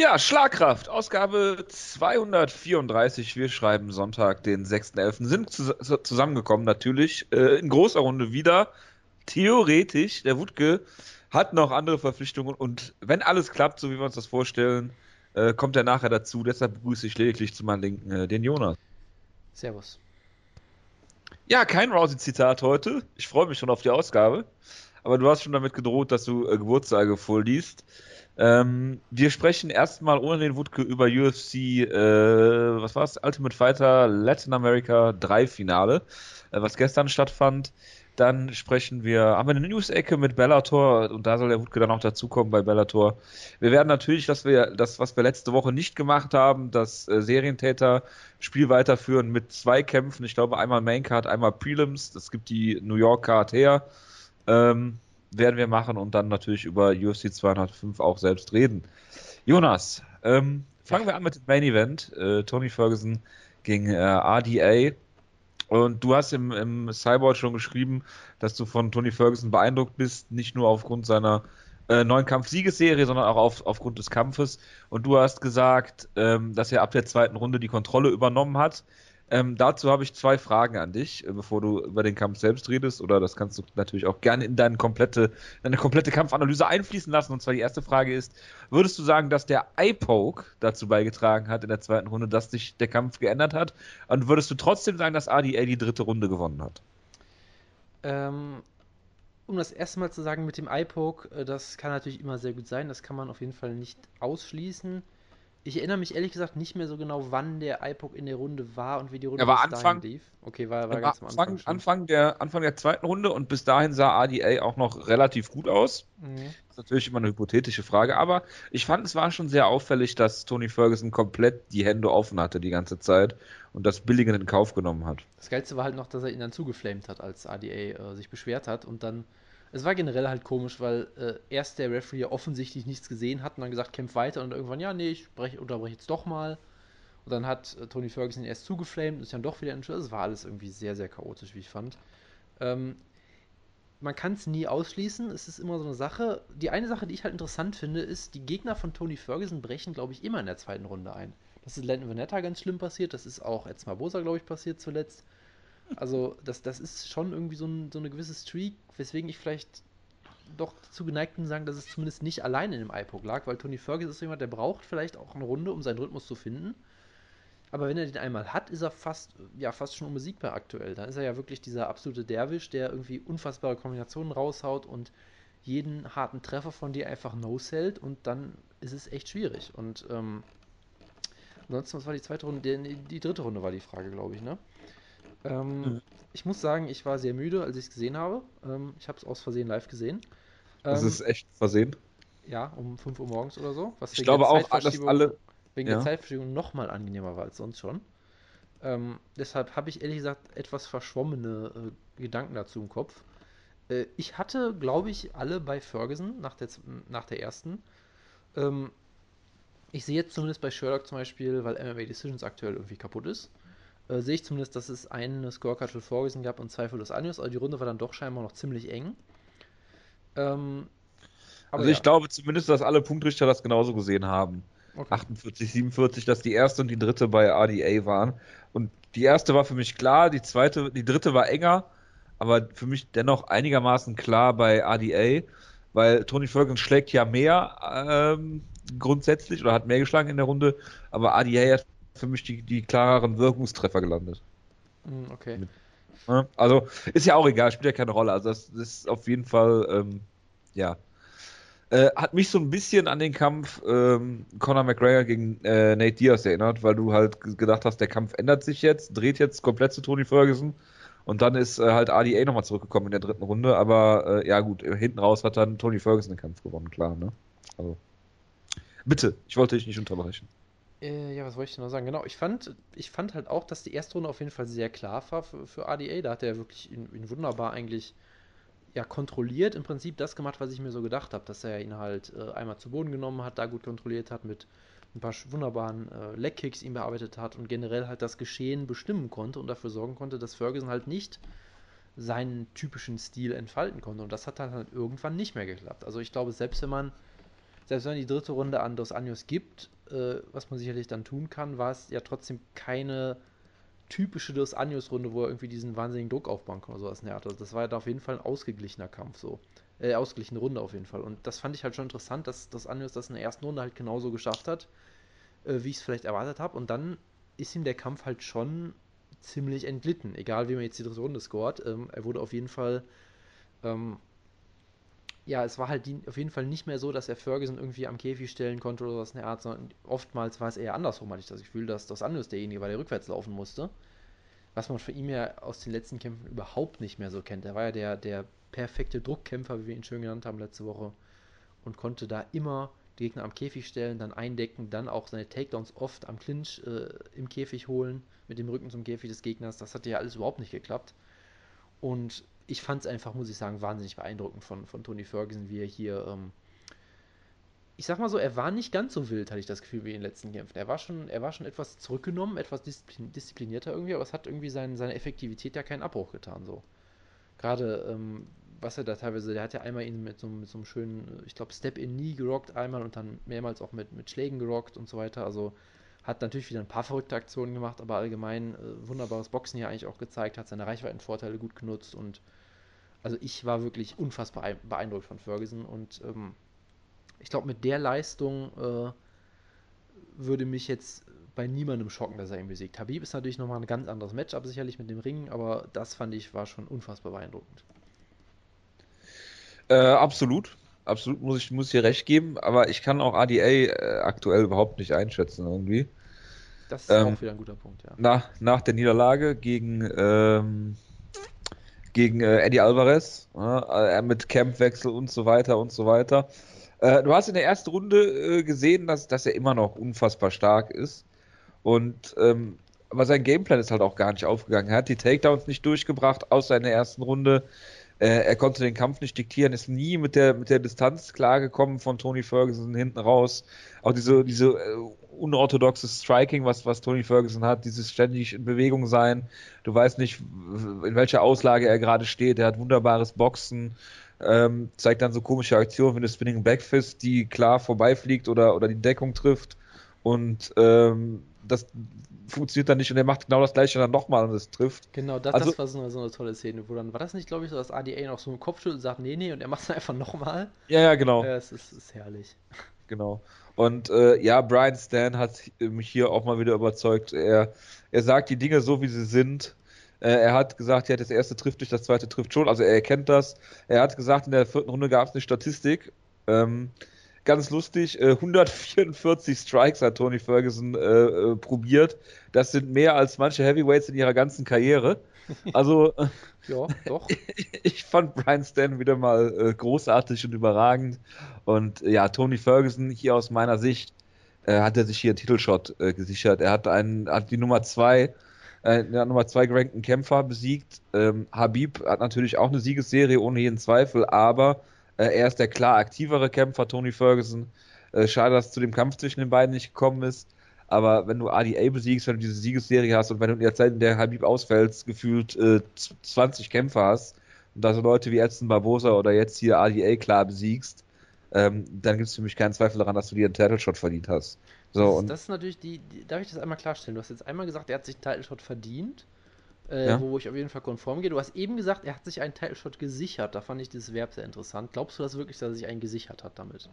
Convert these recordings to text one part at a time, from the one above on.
Ja, Schlagkraft, Ausgabe 234. Wir schreiben Sonntag, den 6.11. Sind zu, zusammengekommen, natürlich. Äh, in großer Runde wieder. Theoretisch, der Wutke hat noch andere Verpflichtungen und wenn alles klappt, so wie wir uns das vorstellen, äh, kommt er nachher dazu. Deshalb begrüße ich lediglich zu meinem Linken äh, den Jonas. Servus. Ja, kein Rousey-Zitat heute. Ich freue mich schon auf die Ausgabe. Aber du hast schon damit gedroht, dass du äh, Geburtstage vorliest. Ähm, wir sprechen erstmal ohne den Wutke über UFC, äh, was war es? Ultimate Fighter Latin America 3 Finale, äh, was gestern stattfand. Dann sprechen wir, haben wir eine News-Ecke mit Bellator und da soll der Wutke dann auch dazukommen bei Bellator. Wir werden natürlich, dass wir das, was wir letzte Woche nicht gemacht haben, das äh, Serientäter-Spiel weiterführen mit zwei Kämpfen. Ich glaube, einmal Maincard, einmal Prelims. Das gibt die New York Card her. Ähm, werden wir machen und dann natürlich über UFC 205 auch selbst reden. Jonas, ähm, fangen wir an mit dem Main Event. Äh, Tony Ferguson gegen äh, RDA. Und du hast im, im Cyborg schon geschrieben, dass du von Tony Ferguson beeindruckt bist, nicht nur aufgrund seiner äh, neuen Kampf-Siegesserie, sondern auch auf, aufgrund des Kampfes. Und du hast gesagt, ähm, dass er ab der zweiten Runde die Kontrolle übernommen hat. Ähm, dazu habe ich zwei Fragen an dich, äh, bevor du über den Kampf selbst redest. Oder das kannst du natürlich auch gerne in deine komplette, deine komplette Kampfanalyse einfließen lassen. Und zwar die erste Frage ist: Würdest du sagen, dass der Eye-Poke dazu beigetragen hat in der zweiten Runde, dass sich der Kampf geändert hat? Und würdest du trotzdem sagen, dass ADA die dritte Runde gewonnen hat? Ähm, um das erste Mal zu sagen mit dem Eye-Poke, äh, das kann natürlich immer sehr gut sein. Das kann man auf jeden Fall nicht ausschließen. Ich erinnere mich ehrlich gesagt nicht mehr so genau, wann der iPod in der Runde war und wie die Runde er war Anfang, lief. Okay, war, war ganz am Anfang. Anfang, Anfang, der, Anfang der zweiten Runde und bis dahin sah ADA auch noch relativ gut aus. Mhm. Das ist natürlich immer eine hypothetische Frage, aber ich fand, es war schon sehr auffällig, dass Tony Ferguson komplett die Hände offen hatte die ganze Zeit und das Billigen in Kauf genommen hat. Das Geilste war halt noch, dass er ihn dann zugeflamed hat, als ADA äh, sich beschwert hat und dann es war generell halt komisch, weil äh, erst der Referee offensichtlich nichts gesehen hat und dann gesagt, kämpf weiter und irgendwann, ja, nee, ich brech, unterbreche jetzt doch mal. Und dann hat äh, Tony Ferguson erst zugeflamed und ist dann doch wieder entschuldigt. Es war alles irgendwie sehr, sehr chaotisch, wie ich fand. Ähm, man kann es nie ausschließen, es ist immer so eine Sache. Die eine Sache, die ich halt interessant finde, ist, die Gegner von Tony Ferguson brechen, glaube ich, immer in der zweiten Runde ein. Das ist Landon Vanetta ganz schlimm passiert, das ist auch Ed Barbosa, glaube ich, passiert zuletzt. Also, das, das ist schon irgendwie so, ein, so eine gewisse Streak, weswegen ich vielleicht doch dazu geneigt bin, sagen, dass es zumindest nicht allein in dem iPod lag, weil Tony Ferguson ist jemand, der braucht vielleicht auch eine Runde, um seinen Rhythmus zu finden. Aber wenn er den einmal hat, ist er fast, ja, fast schon unbesiegbar aktuell. Dann ist er ja wirklich dieser absolute Derwisch, der irgendwie unfassbare Kombinationen raushaut und jeden harten Treffer von dir einfach no-sellt und dann ist es echt schwierig. Und ähm, ansonsten, was war die zweite Runde? Die, die dritte Runde war die Frage, glaube ich, ne? Ähm, mhm. Ich muss sagen, ich war sehr müde, als ich es gesehen habe. Ähm, ich habe es aus Versehen live gesehen. das ähm, ist echt Versehen? Ja, um 5 Uhr morgens oder so. Was ich glaube auch, dass alle. Wegen ja. der Zeitverschiebung nochmal angenehmer war als sonst schon. Ähm, deshalb habe ich ehrlich gesagt etwas verschwommene äh, Gedanken dazu im Kopf. Äh, ich hatte, glaube ich, alle bei Ferguson nach der, nach der ersten. Ähm, ich sehe jetzt zumindest bei Sherlock zum Beispiel, weil MMA Decisions aktuell irgendwie kaputt ist, äh, sehe ich zumindest, dass es eine Scorecard für Ferguson gab und zwei für Los Anjos. Also die Runde war dann doch scheinbar noch ziemlich eng. Ähm, also ich ja. glaube zumindest, dass alle Punktrichter das genauso gesehen haben. Okay. 48, 47, dass die erste und die dritte bei RDA waren. Und die erste war für mich klar, die zweite, die dritte war enger, aber für mich dennoch einigermaßen klar bei RDA, weil Tony Ferguson schlägt ja mehr ähm, grundsätzlich oder hat mehr geschlagen in der Runde, aber RDA hat für mich die, die klareren Wirkungstreffer gelandet. Hm, okay. Ne? Also ist ja auch egal, spielt ja keine Rolle. Also das, das ist auf jeden Fall, ähm, ja. Äh, hat mich so ein bisschen an den Kampf ähm, Conor McGregor gegen äh, Nate Diaz erinnert, weil du halt gedacht hast, der Kampf ändert sich jetzt, dreht jetzt komplett zu Tony Ferguson. Und dann ist äh, halt ADA nochmal zurückgekommen in der dritten Runde. Aber äh, ja gut, hinten raus hat dann Tony Ferguson den Kampf gewonnen, klar. Ne? Also. Bitte, ich wollte dich nicht unterbrechen. Äh, ja, was wollte ich denn noch sagen? Genau, ich fand, ich fand halt auch, dass die erste Runde auf jeden Fall sehr klar war für, für ADA. Da hat er wirklich ihn, ihn, wunderbar eigentlich ja, kontrolliert. Im Prinzip das gemacht, was ich mir so gedacht habe, dass er ihn halt äh, einmal zu Boden genommen hat, da gut kontrolliert hat, mit ein paar wunderbaren äh, Leg-Kicks ihn bearbeitet hat und generell halt das Geschehen bestimmen konnte und dafür sorgen konnte, dass Ferguson halt nicht seinen typischen Stil entfalten konnte. Und das hat dann halt irgendwann nicht mehr geklappt. Also ich glaube, selbst wenn man selbst wenn die dritte Runde an Dos Anjos gibt, äh, was man sicherlich dann tun kann, war es ja trotzdem keine typische Dos Anjos-Runde, wo er irgendwie diesen wahnsinnigen Druck aufbauen kann oder sowas in. Also das war ja da auf jeden Fall ein ausgeglichener Kampf so. Äh, ausgeglichene Runde auf jeden Fall. Und das fand ich halt schon interessant, dass Dos Anjos das in der ersten Runde halt genauso geschafft hat, äh, wie ich es vielleicht erwartet habe. Und dann ist ihm der Kampf halt schon ziemlich entglitten. Egal wie man jetzt die dritte Runde scoret. Ähm, er wurde auf jeden Fall ähm, ja, es war halt die, auf jeden Fall nicht mehr so, dass er Ferguson irgendwie am Käfig stellen konnte oder was in der Art, sondern oftmals war es eher andersrum, hatte ich das Gefühl, dass das Andres derjenige war, der rückwärts laufen musste. Was man von ihm ja aus den letzten Kämpfen überhaupt nicht mehr so kennt. Er war ja der, der perfekte Druckkämpfer, wie wir ihn schön genannt haben letzte Woche. Und konnte da immer die Gegner am Käfig stellen, dann eindecken, dann auch seine Takedowns oft am Clinch äh, im Käfig holen, mit dem Rücken zum Käfig des Gegners. Das hat ja alles überhaupt nicht geklappt. Und ich fand es einfach, muss ich sagen, wahnsinnig beeindruckend von, von Tony Ferguson, wie er hier, ähm, ich sag mal so, er war nicht ganz so wild, hatte ich das Gefühl, wie in den letzten Kämpfen. Er war schon, er war schon etwas zurückgenommen, etwas disziplin disziplinierter irgendwie, aber es hat irgendwie sein, seine Effektivität ja keinen Abbruch getan, so. Gerade, ähm, was er da teilweise, der hat ja einmal ihn mit so, mit so einem schönen, ich glaube, Step-in-Knee gerockt einmal und dann mehrmals auch mit, mit Schlägen gerockt und so weiter, also hat natürlich wieder ein paar verrückte Aktionen gemacht, aber allgemein äh, wunderbares Boxen hier eigentlich auch gezeigt, hat seine Reichweitenvorteile gut genutzt und also ich war wirklich unfassbar beeindruckt von Ferguson und ähm, ich glaube, mit der Leistung äh, würde mich jetzt bei niemandem schocken, dass er ihn besiegt. Habib ist natürlich nochmal ein ganz anderes Matchup, sicherlich mit dem Ring, aber das fand ich war schon unfassbar beeindruckend. Äh, absolut. Absolut muss ich, muss recht geben, aber ich kann auch ADA äh, aktuell überhaupt nicht einschätzen irgendwie. Das ist ähm, auch wieder ein guter Punkt, ja. Nach, nach der Niederlage gegen ähm, gegen äh, Eddie Alvarez, äh, mit Campwechsel und so weiter und so weiter. Äh, du hast in der ersten Runde äh, gesehen, dass, dass er immer noch unfassbar stark ist. Und ähm, aber sein Gameplan ist halt auch gar nicht aufgegangen. Er hat die Takedowns nicht durchgebracht, außer in der ersten Runde. Äh, er konnte den Kampf nicht diktieren, ist nie mit der, mit der Distanz klargekommen von Tony Ferguson hinten raus. Auch diese, diese äh, unorthodoxes Striking, was, was Tony Ferguson hat, dieses ständig in Bewegung sein. Du weißt nicht, in welcher Auslage er gerade steht. Er hat wunderbares Boxen, ähm, zeigt dann so komische Aktionen wie eine Spinning Backfist, die klar vorbeifliegt oder, oder die Deckung trifft. Und ähm, das funktioniert dann nicht und er macht genau das gleiche dann nochmal und es trifft. Genau, das, also, das war so eine, so eine, tolle Szene, wo dann war das nicht, glaube ich, so, dass ADA noch so einen Kopf schüttelt und sagt, nee, nee, und er macht es einfach nochmal. Ja, ja, genau. Ja, es ist, ist herrlich. Genau. Und äh, ja, Brian Stan hat mich hier auch mal wieder überzeugt. Er, er sagt die Dinge so, wie sie sind. Äh, er hat gesagt, ja, das erste trifft nicht, das zweite trifft schon. Also er erkennt das. Er hat gesagt, in der vierten Runde gab es eine Statistik. Ähm, ganz lustig, äh, 144 Strikes hat Tony Ferguson äh, äh, probiert. Das sind mehr als manche Heavyweights in ihrer ganzen Karriere. Also, ja, doch. ich fand Brian Stan wieder mal äh, großartig und überragend. Und ja, Tony Ferguson hier aus meiner Sicht äh, hat er sich hier einen Titelshot äh, gesichert. Er hat einen, hat die Nummer zwei, äh, Nummer zwei gerankten Kämpfer besiegt. Ähm, Habib hat natürlich auch eine Siegesserie ohne jeden Zweifel, aber äh, er ist der klar aktivere Kämpfer, Tony Ferguson. Äh, schade, dass es zu dem Kampf zwischen den beiden nicht gekommen ist. Aber wenn du ADA besiegst, wenn du diese Siegesserie hast und wenn du in der Zeit, in der Habib ausfällst, gefühlt äh, 20 Kämpfer hast und da so Leute wie Edson Barbosa oder jetzt hier ADA klar besiegst, ähm, dann gibt es für mich keinen Zweifel daran, dass du dir einen Title-Shot verdient hast. So, das, und das ist natürlich die, die, darf ich das einmal klarstellen? Du hast jetzt einmal gesagt, er hat sich einen Title-Shot verdient, äh, ja. wo ich auf jeden Fall konform gehe. Du hast eben gesagt, er hat sich einen Title-Shot gesichert. Da fand ich dieses Verb sehr interessant. Glaubst du das wirklich, dass er sich einen gesichert hat damit?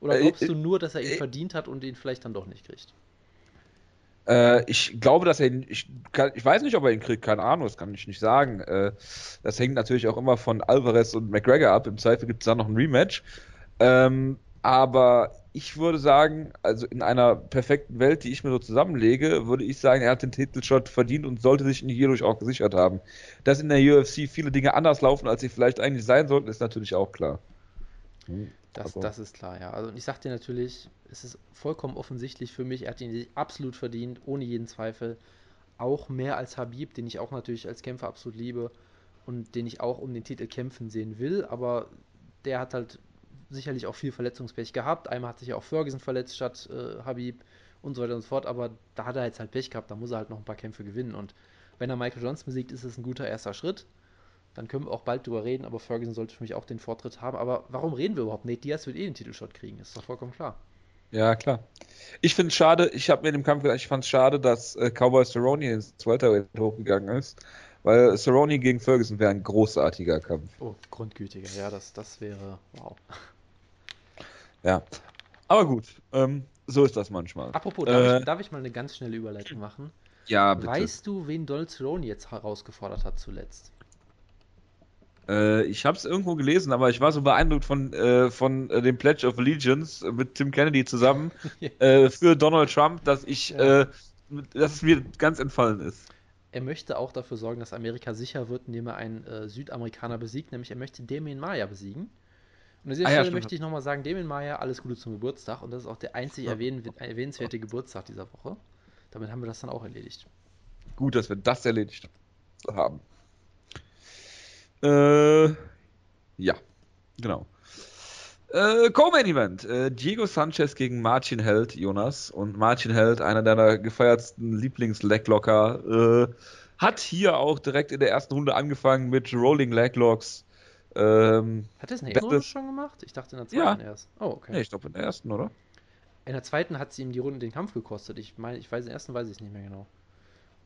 Oder äh, glaubst äh, du nur, dass er ihn äh, verdient hat und ihn vielleicht dann doch nicht kriegt? Äh, ich glaube, dass er ihn, ich, kann, ich weiß nicht, ob er ihn kriegt, keine Ahnung, das kann ich nicht sagen. Äh, das hängt natürlich auch immer von Alvarez und McGregor ab. Im Zweifel gibt es da noch ein Rematch. Ähm, aber ich würde sagen, also in einer perfekten Welt, die ich mir so zusammenlege, würde ich sagen, er hat den Titelshot verdient und sollte sich ihn hierdurch auch gesichert haben. Dass in der UFC viele Dinge anders laufen, als sie vielleicht eigentlich sein sollten, ist natürlich auch klar. Hm. Das, das ist klar, ja. Also ich sag dir natürlich, es ist vollkommen offensichtlich für mich, er hat ihn absolut verdient, ohne jeden Zweifel. Auch mehr als Habib, den ich auch natürlich als Kämpfer absolut liebe und den ich auch um den Titel kämpfen sehen will, aber der hat halt sicherlich auch viel Verletzungspech gehabt. Einmal hat sich ja auch Ferguson verletzt statt äh, Habib und so weiter und so fort, aber da hat er jetzt halt Pech gehabt, da muss er halt noch ein paar Kämpfe gewinnen und wenn er Michael Johnson besiegt, ist es ein guter erster Schritt. Dann können wir auch bald drüber reden, aber Ferguson sollte für mich auch den Vortritt haben. Aber warum reden wir überhaupt? Nate Diaz wird eh den Titelshot kriegen, ist doch vollkommen klar. Ja, klar. Ich finde es schade, ich habe mir in dem Kampf gedacht, ich fand es schade, dass äh, Cowboy Cerrone ins Welterweight hochgegangen ist, weil Cerrone gegen Ferguson wäre ein großartiger Kampf. Oh, grundgütiger, ja, das, das wäre wow. Ja, aber gut, ähm, so ist das manchmal. Apropos, darf, äh, ich, darf ich mal eine ganz schnelle Überleitung machen? Ja, bitte. Weißt du, wen Donald Cerrone jetzt herausgefordert hat zuletzt? Äh, ich habe es irgendwo gelesen, aber ich war so beeindruckt von, äh, von äh, dem Pledge of Allegiance mit Tim Kennedy zusammen äh, für Donald Trump, dass ich, ja. Äh, dass es mir ganz entfallen ist. Er möchte auch dafür sorgen, dass Amerika sicher wird, indem er einen äh, Südamerikaner besiegt, nämlich er möchte Damien Maya besiegen. Und an dieser ah, Stelle ja, möchte ich nochmal sagen, Damien Maya, alles Gute zum Geburtstag und das ist auch der einzig erwähn erwähnenswerte Geburtstag dieser Woche. Damit haben wir das dann auch erledigt. Gut, dass wir das erledigt haben. Äh, ja, genau. Äh, Co-Main Event. Äh, Diego Sanchez gegen Martin Held, Jonas. Und Martin Held, einer deiner gefeiertsten Lieblings-Leglocker, äh, hat hier auch direkt in der ersten Runde angefangen mit Rolling Leglocks. Ähm, hat er es in der ersten Runde schon gemacht? Ich dachte in der zweiten ja. erst. Oh, okay. Nee, ich glaube in der ersten, oder? In der zweiten hat sie ihm die Runde den Kampf gekostet. Ich meine, ich weiß, in der ersten weiß ich es nicht mehr genau.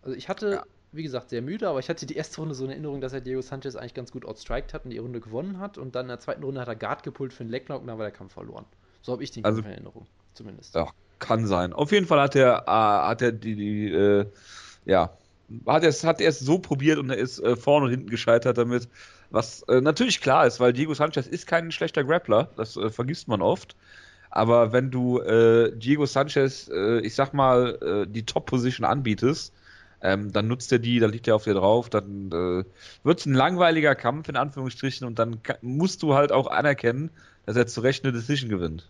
Also ich hatte ja wie gesagt, sehr müde, aber ich hatte die erste Runde so eine Erinnerung, dass er Diego Sanchez eigentlich ganz gut outstriked hat und die Runde gewonnen hat. Und dann in der zweiten Runde hat er Guard gepult für den Leglock und dann war der Kampf verloren. So habe ich den also, in Erinnerung, zumindest. Ja, kann sein. Auf jeden Fall hat er, äh, hat er die, die äh, ja, hat er es hat so probiert und er ist äh, vorne und hinten gescheitert damit. Was äh, natürlich klar ist, weil Diego Sanchez ist kein schlechter Grappler, das äh, vergisst man oft. Aber wenn du äh, Diego Sanchez, ich sag mal, die Top-Position anbietest, ähm, dann nutzt er die, dann liegt er auf dir drauf, dann äh, wird es ein langweiliger Kampf in Anführungsstrichen und dann musst du halt auch anerkennen, dass er zu Recht eine Decision gewinnt.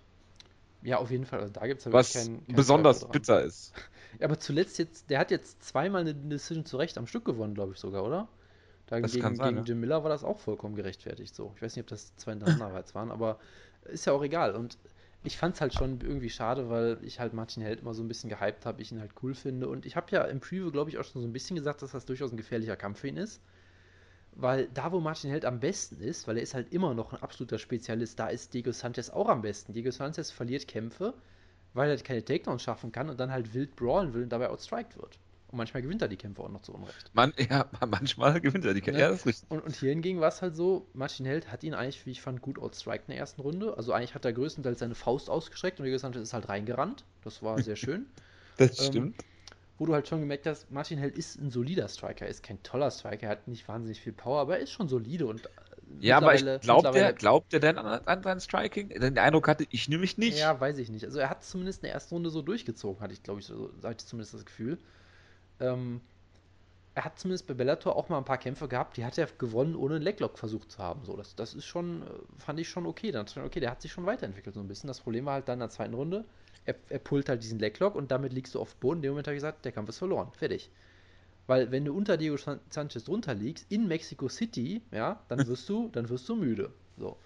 Ja, auf jeden Fall. Also da gibt es ja Was kein, kein besonders bitter ist. Ja, aber zuletzt jetzt, der hat jetzt zweimal eine Decision zu Recht am Stück gewonnen, glaube ich sogar, oder? Da das gegen, sein, gegen Jim Miller war das auch vollkommen gerechtfertigt so. Ich weiß nicht, ob das zwei hintereinander waren, aber ist ja auch egal. Und ich fand es halt schon irgendwie schade, weil ich halt Martin Held immer so ein bisschen gehypt habe, ich ihn halt cool finde. Und ich habe ja im Preview, glaube ich, auch schon so ein bisschen gesagt, dass das durchaus ein gefährlicher Kampf für ihn ist. Weil da, wo Martin Held am besten ist, weil er ist halt immer noch ein absoluter Spezialist, da ist Diego Sanchez auch am besten. Diego Sanchez verliert Kämpfe, weil er keine Takedowns schaffen kann und dann halt wild brawlen will und dabei outstriked wird. Und manchmal gewinnt er die Kämpfe auch noch zu Unrecht. Man, ja, manchmal gewinnt er die Kämpfe. Ne? Ja, das ist richtig. Und, und hier hingegen war es halt so, Martin Held hat ihn eigentlich, wie ich fand, gut outstriked in der ersten Runde. Also eigentlich hat er größtenteils seine Faust ausgestreckt und wie gesagt, ist halt reingerannt. Das war sehr schön. das ähm, stimmt. Wo du halt schon gemerkt hast, Martin Held ist ein solider Striker, er ist kein toller Striker, er hat nicht wahnsinnig viel Power, aber er ist schon solide und äh, ja, aber ich glaubt er, glaubt er denn an, an sein Striking? Den Eindruck hatte ich nämlich nicht. Ja, weiß ich nicht. Also er hat zumindest in der ersten Runde so durchgezogen, hatte ich, glaube ich, so, hatte ich zumindest das Gefühl. Ähm, er hat zumindest bei Bellator auch mal ein paar Kämpfe gehabt, die hat er gewonnen, ohne einen Leglock versucht zu haben. So, das, das ist schon, äh, fand ich schon okay. Dann okay, der hat sich schon weiterentwickelt so ein bisschen. Das Problem war halt dann in der zweiten Runde, er, er pullt halt diesen Leglock und damit liegst du auf Boden. In dem Moment habe ich gesagt, der Kampf ist verloren. Fertig. Weil wenn du unter Diego Sanchez drunter liegst, in Mexico City, ja, dann wirst du, dann wirst du müde. So.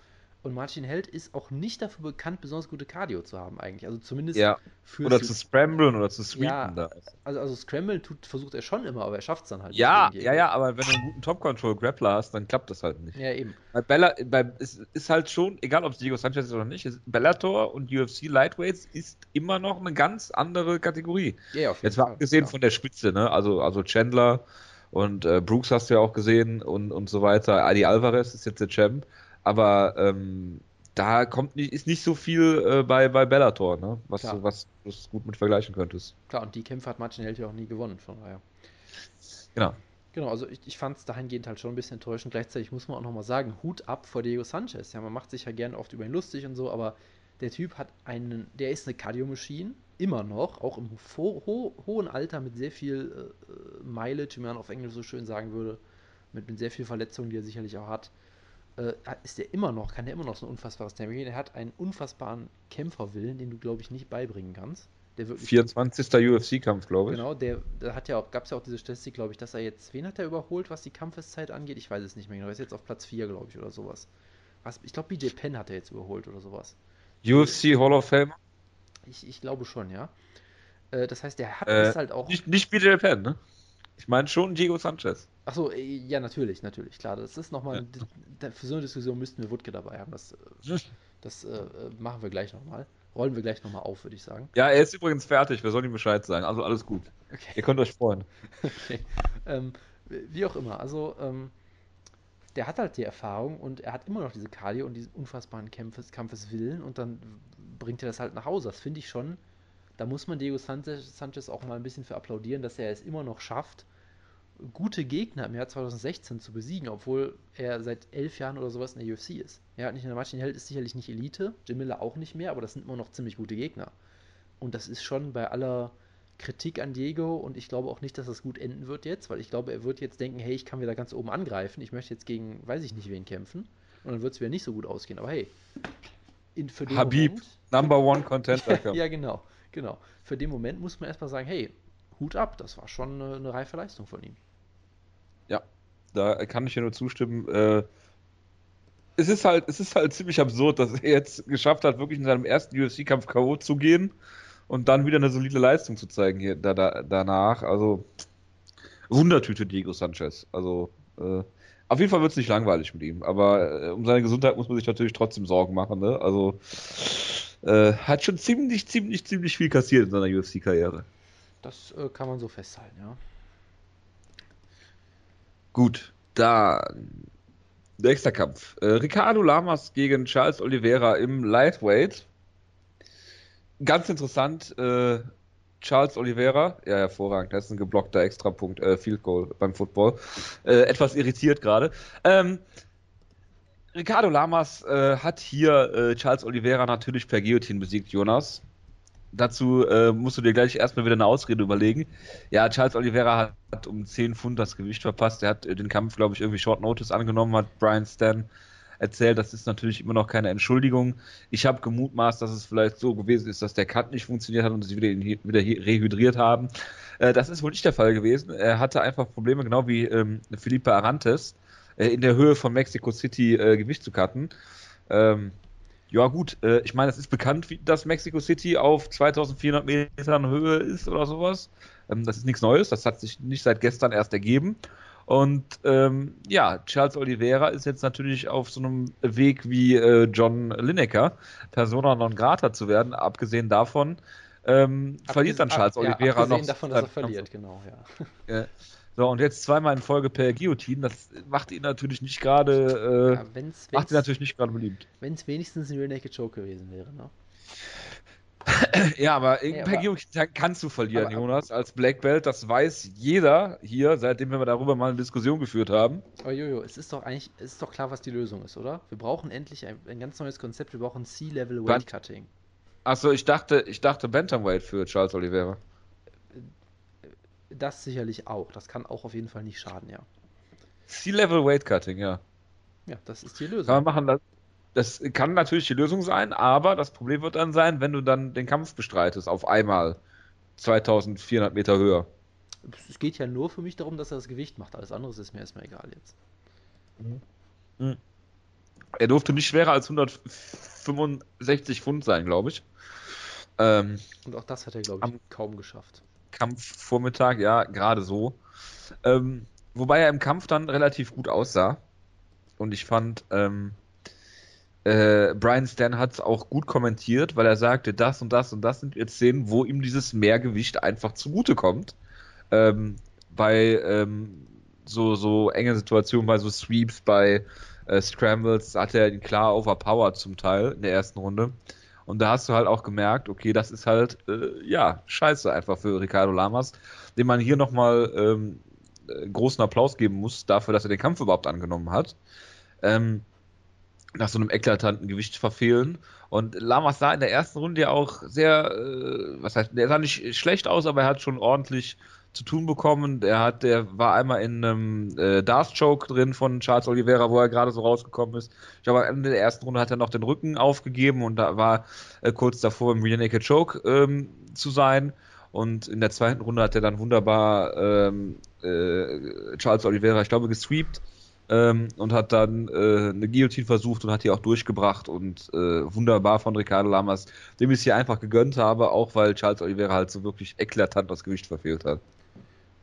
Und Martin Held ist auch nicht dafür bekannt, besonders gute Cardio zu haben, eigentlich. Also zumindest ja. für. Oder zu scramblen oder zu sweepen. Ja, da. Also, also scramblen tut, versucht er schon immer, aber er schafft es dann halt ja, nicht. Ja, ja, aber wenn du einen guten Top-Control-Grappler hast, dann klappt das halt nicht. Ja, eben. Bei Bella, bei, es ist halt schon, egal ob es Diego Sanchez ist oder nicht, ist Bellator und UFC Lightweights ist immer noch eine ganz andere Kategorie. Ja, auf jeden Jetzt mal abgesehen ja. von der Spitze, ne? Also, also Chandler und äh, Brooks hast du ja auch gesehen und, und so weiter. Adi Alvarez ist jetzt der Champ. Aber ähm, da kommt nicht, ist nicht so viel äh, bei, bei Bellator, ne? was, du, was du gut mit vergleichen könntest. Klar, und die Kämpfe hat Martin Held ja auch nie gewonnen, von daher. Genau. Genau, also ich, ich fand es dahingehend halt schon ein bisschen enttäuschend. Gleichzeitig muss man auch nochmal sagen, Hut ab vor Diego Sanchez. Ja, man macht sich ja gerne oft über ihn lustig und so, aber der Typ hat einen, der ist eine Cardio-Maschine, immer noch, auch im ho ho hohen Alter mit sehr viel äh, Mileage, wie man auf Englisch so schön sagen würde, mit, mit sehr viel Verletzungen, die er sicherlich auch hat äh, ist der immer noch, kann der immer noch so ein unfassbares Tempo gehen. Er hat einen unfassbaren Kämpferwillen, den du, glaube ich, nicht beibringen kannst. Der wirklich 24. UFC-Kampf, glaube ich. Genau, der, der hat ja auch, gab es ja auch diese Statistik, glaube ich, dass er jetzt, wen hat er überholt, was die Kampfeszeit angeht? Ich weiß es nicht mehr genau. Er ist jetzt auf Platz 4, glaube ich, oder sowas. Was, ich glaube, BJ Penn hat er jetzt überholt oder sowas. UFC Hall of Fame? Ich, ich glaube schon, ja. Äh, das heißt, der hat äh, es halt auch. Nicht, nicht BJ Penn, ne? Ich meine schon Diego Sanchez. Achso, äh, ja, natürlich, natürlich, klar. Das ist nochmal, ja. für so eine Diskussion müssten wir Wutke dabei haben. Das, äh, das äh, machen wir gleich nochmal. Rollen wir gleich nochmal auf, würde ich sagen. Ja, er ist übrigens fertig, wir sollen ihm Bescheid sagen. Also alles gut. Okay. Ihr könnt euch freuen. Okay. Ähm, wie auch immer, also ähm, der hat halt die Erfahrung und er hat immer noch diese Kali und diesen unfassbaren Kampfes, Kampfeswillen und dann bringt er das halt nach Hause. Das finde ich schon, da muss man Diego Sanchez, Sanchez auch mal ein bisschen für applaudieren, dass er es immer noch schafft, gute Gegner im Jahr 2016 zu besiegen, obwohl er seit elf Jahren oder sowas in der UFC ist. Er hat nicht in der Martin Held ist sicherlich nicht Elite, Jim Miller auch nicht mehr, aber das sind immer noch ziemlich gute Gegner. Und das ist schon bei aller Kritik an Diego und ich glaube auch nicht, dass das gut enden wird jetzt, weil ich glaube, er wird jetzt denken, hey, ich kann wieder ganz oben angreifen, ich möchte jetzt gegen, weiß ich nicht wen kämpfen und dann wird es wieder nicht so gut ausgehen. Aber hey, in, für den Habib, Moment, Number One Contender. ja, ja, genau, genau. Für den Moment muss man erstmal sagen, hey, Hut ab, das war schon eine, eine reife Leistung von ihm. Ja, da kann ich dir nur zustimmen. Äh, es ist halt, es ist halt ziemlich absurd, dass er jetzt geschafft hat, wirklich in seinem ersten UFC-Kampf K.O. zu gehen und dann wieder eine solide Leistung zu zeigen hier da, da, danach. Also Wundertüte Diego Sanchez. Also äh, auf jeden Fall wird es nicht langweilig mit ihm, aber äh, um seine Gesundheit muss man sich natürlich trotzdem Sorgen machen. Ne? Also äh, hat schon ziemlich, ziemlich, ziemlich viel kassiert in seiner UFC-Karriere. Das äh, kann man so festhalten, ja. Gut, dann nächster Kampf. Äh, Ricardo Lamas gegen Charles Oliveira im Lightweight. Ganz interessant, äh, Charles Oliveira, ja hervorragend, das ist ein geblockter Extrapunkt, äh, Field Goal beim Football. Äh, etwas irritiert gerade. Ähm, Ricardo Lamas äh, hat hier äh, Charles Oliveira natürlich per Guillotine besiegt, Jonas dazu äh, musst du dir gleich erstmal wieder eine Ausrede überlegen. Ja, Charles Oliveira hat um 10 Pfund das Gewicht verpasst. Er hat äh, den Kampf, glaube ich, irgendwie Short Notice angenommen, hat Brian Stan erzählt. Das ist natürlich immer noch keine Entschuldigung. Ich habe gemutmaßt, dass es vielleicht so gewesen ist, dass der Cut nicht funktioniert hat und sie wieder, wieder rehydriert haben. Äh, das ist wohl nicht der Fall gewesen. Er hatte einfach Probleme, genau wie ähm, Felipe Arantes, äh, in der Höhe von Mexico City äh, Gewicht zu cutten. Ähm, ja, gut, äh, ich meine, es ist bekannt, wie, dass Mexico City auf 2400 Metern Höhe ist oder sowas. Ähm, das ist nichts Neues, das hat sich nicht seit gestern erst ergeben. Und ähm, ja, Charles Oliveira ist jetzt natürlich auf so einem Weg wie äh, John Lineker, Persona non grata zu werden. Abgesehen davon ähm, verliert dann Charles ab, Oliveira ja, abgesehen noch. davon, dass er verliert, genau, ja. So, und jetzt zweimal in Folge per Guillotine, das macht ihn natürlich nicht gerade, äh, ja, wenn's, macht ihn natürlich nicht gerade beliebt. Wenn es wenigstens ein Real Naked Joke gewesen wäre, ne? ja, aber ja, per Guillotine kannst du verlieren, aber, Jonas, als Black Belt, das weiß jeder hier, seitdem wir darüber mal eine Diskussion geführt haben. Aber Jojo, es ist doch eigentlich, es ist doch klar, was die Lösung ist, oder? Wir brauchen endlich ein, ein ganz neues Konzept, wir brauchen C-Level Weight Cutting. Achso, ich dachte, ich dachte Bantamweight für Charles Oliveira. Das sicherlich auch. Das kann auch auf jeden Fall nicht schaden, ja. C-Level Weight Cutting, ja. Ja, das ist die Lösung. Kann man machen, das, das kann natürlich die Lösung sein, aber das Problem wird dann sein, wenn du dann den Kampf bestreitest, auf einmal 2400 Meter höher. Es geht ja nur für mich darum, dass er das Gewicht macht. Alles andere ist mir erstmal egal jetzt. Mhm. Mhm. Er durfte nicht schwerer als 165 Pfund sein, glaube ich. Ähm, Und auch das hat er, glaube ich, kaum geschafft. Kampfvormittag, ja, gerade so. Ähm, wobei er im Kampf dann relativ gut aussah. Und ich fand, ähm, äh, Brian Stan hat es auch gut kommentiert, weil er sagte, das und das und das sind jetzt Szenen, wo ihm dieses Mehrgewicht einfach zugutekommt. Ähm, bei ähm, so, so enge Situationen, bei so Sweeps, bei äh, Scrambles hat er ihn klar overpowered zum Teil in der ersten Runde. Und da hast du halt auch gemerkt, okay, das ist halt, äh, ja, scheiße einfach für Ricardo Lamas, dem man hier nochmal ähm, äh, großen Applaus geben muss dafür, dass er den Kampf überhaupt angenommen hat. Ähm, nach so einem eklatanten Gewicht verfehlen. Und Lamas sah in der ersten Runde ja auch sehr, äh, was heißt, der sah nicht schlecht aus, aber er hat schon ordentlich zu tun bekommen. Der hat, der war einmal in einem äh, Choke drin von Charles Oliveira, wo er gerade so rausgekommen ist. Ich glaube, am Ende der ersten Runde hat er noch den Rücken aufgegeben und da war äh, kurz davor im Rear Naked Choke ähm, zu sein. Und in der zweiten Runde hat er dann wunderbar ähm, äh, Charles Oliveira, ich glaube, gesweept ähm, und hat dann äh, eine Guillotine versucht und hat die auch durchgebracht und äh, wunderbar von Ricardo Lamas, dem ich es hier einfach gegönnt habe, auch weil Charles Oliveira halt so wirklich eklatant das Gewicht verfehlt hat.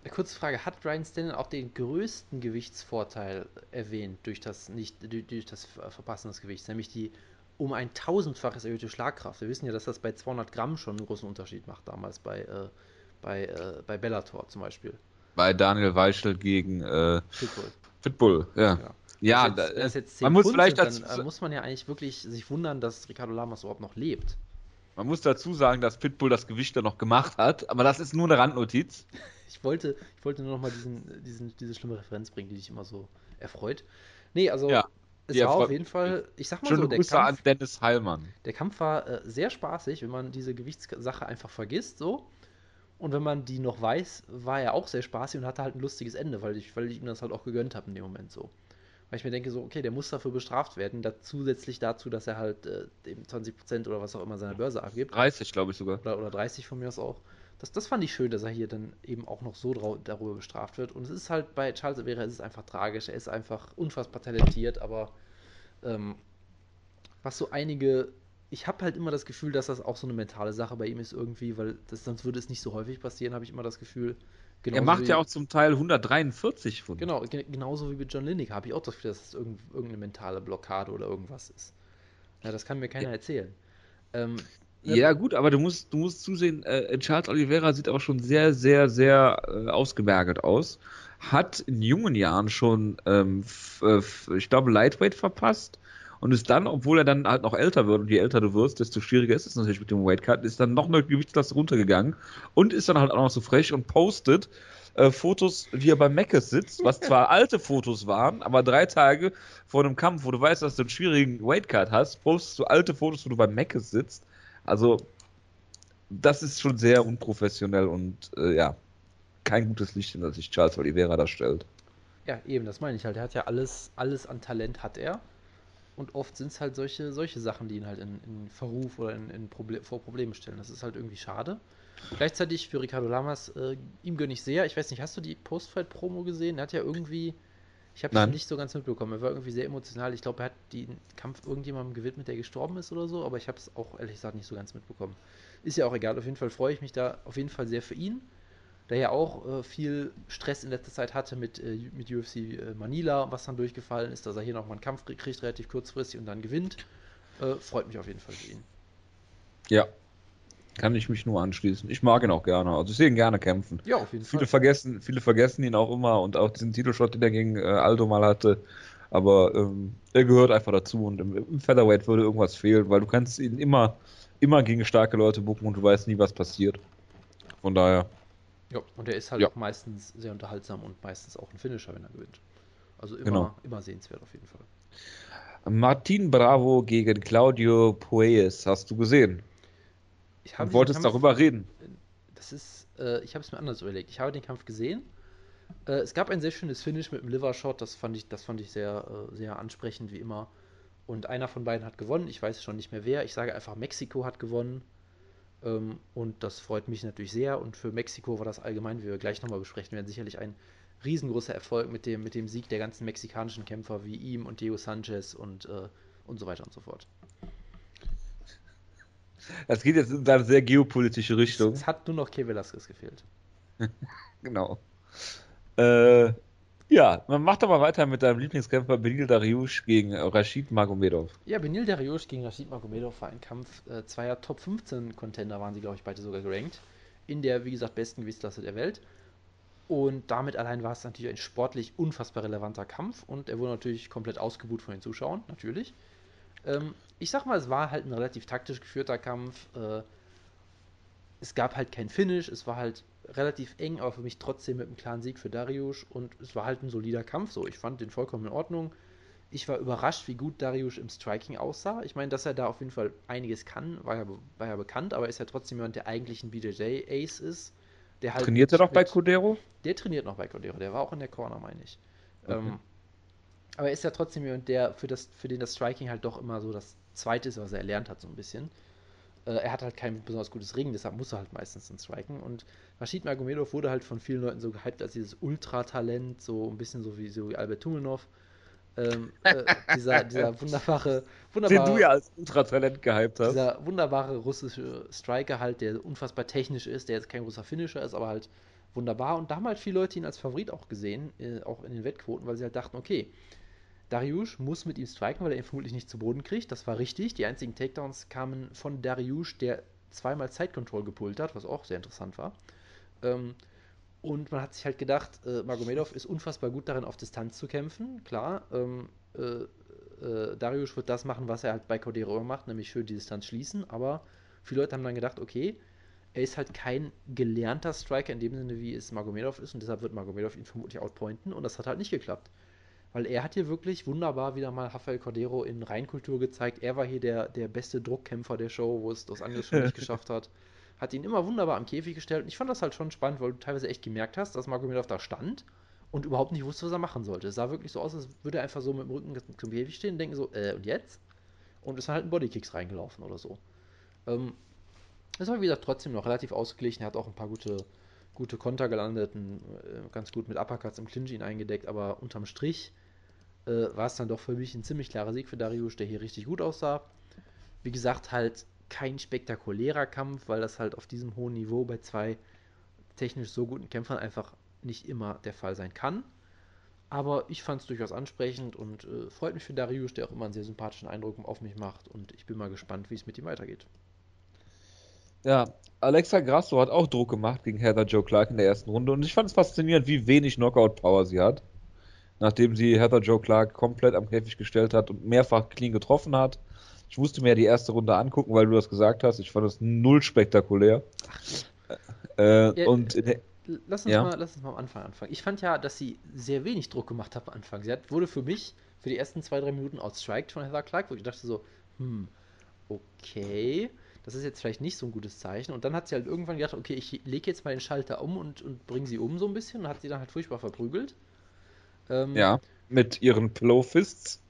Kurze Frage, hat Ryan Stanley auch den größten Gewichtsvorteil erwähnt durch das nicht durch, das Verpassen des Gewichts, nämlich die um ein tausendfaches erhöhte Schlagkraft. Wir wissen ja, dass das bei 200 Gramm schon einen großen Unterschied macht, damals bei, äh, bei, äh, bei Bellator zum Beispiel. Bei Daniel Weichel gegen äh, Pitbull. Pitbull, ja. ja. Ja, das jetzt, jetzt man muss Pfund vielleicht sind, dazu, dann, muss man ja eigentlich wirklich sich wundern, dass Ricardo Lamas überhaupt noch lebt. Man muss dazu sagen, dass Pitbull das Gewicht dann noch gemacht hat, aber das ist nur eine Randnotiz. Ich wollte, ich wollte nur noch mal diesen, diesen, diese schlimme Referenz bringen, die dich immer so erfreut. Nee, also ja, es war auf jeden Fall, ich sag mal so, der Grüße Kampf, an Dennis Heilmann. Der Kampf war äh, sehr spaßig, wenn man diese Gewichtssache einfach vergisst, so. Und wenn man die noch weiß, war er auch sehr spaßig und hatte halt ein lustiges Ende, weil ich, weil ich ihm das halt auch gegönnt habe in dem Moment so. Weil ich mir denke, so, okay, der muss dafür bestraft werden, da, zusätzlich dazu, dass er halt äh, eben 20% oder was auch immer seiner Börse abgibt. 30, glaube ich sogar. Oder, oder 30 von mir aus auch. Das, das fand ich schön, dass er hier dann eben auch noch so darüber bestraft wird. Und es ist halt bei Charles Oliveira ist es einfach tragisch. Er ist einfach unfassbar talentiert, aber ähm, was so einige. Ich habe halt immer das Gefühl, dass das auch so eine mentale Sache bei ihm ist irgendwie, weil das, sonst würde es nicht so häufig passieren, habe ich immer das Gefühl. Er macht ja auch zum Teil 143 von. Genau, genauso wie mit John Lineker habe ich auch das Gefühl, dass es das irgendeine mentale Blockade oder irgendwas ist. Ja, das kann mir keiner ja. erzählen. Ähm, ja, gut, aber du musst, du musst zusehen, äh, Charles Oliveira sieht auch schon sehr, sehr, sehr äh, ausgemergelt aus. Hat in jungen Jahren schon, ähm, äh, ich glaube, Lightweight verpasst und ist dann, obwohl er dann halt noch älter wird und je älter du wirst, desto schwieriger ist es natürlich mit dem Weightcut, ist dann noch eine Gewichtsklasse runtergegangen und ist dann halt auch noch so frech und postet äh, Fotos, wie er bei Meckes sitzt, was zwar alte Fotos waren, aber drei Tage vor einem Kampf, wo du weißt, dass du einen schwierigen Weightcut hast, postest du alte Fotos, wo du bei Meckes sitzt also, das ist schon sehr unprofessionell und äh, ja, kein gutes Licht, in das sich Charles Oliveira da stellt. Ja, eben, das meine ich halt. Er hat ja alles, alles an Talent hat er. Und oft sind es halt solche, solche Sachen, die ihn halt in, in Verruf oder in, in Proble vor Probleme stellen. Das ist halt irgendwie schade. Gleichzeitig für Ricardo Lamas, äh, ihm gönne ich sehr. Ich weiß nicht, hast du die Postfight-Promo gesehen? Er hat ja irgendwie ich habe es nicht so ganz mitbekommen. Er war irgendwie sehr emotional. Ich glaube, er hat den Kampf irgendjemandem gewidmet, der gestorben ist oder so, aber ich habe es auch ehrlich gesagt nicht so ganz mitbekommen. Ist ja auch egal. Auf jeden Fall freue ich mich da auf jeden Fall sehr für ihn, der ja auch äh, viel Stress in letzter Zeit hatte mit, äh, mit UFC äh, Manila, was dann durchgefallen ist, dass er hier nochmal einen Kampf kriegt, relativ kurzfristig und dann gewinnt. Äh, freut mich auf jeden Fall für ihn. Ja, kann ich mich nur anschließen. Ich mag ihn auch gerne. Also ich sehe ihn gerne kämpfen. Ja, auf jeden viele Fall. Vergessen, viele vergessen ihn auch immer und auch diesen Titelshot, den er gegen äh, Aldo mal hatte. Aber ähm, er gehört einfach dazu und im, im, Featherweight würde irgendwas fehlen, weil du kannst ihn immer, immer gegen starke Leute bucken und du weißt nie, was passiert. Von daher. Ja, und er ist halt ja. auch meistens sehr unterhaltsam und meistens auch ein Finisher, wenn er gewinnt. Also immer, genau. immer sehenswert auf jeden Fall. Martin Bravo gegen Claudio Pueyes, hast du gesehen? Ich du wolltest darüber reden. Das ist, äh, ich habe es mir anders überlegt. Ich habe den Kampf gesehen. Äh, es gab ein sehr schönes Finish mit dem Livershot. Das fand ich, das fand ich sehr, äh, sehr ansprechend wie immer. Und einer von beiden hat gewonnen. Ich weiß schon nicht mehr wer. Ich sage einfach, Mexiko hat gewonnen. Ähm, und das freut mich natürlich sehr. Und für Mexiko war das allgemein, wie wir gleich nochmal besprechen werden, sicherlich ein riesengroßer Erfolg mit dem, mit dem Sieg der ganzen mexikanischen Kämpfer wie ihm und Diego Sanchez und, äh, und so weiter und so fort. Das geht jetzt in eine sehr geopolitische Richtung. Es, hat nur noch Kevin Velasquez gefehlt. genau. Äh, ja, man macht aber weiter mit deinem Lieblingskämpfer Benil Dariush gegen Rashid Magomedov. Ja, Benil Dariush gegen Rashid Magomedov war ein Kampf äh, zweier Top 15 Contender, waren sie, glaube ich, beide sogar gerankt. In der, wie gesagt, besten Gewichtsklasse der Welt. Und damit allein war es natürlich ein sportlich unfassbar relevanter Kampf und er wurde natürlich komplett ausgebucht von den Zuschauern, natürlich. Ähm, ich sag mal, es war halt ein relativ taktisch geführter Kampf. Äh, es gab halt kein Finish, es war halt relativ eng, aber für mich trotzdem mit einem klaren Sieg für Darius und es war halt ein solider Kampf. So, ich fand den vollkommen in Ordnung. Ich war überrascht, wie gut Darius im Striking aussah. Ich meine, dass er da auf jeden Fall einiges kann, war ja, war ja bekannt, aber ist ja trotzdem jemand, der eigentlich ein BJJ-Ace ist. Der halt trainiert er noch bei Codero? Der trainiert noch bei Codero, der war auch in der Corner, meine ich. Okay. Ähm, aber er ist ja trotzdem jemand, der für, das, für den das Striking halt doch immer so das Zweite ist, was er erlernt hat, so ein bisschen. Äh, er hat halt kein besonders gutes Ringen, deshalb muss er halt meistens ins Striken. Und Rashid Magomedov wurde halt von vielen Leuten so gehypt als dieses Ultra-Talent, so ein bisschen so wie, so wie Albert Tumenov. Ähm, äh, dieser, dieser wunderbare, wunderbare. Den du ja als Ultratalent gehypt hast. Dieser wunderbare russische Striker halt, der unfassbar technisch ist, der jetzt kein großer Finisher ist, aber halt wunderbar. Und da haben halt viele Leute ihn als Favorit auch gesehen, äh, auch in den Wettquoten, weil sie halt dachten, okay, Dariush muss mit ihm striken, weil er ihn vermutlich nicht zu Boden kriegt. Das war richtig. Die einzigen Takedowns kamen von Dariush, der zweimal Side Control gepult hat, was auch sehr interessant war. Ähm, und man hat sich halt gedacht, äh, Magomedov ist unfassbar gut darin, auf Distanz zu kämpfen. Klar, ähm, äh, äh, Darius wird das machen, was er halt bei Cordero macht, nämlich schön die Distanz schließen. Aber viele Leute haben dann gedacht, okay, er ist halt kein gelernter Striker in dem Sinne, wie es Magomedov ist. Und deshalb wird Magomedov ihn vermutlich outpointen. Und das hat halt nicht geklappt. Weil er hat hier wirklich wunderbar wieder mal Rafael Cordero in Reinkultur gezeigt. Er war hier der, der beste Druckkämpfer der Show, wo es Dos Anjos schon nicht geschafft hat hat ihn immer wunderbar am Käfig gestellt. Und ich fand das halt schon spannend, weil du teilweise echt gemerkt hast, dass Magomedov da stand und überhaupt nicht wusste, was er machen sollte. Es sah wirklich so aus, als würde er einfach so mit dem Rücken zum Käfig stehen und denken so, äh, und jetzt? Und ist halt ein Bodykicks reingelaufen oder so. Ähm, das war, wie gesagt, trotzdem noch relativ ausgeglichen. Er hat auch ein paar gute, gute Konter gelandet, ein, äh, ganz gut mit Uppercuts im Clinch ihn eingedeckt, aber unterm Strich äh, war es dann doch für mich ein ziemlich klarer Sieg für Darius, der hier richtig gut aussah. Wie gesagt, halt kein spektakulärer Kampf, weil das halt auf diesem hohen Niveau bei zwei technisch so guten Kämpfern einfach nicht immer der Fall sein kann. Aber ich fand es durchaus ansprechend und äh, freut mich für Darius, der auch immer einen sehr sympathischen Eindruck auf mich macht. Und ich bin mal gespannt, wie es mit ihm weitergeht. Ja, Alexa Grasso hat auch Druck gemacht gegen Heather Joe Clark in der ersten Runde. Und ich fand es faszinierend, wie wenig Knockout-Power sie hat. Nachdem sie Heather Joe Clark komplett am Käfig gestellt hat und mehrfach clean getroffen hat. Ich musste mir ja die erste Runde angucken, weil du das gesagt hast. Ich fand das null spektakulär. Äh, ja, und der, lass, uns ja. mal, lass uns mal am Anfang anfangen. Ich fand ja, dass sie sehr wenig Druck gemacht hat am Anfang. Sie hat, wurde für mich für die ersten zwei, drei Minuten outstriked von Heather Clark, wo ich dachte so, hm, okay, das ist jetzt vielleicht nicht so ein gutes Zeichen. Und dann hat sie halt irgendwann gedacht, okay, ich lege jetzt mal den Schalter um und, und bringe sie um so ein bisschen und hat sie dann halt furchtbar verprügelt. Ähm, ja, mit ihren Pillow Fists.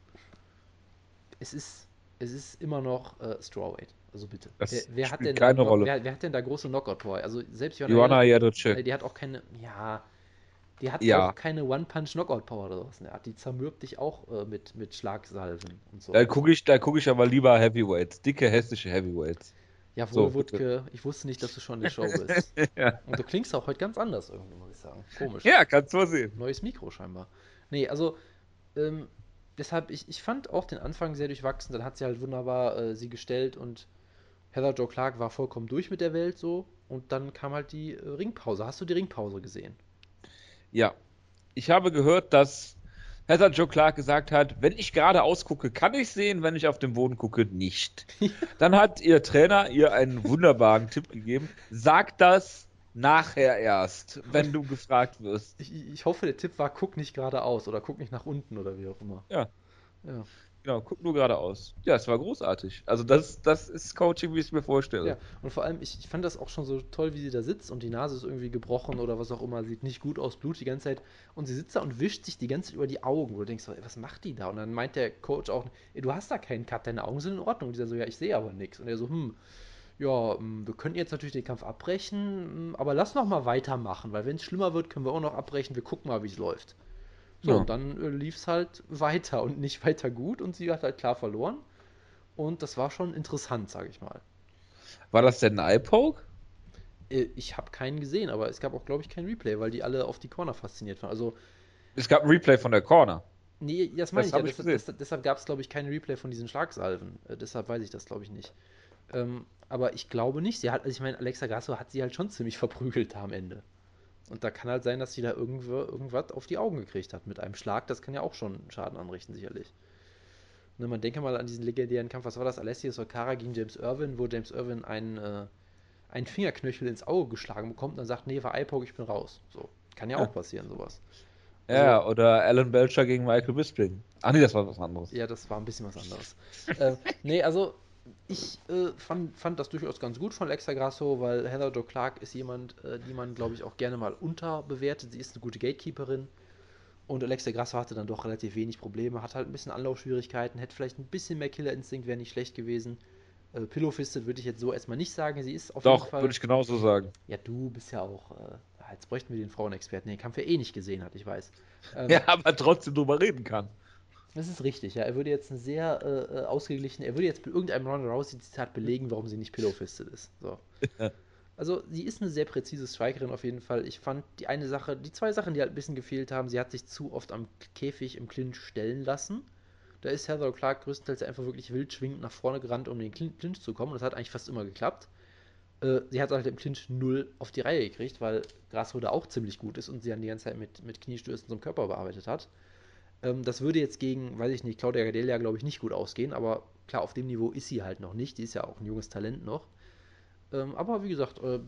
Es ist es ist immer noch äh, Strawweight. Also bitte. Das wer, wer hat denn keine da, Rolle. Wer, wer, hat denn da große Knockout-Boy? Also selbst Joanna Jadocek. Äh, die hat auch keine, ja, die hat ja. auch keine One-Punch-Knockout-Power oder sowas. Ne? Die zermürbt dich auch äh, mit, mit Schlagsalven und so. Da gucke ich, guck ich aber lieber Heavyweights. Dicke, hässliche Heavyweights. Ja, wohl, so, Wutke, ich wusste nicht, dass du schon in der Show bist. ja. Und du klingst auch heute ganz anders irgendwie, muss ich sagen. Komisch. Ja, kannst du mal sehen. Neues Mikro scheinbar. Nee, also, ähm, deshalb, ich, ich fand auch den Anfang sehr durchwachsen. Dann hat sie halt wunderbar äh, sie gestellt und Heather Joe Clark war vollkommen durch mit der Welt so. Und dann kam halt die äh, Ringpause. Hast du die Ringpause gesehen? Ja. Ich habe gehört, dass Heather Joe Clark gesagt hat, wenn ich gerade ausgucke, kann ich sehen, wenn ich auf den Boden gucke, nicht. Dann hat ihr Trainer ihr einen wunderbaren Tipp gegeben. Sag das nachher erst, wenn du gefragt wirst. Ich, ich, hoffe, der Tipp war, guck nicht geradeaus oder guck nicht nach unten oder wie auch immer. Ja. Ja. Genau, guck nur geradeaus. Ja, es war großartig. Also das, das ist Coaching, wie ich es mir vorstelle. Ja, und vor allem, ich, ich fand das auch schon so toll, wie sie da sitzt und die Nase ist irgendwie gebrochen oder was auch immer, sieht nicht gut aus, Blut die ganze Zeit. Und sie sitzt da und wischt sich die ganze Zeit über die Augen, wo du denkst, was macht die da? Und dann meint der Coach auch, du hast da keinen Cut, deine Augen sind in Ordnung. Und die so, ja, ich sehe aber nichts. Und er so, hm, ja, ähm, wir könnten jetzt natürlich den Kampf abbrechen, ähm, aber lass noch mal weitermachen, weil wenn es schlimmer wird, können wir auch noch abbrechen. Wir gucken mal, wie es läuft. So, ja. und dann äh, lief es halt weiter und nicht weiter gut und sie hat halt klar verloren. Und das war schon interessant, sage ich mal. War das denn ein Eye-Poke? Äh, ich habe keinen gesehen, aber es gab auch, glaube ich, kein Replay, weil die alle auf die Corner fasziniert waren. Also, es gab ein Replay von der Corner. Nee, das meine ich ja. Ich deshalb, deshalb gab es, glaube ich, kein Replay von diesen Schlagsalven. Äh, deshalb weiß ich das, glaube ich, nicht. Ähm, aber ich glaube nicht. Sie hat, also ich meine, Alexa Grasso hat sie halt schon ziemlich verprügelt da am Ende. Und da kann halt sein, dass sie da irgendwo, irgendwas auf die Augen gekriegt hat mit einem Schlag. Das kann ja auch schon Schaden anrichten, sicherlich. Ne, man denke mal an diesen legendären Kampf, was war das? Alessio Okara gegen James Irwin, wo James Irwin einen, äh, einen Fingerknöchel ins Auge geschlagen bekommt und dann sagt, nee, war iPoke, ich bin raus. So. Kann ja, ja. auch passieren, sowas. Also, ja, oder Alan Belcher gegen Michael Bisping. Ach nee, das war was anderes. Ja, das war ein bisschen was anderes. äh, nee, also ich äh, fand, fand das durchaus ganz gut von Alexa Grasso, weil Heather Joe Clark ist jemand, äh, die man, glaube ich, auch gerne mal unterbewertet. Sie ist eine gute Gatekeeperin. Und Alexa Grasso hatte dann doch relativ wenig Probleme, hat halt ein bisschen Anlaufschwierigkeiten, hätte vielleicht ein bisschen mehr Killerinstinkt, wäre nicht schlecht gewesen. Äh, Pillowfisted würde ich jetzt so erstmal nicht sagen. Sie ist auf Doch, jeden Fall. würde ich genauso sagen. Ja, du bist ja auch. Äh, jetzt bräuchten wir den Frauenexperten, den Kampf ja eh nicht gesehen hat, ich weiß. Ähm, ja, aber trotzdem drüber reden kann. Das ist richtig, ja. Er würde jetzt eine sehr äh, äh ausgeglichen, er würde jetzt mit irgendeinem Ronda Rousey-Zitat belegen, warum sie nicht Pillowfisted ist. So. Also, sie ist eine sehr präzise Strikerin auf jeden Fall. Ich fand die eine Sache, die zwei Sachen, die halt ein bisschen gefehlt haben, sie hat sich zu oft am Käfig im Clinch stellen lassen. Da ist Heather Clark größtenteils einfach wirklich wild schwingend nach vorne gerannt, um in den Clinch zu kommen. Und das hat eigentlich fast immer geklappt. Äh, sie hat halt im Clinch null auf die Reihe gekriegt, weil Grasrode auch ziemlich gut ist und sie dann die ganze Zeit mit, mit Kniestößen zum Körper bearbeitet hat. Ähm, das würde jetzt gegen, weiß ich nicht, Claudia Gadelia, glaube ich, nicht gut ausgehen, aber klar, auf dem Niveau ist sie halt noch nicht. Die ist ja auch ein junges Talent noch. Ähm, aber wie gesagt, äh,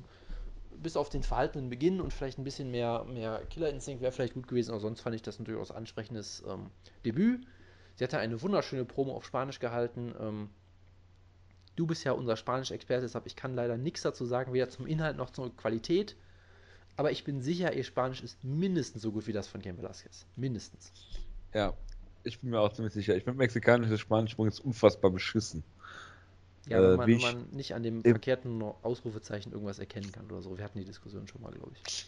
bis auf den verhaltenen Beginn und vielleicht ein bisschen mehr, mehr Killerinstinkt wäre vielleicht gut gewesen, aber sonst fand ich das ein durchaus ansprechendes ähm, Debüt. Sie hatte eine wunderschöne Promo auf Spanisch gehalten. Ähm, du bist ja unser Spanisch-Experte, deshalb ich kann leider nichts dazu sagen, weder zum Inhalt noch zur Qualität. Aber ich bin sicher, ihr Spanisch ist mindestens so gut wie das von Ken Velasquez. Mindestens. Ja, ich bin mir auch ziemlich sicher. Ich finde mexikanisches Spanisch übrigens unfassbar beschissen. Ja, wenn, äh, man, wenn man, nicht an dem verkehrten Ausrufezeichen irgendwas erkennen kann oder so. Wir hatten die Diskussion schon mal, glaube ich.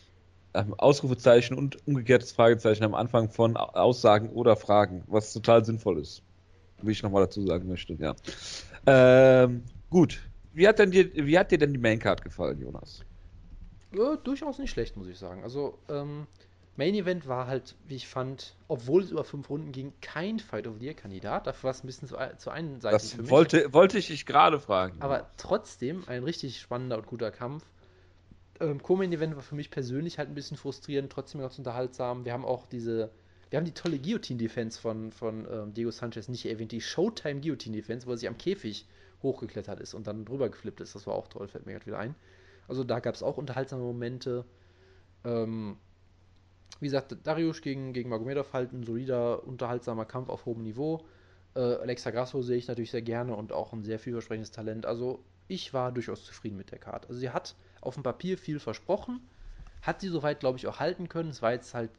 Ähm, Ausrufezeichen und umgekehrtes Fragezeichen am Anfang von Aussagen oder Fragen, was total sinnvoll ist. Wie ich nochmal dazu sagen möchte, ja. Ähm, gut. Wie hat, denn dir, wie hat dir denn die Maincard gefallen, Jonas? Ja, durchaus nicht schlecht, muss ich sagen. Also, ähm, Main Event war halt, wie ich fand, obwohl es über fünf Runden ging, kein Fight of the Year Kandidat. Dafür war es ein bisschen zu, zu einen Seiten das für mich. Wollte, wollte ich dich gerade fragen. Aber trotzdem ein richtig spannender und guter Kampf. Ähm, Co-Main Event war für mich persönlich halt ein bisschen frustrierend, trotzdem ganz unterhaltsam. Wir haben auch diese, wir haben die tolle Guillotine-Defense von, von ähm, Diego Sanchez nicht erwähnt, die Showtime Guillotine-Defense, wo er sich am Käfig hochgeklettert ist und dann drüber geflippt ist. Das war auch toll, fällt mir gerade wieder ein. Also da gab es auch unterhaltsame Momente. Ähm, wie gesagt, Darius gegen, gegen Magomedov halt ein solider, unterhaltsamer Kampf auf hohem Niveau. Äh, Alexa Grasso sehe ich natürlich sehr gerne und auch ein sehr vielversprechendes Talent. Also ich war durchaus zufrieden mit der Karte. Also sie hat auf dem Papier viel versprochen, hat sie soweit, glaube ich, auch halten können. Es war jetzt halt,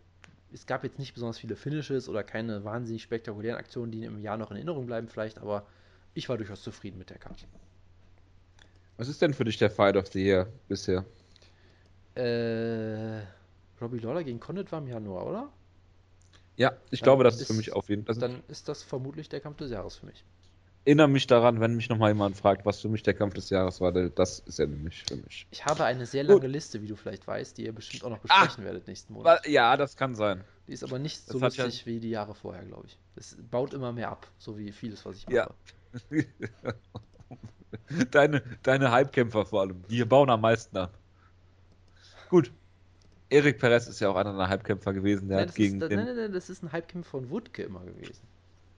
es gab jetzt nicht besonders viele Finishes oder keine wahnsinnig spektakulären Aktionen, die im Jahr noch in Erinnerung bleiben vielleicht, aber ich war durchaus zufrieden mit der Karte. Was ist denn für dich der Fight of the Year bisher? Äh Robbie Lawler gegen Condit war im Januar, oder? Ja, ich dann glaube, das ist, ist für mich auf jeden Fall. Dann ist das vermutlich der Kampf des Jahres für mich. Erinnere mich daran, wenn mich nochmal jemand fragt, was für mich der Kampf des Jahres war, das ist er nämlich für mich. Ich habe eine sehr lange Gut. Liste, wie du vielleicht weißt, die ihr bestimmt auch noch besprechen ah, werdet nächsten Monat. Ja, das kann sein. Die ist aber nicht so das lustig ja... wie die Jahre vorher, glaube ich. Es baut immer mehr ab, so wie vieles, was ich mache. Ja. deine deine Hypekämpfer vor allem, die bauen am meisten ab. Gut, Erik Perez ist ja auch einer der Halbkämpfer gewesen. Der nein, hat gegen ist, den... nein, nein, das ist ein Halbkämpfer von Wutke immer gewesen.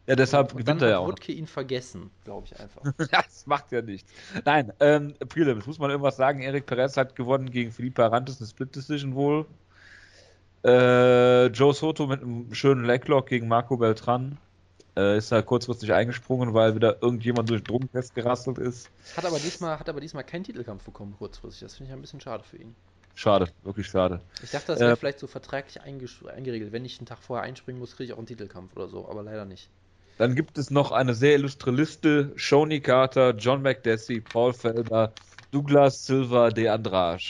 Ja, deshalb und gewinnt er ja auch. Wutke ihn vergessen, glaube ich einfach. das macht ja nichts. Nein, ähm, Prelims, muss man irgendwas sagen. Erik Perez hat gewonnen gegen Felipe Arantes, eine Split Decision wohl. Äh, Joe Soto mit einem schönen Leglock gegen Marco Beltran. Äh, ist da kurzfristig eingesprungen, weil wieder irgendjemand durch Drogen festgerasselt ist. Hat aber diesmal, hat aber diesmal keinen Titelkampf bekommen, kurzfristig. Das finde ich ein bisschen schade für ihn. Schade, wirklich schade. Ich dachte, das wäre äh, vielleicht so vertraglich eingeregelt. Wenn ich einen Tag vorher einspringen muss, kriege ich auch einen Titelkampf oder so, aber leider nicht. Dann gibt es noch eine sehr illustre Liste: Shoney Carter, John McDessie, Paul Felder, Douglas Silva de Andrade.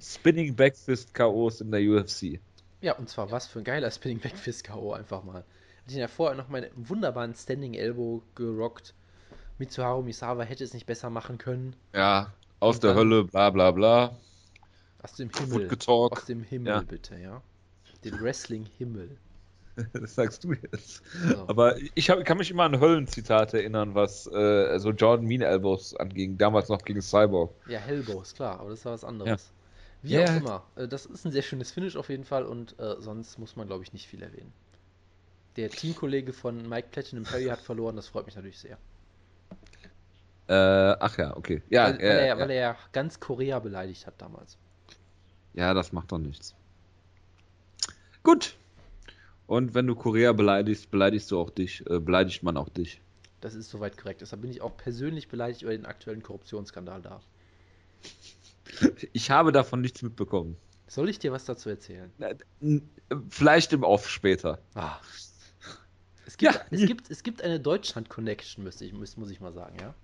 Spinning Backfist KOs in der UFC. Ja, und zwar was für ein geiler Spinning Backfist KO einfach mal. Hatte ich ja vorher noch meinen wunderbaren Standing Elbow gerockt. Mitsuharu Misawa hätte es nicht besser machen können. Ja, aus und der Hölle, bla bla bla. Aus dem Himmel. Aus dem Himmel, ja. bitte, ja. Den Wrestling-Himmel. Das sagst du jetzt. So. Aber ich hab, kann mich immer an Höllenzitate erinnern, was äh, so Jordan Mean Elbows anging, damals noch gegen Cyborg. Ja, Hellbows, klar, aber das war was anderes. Ja. Wie yeah. auch immer. Äh, das ist ein sehr schönes Finish auf jeden Fall und äh, sonst muss man, glaube ich, nicht viel erwähnen. Der Teamkollege von Mike Platinum Perry hat verloren, das freut mich natürlich sehr. Äh, ach ja, okay. Ja, weil, weil, er, ja. weil er ganz Korea beleidigt hat damals. Ja, das macht doch nichts. Gut. Und wenn du Korea beleidigst, beleidigst du auch dich, äh, beleidigt man auch dich. Das ist soweit korrekt. Deshalb bin ich auch persönlich beleidigt über den aktuellen Korruptionsskandal da. Ich habe davon nichts mitbekommen. Soll ich dir was dazu erzählen? Vielleicht im Off später. Ah. Es gibt, ja. es gibt, es gibt eine Deutschland-Connection, muss ich, muss, muss ich mal sagen, ja.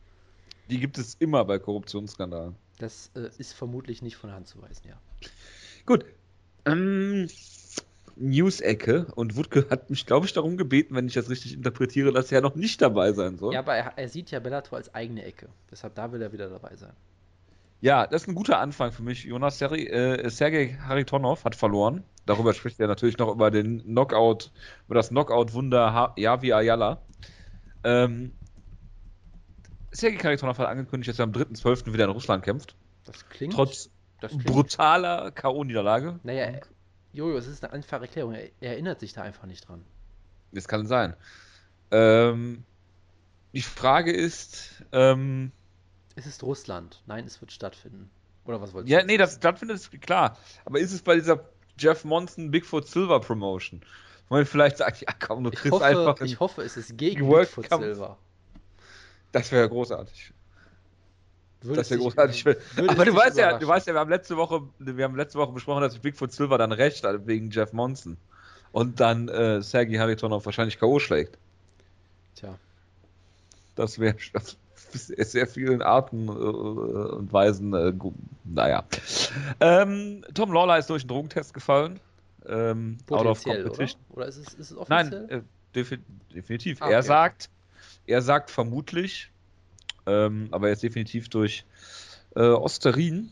Die gibt es immer bei Korruptionsskandalen. Das äh, ist vermutlich nicht von Hand zu weisen, ja. Gut. Ähm, News-Ecke und Wutke hat mich, glaube ich, darum gebeten, wenn ich das richtig interpretiere, dass er noch nicht dabei sein soll. Ja, aber er, er sieht ja Bellator als eigene Ecke. Deshalb da will er wieder dabei sein. Ja, das ist ein guter Anfang für mich. Jonas Sergei, äh, Sergei Haritonov hat verloren. Darüber spricht er natürlich noch über den Knockout, über das Knockout-Wunder Yavi Ayala. Ähm, Sergei Haritonov hat angekündigt, dass er am 3.12. wieder in Russland kämpft. Das klingt. Trotz brutaler K.O.-Niederlage. Naja, Jojo, es ist eine einfache Erklärung. Er, er erinnert sich da einfach nicht dran. Das kann sein. Ähm, die Frage ist, ähm, Es ist Russland. Nein, es wird stattfinden. Oder was wolltest ja, du? nee, das stattfindet, ist klar. Aber ist es bei dieser Jeff Monson Bigfoot Silver Promotion? Wo man vielleicht sagt, ja komm, du ich kriegst hoffe, einfach. ich hoffe, es ist gegen World Bigfoot. Silver. das wäre großartig. Würde Das wäre dich- großartig. würde Aber du weißt ja, du weißt ja, wir haben letzte Woche, wir haben letzte Woche besprochen, dass Bigfoot Silver dann recht hat wegen Jeff Monson. Und dann äh, Sergei Haritonov wahrscheinlich K.O. schlägt. Tja, Das wäre ist sehr vielen Arten äh, und Weisen, äh, naja. Ähm, Tom Lawler ist durch einen Drogentest gefallen. Ähm, potenziell, oder? Oder ist es, ist es offiziell? Nein, äh, defi definitiv. Ah, er okay. sagt, er sagt vermutlich, ähm, aber er ist definitiv durch äh, Osterin.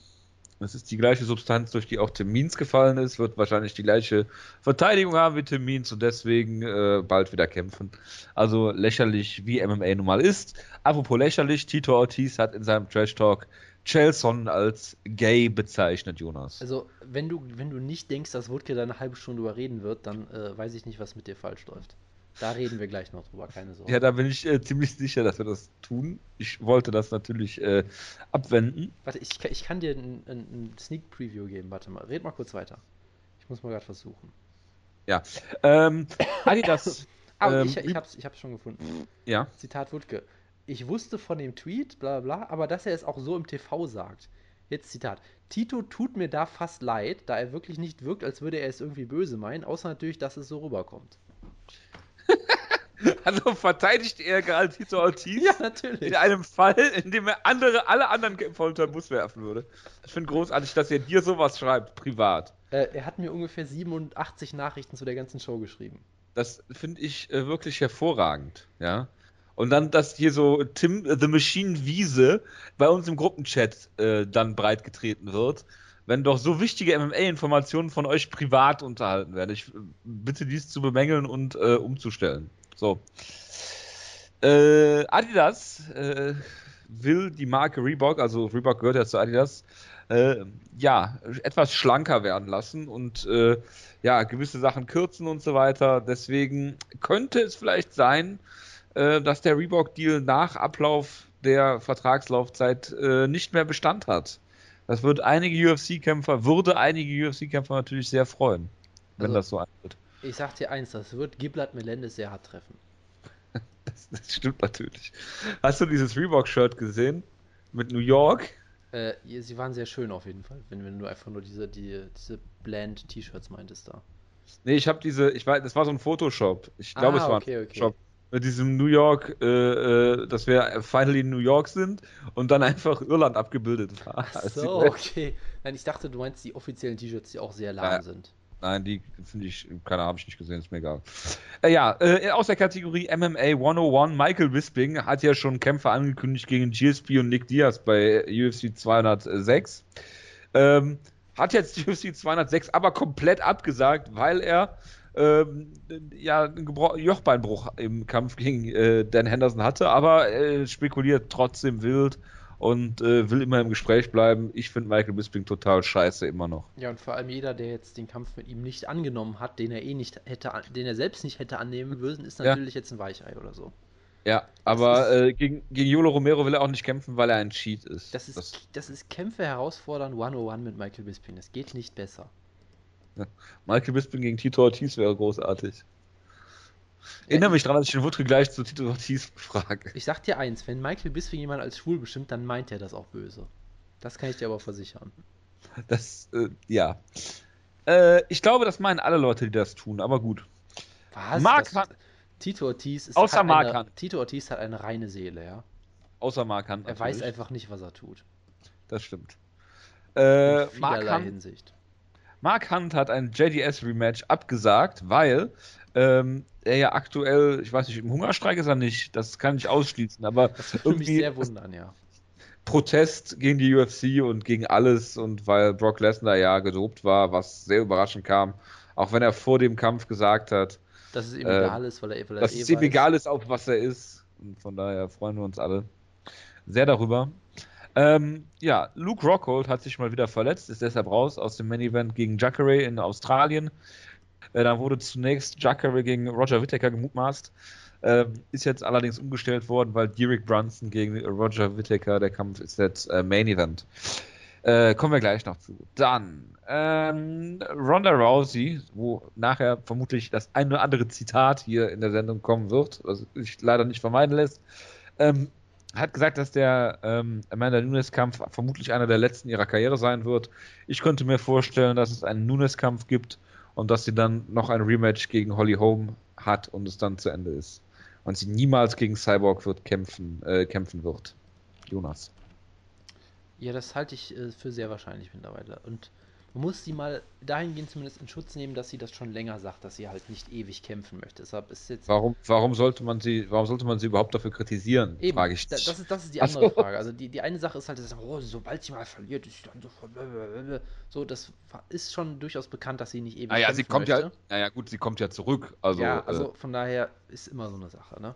Das ist die gleiche Substanz, durch die auch Tim Means gefallen ist, wird wahrscheinlich die gleiche Verteidigung haben wie Tim Means und deswegen äh, bald wieder kämpfen. Also lächerlich, wie MMA nun mal ist. Apropos lächerlich, Tito Ortiz hat in seinem Trash Talk Chelson als gay bezeichnet, Jonas. Also, wenn du, wenn du nicht denkst, dass Wutke da eine halbe Stunde drüber reden wird, dann äh, weiß ich nicht, was mit dir falsch läuft. Da reden wir gleich noch drüber, keine Sorge. Ja, da bin ich äh, ziemlich sicher, dass wir das tun. Ich wollte das natürlich äh, abwenden. Warte, ich, kann- ich kann dir ein, ein, Sneak Preview geben. Warte mal, red mal kurz weiter. Ich muss mal gerade versuchen. Ähm, Adidas, Ah, Ähm, ich, ich, hab's, ich hab's schon gefunden. ja, Zitat Wutke. Ich wusste von dem Tweet, bla bla, bla, aber dass er es auch so im TV sagt. Jetzt Zitat. Tito tut mir da fast leid, da er wirklich nicht wirkt, als würde er es irgendwie böse meinen, außer natürlich, dass es so rüberkommt. also verteidigt er gerade Tito Ortiz natürlich. in einem Fall, in dem er andere, alle anderen Kämpfer unter den Bus werfen würde. Ich finde großartig, dass er dir sowas schreibt, privat. Äh, er hat mir ungefähr 87 Nachrichten zu der ganzen Show geschrieben. Das finde ich äh, wirklich hervorragend, ja. Und dann, dass hier so Tim äh, The Machine Wiese bei uns im Gruppenchat äh, dann breitgetreten wird, wenn doch so wichtige MMA-Informationen von euch privat unterhalten werden. Ich äh, bitte dies zu bemängeln und äh, umzustellen. So. Äh, Adidas äh, will die Marke Reebok, also Reebok gehört ja zu Adidas, äh, ja, etwas schlanker werden lassen und äh, ja, gewisse Sachen kürzen und so weiter. Deswegen könnte es vielleicht sein, äh, dass der Reebok-Deal nach Ablauf der Vertragslaufzeit äh, nicht mehr Bestand hat. Das wird einige UFC-Kämpfer, würde einige UFC-Kämpfer natürlich sehr freuen, wenn Also- das so eintritt. Ich sag dir eins, das wird Giblat Melendez sehr hart treffen. Das, das stimmt natürlich. Hast du dieses Reebok-Shirt gesehen? Mit New York? Äh, sie waren sehr schön auf jeden Fall, wenn, wenn du einfach nur diese, die, diese Bland-T-Shirts meintest da. Nee, ich habe diese, ich weiß, das war so ein Photoshop. Ich glaube, Ah, es war okay, ein okay. Photoshop. Mit diesem New York, äh, äh, dass wir finally in New York sind und dann einfach Irland abgebildet war. Ach so, okay. Nein, ich dachte, du meinst die offiziellen T-Shirts, die auch sehr lahm Ja. sind. Nein, die finde ich, keine habe ich nicht gesehen, ist mir egal. Äh, ja, äh, aus der Kategorie MMA 101, Michael Bisping hat ja schon Kämpfe angekündigt gegen GSP und Nick Diaz bei UFC 206. Ähm, hat jetzt UFC 206 aber komplett abgesagt, weil er ähm, ja einen Gebro- Jochbeinbruch im Kampf gegen äh, Dan Henderson hatte, aber äh, spekuliert trotzdem wild und äh, will immer im Gespräch bleiben. Ich finde Michael Bisping total scheiße immer noch. Ja, und vor allem jeder, der jetzt den Kampf mit ihm nicht angenommen hat, den er eh nicht hätte, den er selbst nicht hätte annehmen müssen, ist Ja. natürlich jetzt ein Weichei oder so. Ja, aber äh, gegen, gegen Yolo Romero will er auch nicht kämpfen, weil er ein Cheat ist. Das ist, das, ist Kämpfe herausfordern 101 mit Michael Bisping. Das geht nicht besser. Michael Bisping gegen Tito Ortiz wäre großartig. Erinnere mich daran, dass ich den Wutke gleich zu Tito Ortiz frage. Ich sag dir eins, wenn Michael Bisping jemand als schwul bestimmt, dann meint er das auch böse. Das kann ich dir aber versichern. Das, äh, ja. Äh, ich glaube, das meinen alle Leute, die das tun, aber gut. Was? Mark Das- Tito Ortiz ist Außer Mark Hunt. Tito Ortiz hat eine reine Seele, ja. Außer Mark Hunt Er weiß einfach nicht, was er tut. Das stimmt. Äh, In Mark, vielerlei Hunt, Hinsicht. Mark Hunt hat ein JDS-Rematch abgesagt, weil ähm, er ja aktuell, ich weiß nicht, im Hungerstreik ist er nicht, das kann ich ausschließen, aber das würde mich sehr wundern, ja. Protest gegen die UFC und gegen alles und weil Brock Lesnar ja gedopt war, was sehr überraschend kam, auch wenn er vor dem Kampf gesagt hat, dass es ihm äh, egal ist, weil er, weil er dass eh es ihm egal ist, auf was er ist. Und von daher freuen wir uns alle sehr darüber. Ähm, ja, Luke Rockhold hat sich mal wieder verletzt, ist deshalb raus aus dem Main Event gegen Jacare in Australien. Äh, dann wurde zunächst Jacare gegen Roger Whittaker gemutmaßt. Äh, ist jetzt allerdings umgestellt worden, weil Derek Brunson gegen Roger Whittaker, der Kampf ist jetzt äh, Main Event. Äh, kommen wir gleich noch zu. Dann ähm, Ronda Rousey, wo nachher vermutlich das ein oder andere Zitat hier in der Sendung kommen wird, was sich leider nicht vermeiden lässt, ähm, hat gesagt, dass der ähm, Amanda Nunes-Kampf vermutlich einer der letzten ihrer Karriere sein wird. Ich könnte mir vorstellen, dass es einen Nunes-Kampf gibt und dass sie dann noch ein Rematch gegen Holly Holm hat und es dann zu Ende ist. Und sie niemals gegen Cyborg wird kämpfen, äh, kämpfen wird. Jonas. Ja, das halte ich äh, für sehr wahrscheinlich mittlerweile. Und man muss sie mal dahingehend zumindest in Schutz nehmen, dass sie das schon länger sagt, dass sie halt nicht ewig kämpfen möchte. Deshalb ist jetzt warum, warum sollte man sie, warum sollte man sie überhaupt dafür kritisieren? Eben, frage ich. das, ist, das ist die andere Frage. Also die, die eine Sache ist halt, dass, oh, sobald sie mal verliert, ist sie dann sofort. So, das ist schon durchaus bekannt, dass sie nicht ewig naja, kämpfen sie kommt möchte. Ja, naja, gut, sie kommt ja zurück. Also, ja, also äh, von daher ist immer so eine Sache, ne?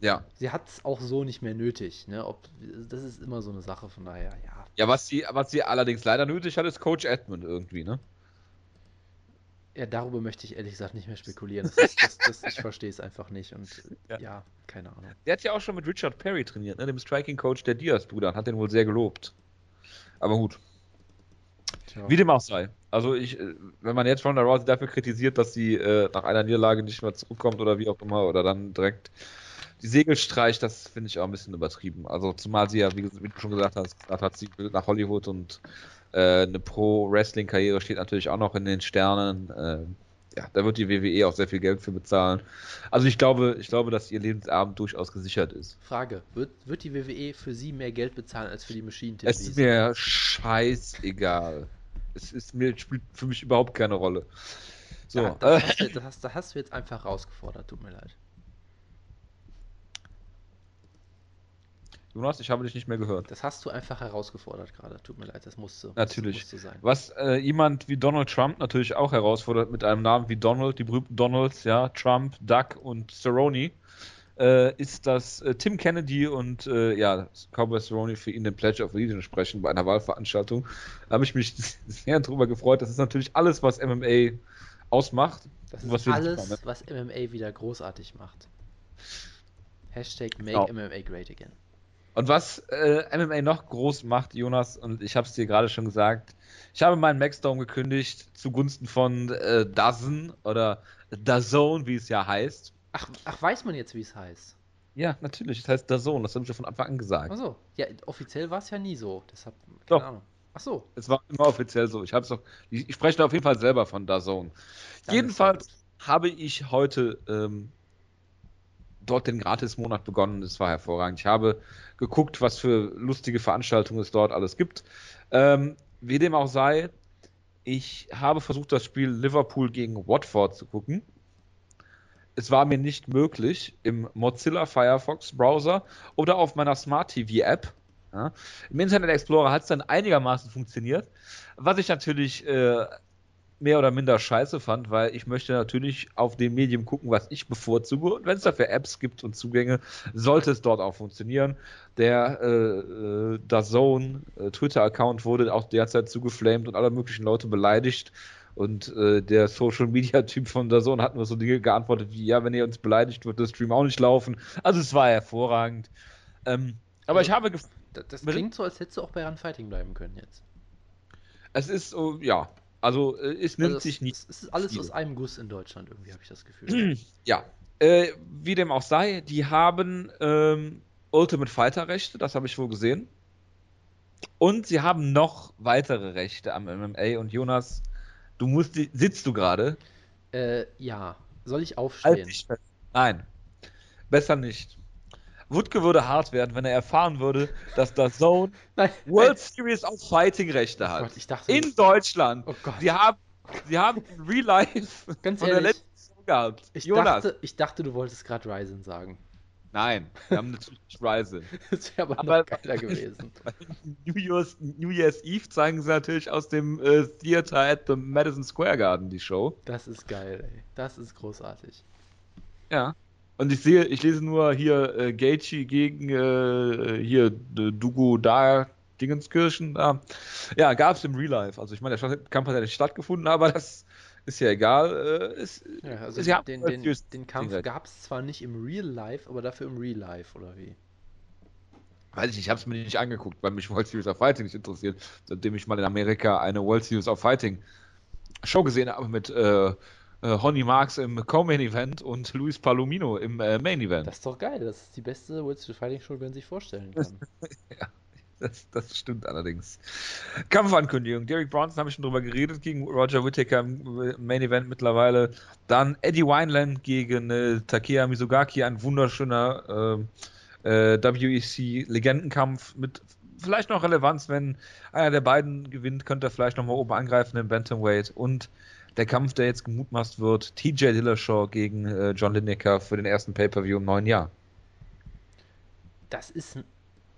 Ja. Sie hat es auch so nicht mehr nötig. Ne? Ob, das ist immer so eine Sache, von daher, ja. Ja, was sie, was sie allerdings leider nötig hat, ist Coach Edmund irgendwie, ne? Ja, darüber möchte ich ehrlich gesagt nicht mehr spekulieren. Das ist, das, das, ich verstehe es einfach nicht und ja. ja. keine Ahnung. Der hat ja auch schon mit Richard Perry trainiert, ne? dem Striking Coach der Diaz-Brüder, hat den wohl sehr gelobt. Aber gut. Tja. Wie dem auch sei. Also ich, äh, wenn man jetzt Ronda Rousey dafür kritisiert, dass sie äh, nach einer Niederlage nicht mehr zurückkommt oder wie auch immer, oder dann direkt die Segel streicht, das finde ich auch ein bisschen übertrieben. Also zumal sie ja, wie, wie du schon gesagt hast, gesagt hat, sie nach Hollywood und äh, eine Pro-Wrestling-Karriere steht natürlich auch noch in den Sternen. Äh, ja, da wird die WWE auch sehr viel Geld für bezahlen. Also ich glaube, ich glaube, dass ihr Lebensabend durchaus gesichert ist. Frage: Wird, wird die WWE für sie mehr Geld bezahlen als für die Machine TV? Es ist mir scheißegal. Es ist mir spielt für mich überhaupt keine Rolle. So, ja, das, hast du, das, hast, das hast du jetzt einfach rausgefordert, tut mir leid. Jonas, ich habe dich nicht mehr gehört. Das hast du einfach herausgefordert gerade. Tut mir leid, das musste, natürlich. Musste sein. Was äh, jemand wie Donald Trump natürlich auch herausfordert mit einem Namen wie Donald, die berühmten Donalds, ja, Trump, Duck und Cerrone, äh, ist, dass äh, Tim Kennedy und äh, ja, Cowboy Cerrone für ihn den Pledge of Allegiance sprechen bei einer Wahlveranstaltung. Da habe ich mich sehr darüber gefreut. Das ist natürlich alles, was MMA ausmacht. Das ist alles, was MMA wieder großartig macht. Hashtag Make genau. MMA Great Again. Und was äh, MMA noch groß macht, Jonas, und ich habe es dir gerade schon gesagt, ich habe meinen Maxdome gekündigt zugunsten von äh, Dozen oder Dazone, wie es ja heißt. Ach, ach, weiß man jetzt, wie es heißt? Ja, natürlich, es heißt Dazone, das habe ich ja von Anfang an gesagt. Achso, ja, offiziell war es ja nie so, deshalb, keine Doch. Ahnung. Ach so. Es war immer offiziell so. Ich, hab's doch, ich, ich spreche da auf jeden Fall selber von Dazone. Jedenfalls habe ich heute ähm, dort den Gratis-Monat begonnen. Das war hervorragend. Ich habe geguckt, was für lustige Veranstaltungen es dort alles gibt. Ähm, wie dem auch sei, ich habe versucht, das Spiel Liverpool gegen Watford zu gucken. Es war mir nicht möglich im Mozilla Firefox Browser oder auf meiner Smart TV App. Ja. Im Internet Explorer hat es dann einigermaßen funktioniert. Was ich natürlich äh, mehr oder minder scheiße fand, weil ich möchte natürlich auf dem Medium gucken, was ich bevorzuge. Und wenn es dafür Apps gibt und Zugänge, sollte es dort auch funktionieren. Der äh, äh, Dazone äh, Twitter-Account wurde auch derzeit zugeflamed und alle möglichen Leute beleidigt. Und äh, der Social-Media-Typ von Dazone hat nur so Dinge geantwortet wie, ja, wenn ihr uns beleidigt, wird der Stream auch nicht laufen. Also es war hervorragend. Ähm, aber also, ich habe... Das, das klingt so, als hättest du auch bei Run Fighting bleiben können jetzt. Es ist so, ja, also äh, es nimmt also sich nicht. Es ist alles viel. aus einem Guss in Deutschland, irgendwie habe ich das Gefühl. Ja. Äh, wie dem auch sei, die haben ähm, Ultimate Fighter Rechte, das habe ich wohl gesehen. Und sie haben noch weitere Rechte am MMA. Und Jonas, du musst, die, sitzt du gerade? Äh, ja. Soll ich aufstehen? Halt Nein. Besser nicht. Wutke würde hart werden, wenn er erfahren würde, dass das Zone Nein, World Series of Fighting Rechte Oh hat. Gott, ich dachte, In Deutschland. Oh Gott. Sie haben, sie haben Real Life Ganz von der ehrlich, letzten Show gehabt. ich Jonas. dachte, ich dachte, du wolltest gerade Ryzen sagen. Nein, wir haben natürlich nicht Ryzen. Das wäre aber, Aber- noch geiler gewesen. New Year's, New Year's Eve zeigen sie natürlich aus dem äh, Theater at the Madison Square Garden die Show. Das ist geil, ey. Das ist großartig. Ja. Und ich sehe, ich lese nur hier äh, Gaethje gegen äh, hier Dugu da Dingenskirchen da. Ja, gab es im Real Life. Also ich meine, der Kampf hat ja nicht stattgefunden, aber das ist ja egal. Äh, ist, Ja, also haben den, den, den Kampf gab es zwar nicht im Real Life, aber dafür im Real Life, oder wie? Weiß ich nicht, ich habe es mir nicht angeguckt, weil mich World Series of Fighting nicht interessiert, seitdem ich mal in Amerika eine World Series of Fighting Show gesehen habe mit äh, äh, Honey Marks im Co-Main Event und Luis Palomino im äh, Main Event. Das ist doch geil. Das ist die beste World Street Fighting Show, die man sich vorstellen kann. Das, das stimmt allerdings. Kampfankündigung. Derek Bronson habe ich schon drüber geredet gegen Roger Whittaker im Main Event mittlerweile. Dann Eddie Wineland gegen äh, Takeya Mizugaki, ein wunderschöner äh, äh, WEC-Legendenkampf mit vielleicht noch Relevanz, wenn einer der beiden gewinnt, könnte er vielleicht nochmal oben angreifen im Bantamweight. Und der Kampf, der jetzt gemutmaßt wird, TJ Dillashaw gegen äh, John Lineker für den ersten Pay-Per-View im neuen Jahr. Das ist ein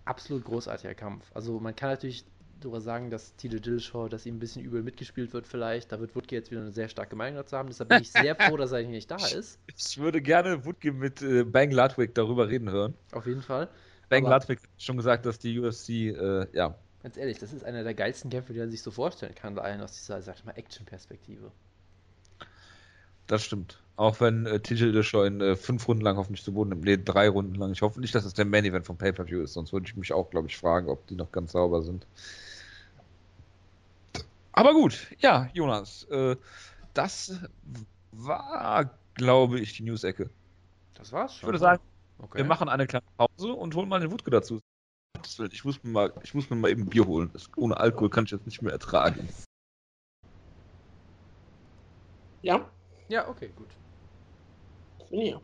absolut großartiger Kampf. Also man kann natürlich darüber sagen, dass TJ Dillashaw, dass ihm ein bisschen übel mitgespielt wird vielleicht. Da wird Woodke jetzt wieder eine sehr starke Meinung dazu haben. Deshalb bin ich sehr froh, dass er nicht da ist. Ich würde gerne Woodke mit äh, Bang Ludwig darüber reden hören. Auf jeden Fall. Bang Aber- Ludwig hat schon gesagt, dass die UFC, äh, ja, Ganz ehrlich, das ist einer der geilsten Kämpfe, die man sich so vorstellen kann, allein aus dieser, sag ich mal, Action-Perspektive. das stimmt. Auch wenn äh, TJ Dillashaw in äh, fünf Runden lang hoffentlich zu Boden nimmt. Nee, drei Runden lang. Ich hoffe nicht, dass es der Main Event vom Pay-Per-View ist, sonst würde ich mich auch, glaube ich, fragen, ob die noch ganz sauber sind. Aber gut, ja, Jonas, äh, das war, glaube ich, die News-Ecke. Das war's Ich schon. würde sagen, okay. wir machen eine kleine Pause und holen mal den Wutke dazu. Gottes Willen, Ich muss mir mal, ich muss mir mal eben Bier holen. Das, ohne Alkohol kann ich jetzt nicht mehr ertragen. Ja, Ja, okay, gut. ich bin hier.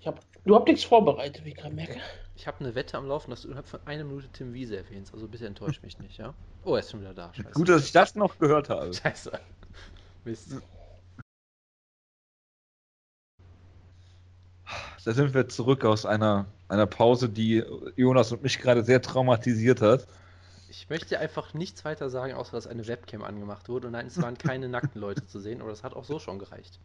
Ich hab, du habt nichts vorbereitet, wie ich gerade merke. Ich habe eine Wette am Laufen, dass du innerhalb von einer Minute Tim Wiese erwähnst. Also bitte enttäusch mich nicht, ja? Oh, er ist schon wieder da. Scheiße. Gut, dass ich das noch gehört habe. Scheiße. Mist. Da sind wir zurück aus einer, einer Pause, die Jonas und mich gerade sehr traumatisiert hat. Ich möchte einfach nichts weiter sagen, außer dass eine Webcam angemacht wurde. Und nein, es waren keine nackten Leute zu sehen, aber das hat auch so schon gereicht.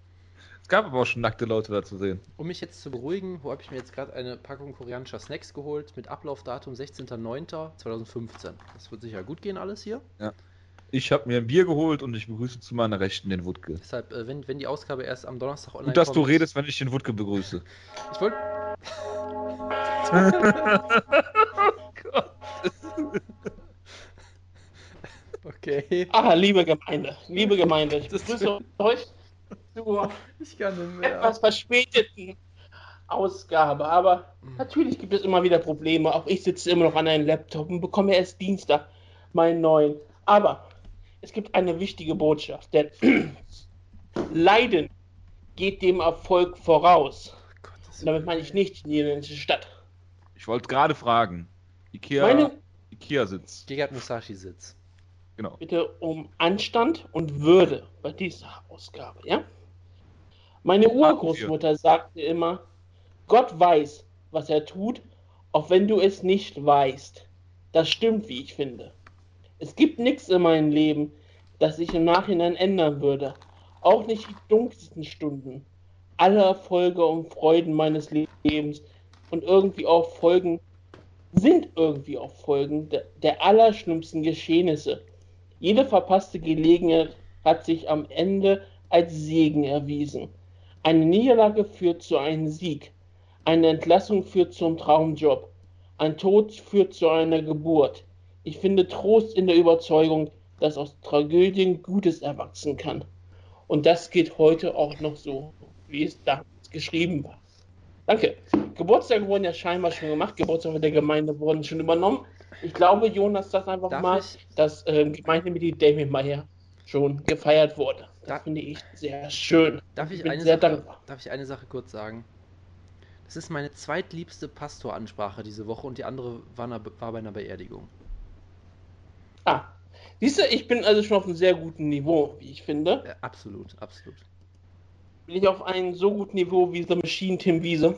Es gab aber auch schon nackte Leute da zu sehen. Um mich jetzt zu beruhigen, wo habe ich mir jetzt gerade eine Packung koreanischer Snacks geholt mit Ablaufdatum 16.09.2015. Das wird sicher gut gehen alles hier. Ich habe mir ein Bier geholt und ich begrüße zu meiner Rechten den Wutke. Deshalb, äh, wenn, wenn die Ausgabe erst am Donnerstag online Gut, dass du kommt- redest, wenn ich den Wutke begrüße. Ich wollte. okay. Ah, liebe Gemeinde, liebe Gemeinde, ich begrüße euch zur Ich kann nicht mehr. etwas verspäteten Ausgabe. Aber Mhm. natürlich gibt es immer wieder Probleme. Auch ich sitze immer noch an einem Laptop und bekomme erst Dienstag meinen neuen. Aber es gibt eine wichtige Botschaft, denn Leiden geht dem Erfolg voraus. Und damit meine ich nicht die niederländische Stadt. Ich wollte gerade fragen. Ikea, Meine Ikea sitzt. Gegard Musashi Sitz. Genau. bitte um Anstand und Würde bei dieser Ausgabe, ja? Meine Urgroßmutter sagte immer, Gott weiß, was er tut, auch wenn du es nicht weißt. Das stimmt, wie ich finde. Es gibt nichts in meinem Leben, das sich im Nachhinein ändern würde. Auch nicht die dunkelsten Stunden. Alle Erfolge und Freuden meines Lebens und irgendwie auch Folgen sind irgendwie auch Folgen der, der allerschlimmsten Geschehnisse. Jede verpasste Gelegenheit hat sich am Ende als Segen erwiesen. Eine Niederlage führt zu einem Sieg. Eine Entlassung führt zum Traumjob. Ein Tod führt zu einer Geburt. Ich finde Trost in der Überzeugung, dass aus Tragödien Gutes erwachsen kann. Und das geht heute auch noch so, wie es damals geschrieben war. Danke. Geburtstage wurden ja scheinbar schon gemacht. Geburtstage der Gemeinde wurden schon übernommen. Ich glaube, Jonas, das einfach Darf mal, ich- dass ähm, Gemeindemitglied Damien Meyer schon gefeiert wurde. Das Darf- finde ich sehr schön. Darf ich, bin eine sehr Sache, dankbar. darf ich eine Sache kurz sagen? Das ist meine zweitliebste Pastoransprache diese Woche und die andere war, na- war bei einer Beerdigung. Ah, siehst du, ich bin also schon auf einem sehr guten Niveau, wie ich finde. Äh, absolut, absolut. Bin ich auf einem so guten Niveau wie The Machine Tim Wiese.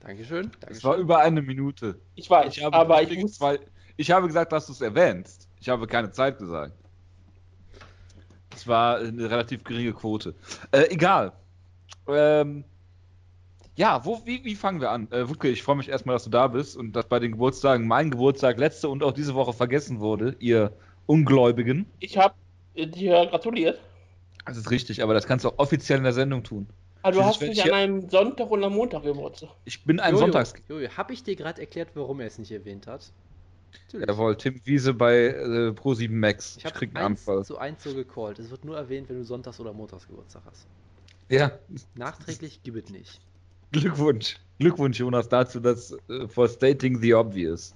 Dankeschön. Es war Dankeschön. über eine Minute. Ich weiß, Ich habe, aber ich muss. zwei, ich habe gesagt, dass du es erwähnst. Ich habe keine Zeit gesagt. Das war eine relativ geringe Quote. Äh, egal. Ähm, ja, wo, wie, wie fangen wir an? Äh, Wutke, ich freue mich erstmal, dass du da bist und dass bei den Geburtstagen mein Geburtstag letzte und auch diese Woche vergessen wurde, ihr Ungläubigen. Ich habe dir gratuliert. Das ist richtig, aber das kannst du auch offiziell in der Sendung tun. Aber du Dieses hast nicht an einem Sonntag und am Montag Geburtstag. Ich bin ein Jojo, Sonntags... Jojo, hab ich dir gerade erklärt, warum er es nicht erwähnt hat? Natürlich. Jawohl, Tim Wiese bei äh, Pro7 Max. Ich Ich, habe krieg einen eins Anfall. zu eins so gecallt. Es wird nur erwähnt, wenn du Sonntags- oder Montags Geburtstag hast. Ja, Nachträglich gibt es nicht. Glückwunsch. Glückwunsch, Jonas, dazu, dass äh, for stating the obvious.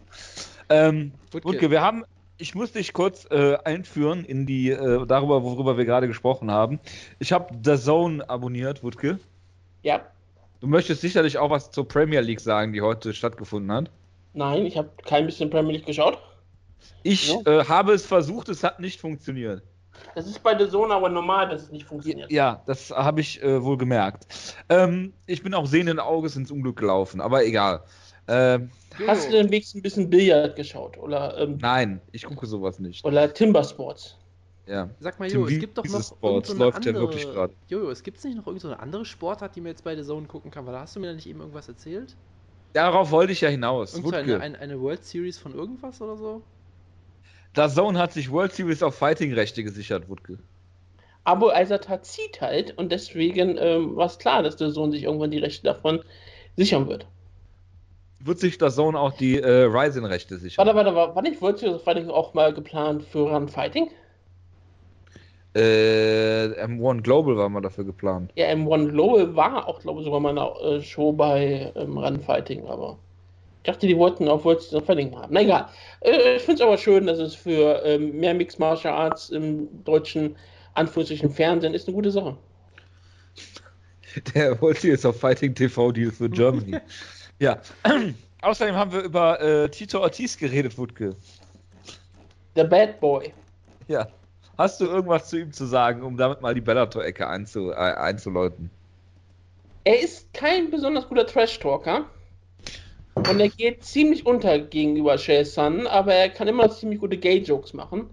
Ähm, Wutke. Wutke, wir haben, ich muss dich kurz äh, einführen in die, äh, darüber, worüber wir gerade gesprochen haben. Ich habe The Zone abonniert, Wutke. Ja, Du möchtest sicherlich auch was zur Premier League sagen, die heute stattgefunden hat. nein, ich habe kein bisschen Premier League geschaut. Ich Ja. äh, habe es versucht, es hat nicht funktioniert. Das ist bei der Zone aber normal, dass es nicht funktioniert. Ja, das habe ich äh, wohl gemerkt. Ähm, ich bin auch sehenden Auges ins Unglück gelaufen, aber egal. Ähm, Hast du denn wenigstens ein bisschen Billard geschaut? Oder, ähm, nein, ich gucke sowas nicht. oder Timber Sports? Ja. Sag mal, Jojo, es gibt doch noch Sports so läuft ja andere... wirklich gerade. Jojo, es gibt nicht noch irgendeine so eine andere Sportart, die man jetzt bei der Zone gucken kann, weil da hast du mir da nicht eben irgendwas erzählt? Darauf wollte ich ja hinaus. Irgend so eine, eine World Series von irgendwas oder so? Der Zone hat sich World Series of Fighting Rechte gesichert, Wutke. Aber Eisertat zieht halt und deswegen ähm, war es klar, dass der Sohn sich irgendwann die Rechte davon sichern wird. Wird sich der Zone auch die äh, Ryzen-Rechte sichern? Warte, warte, war, war nicht World Series of Fighting auch mal geplant für Run Fighting? Äh, M1 Global war mal dafür geplant. Ja, M1 Global war auch, glaube ich, sogar mal eine äh, Show bei ähm, Run Fighting, aber ich dachte, die wollten auch Series of Fighting haben. Na egal. Äh, ich finde es aber schön, dass es für ähm, mehr Mixed Martial Arts im deutschen, anführungsstrichen Fernsehen ist eine gute Sache. Der World Series of Fighting TV Deal für Germany. ja. Außerdem haben wir über äh, Tito Ortiz geredet, Wutke. The Bad Boy. Ja. Hast du irgendwas zu ihm zu sagen, um damit mal die Bellator-Ecke einzu, äh, einzuläuten? Er ist kein besonders guter Trash-Talker. Und er geht ziemlich unter gegenüber Shay Sun, aber er kann immer noch ziemlich gute Gay-Jokes machen,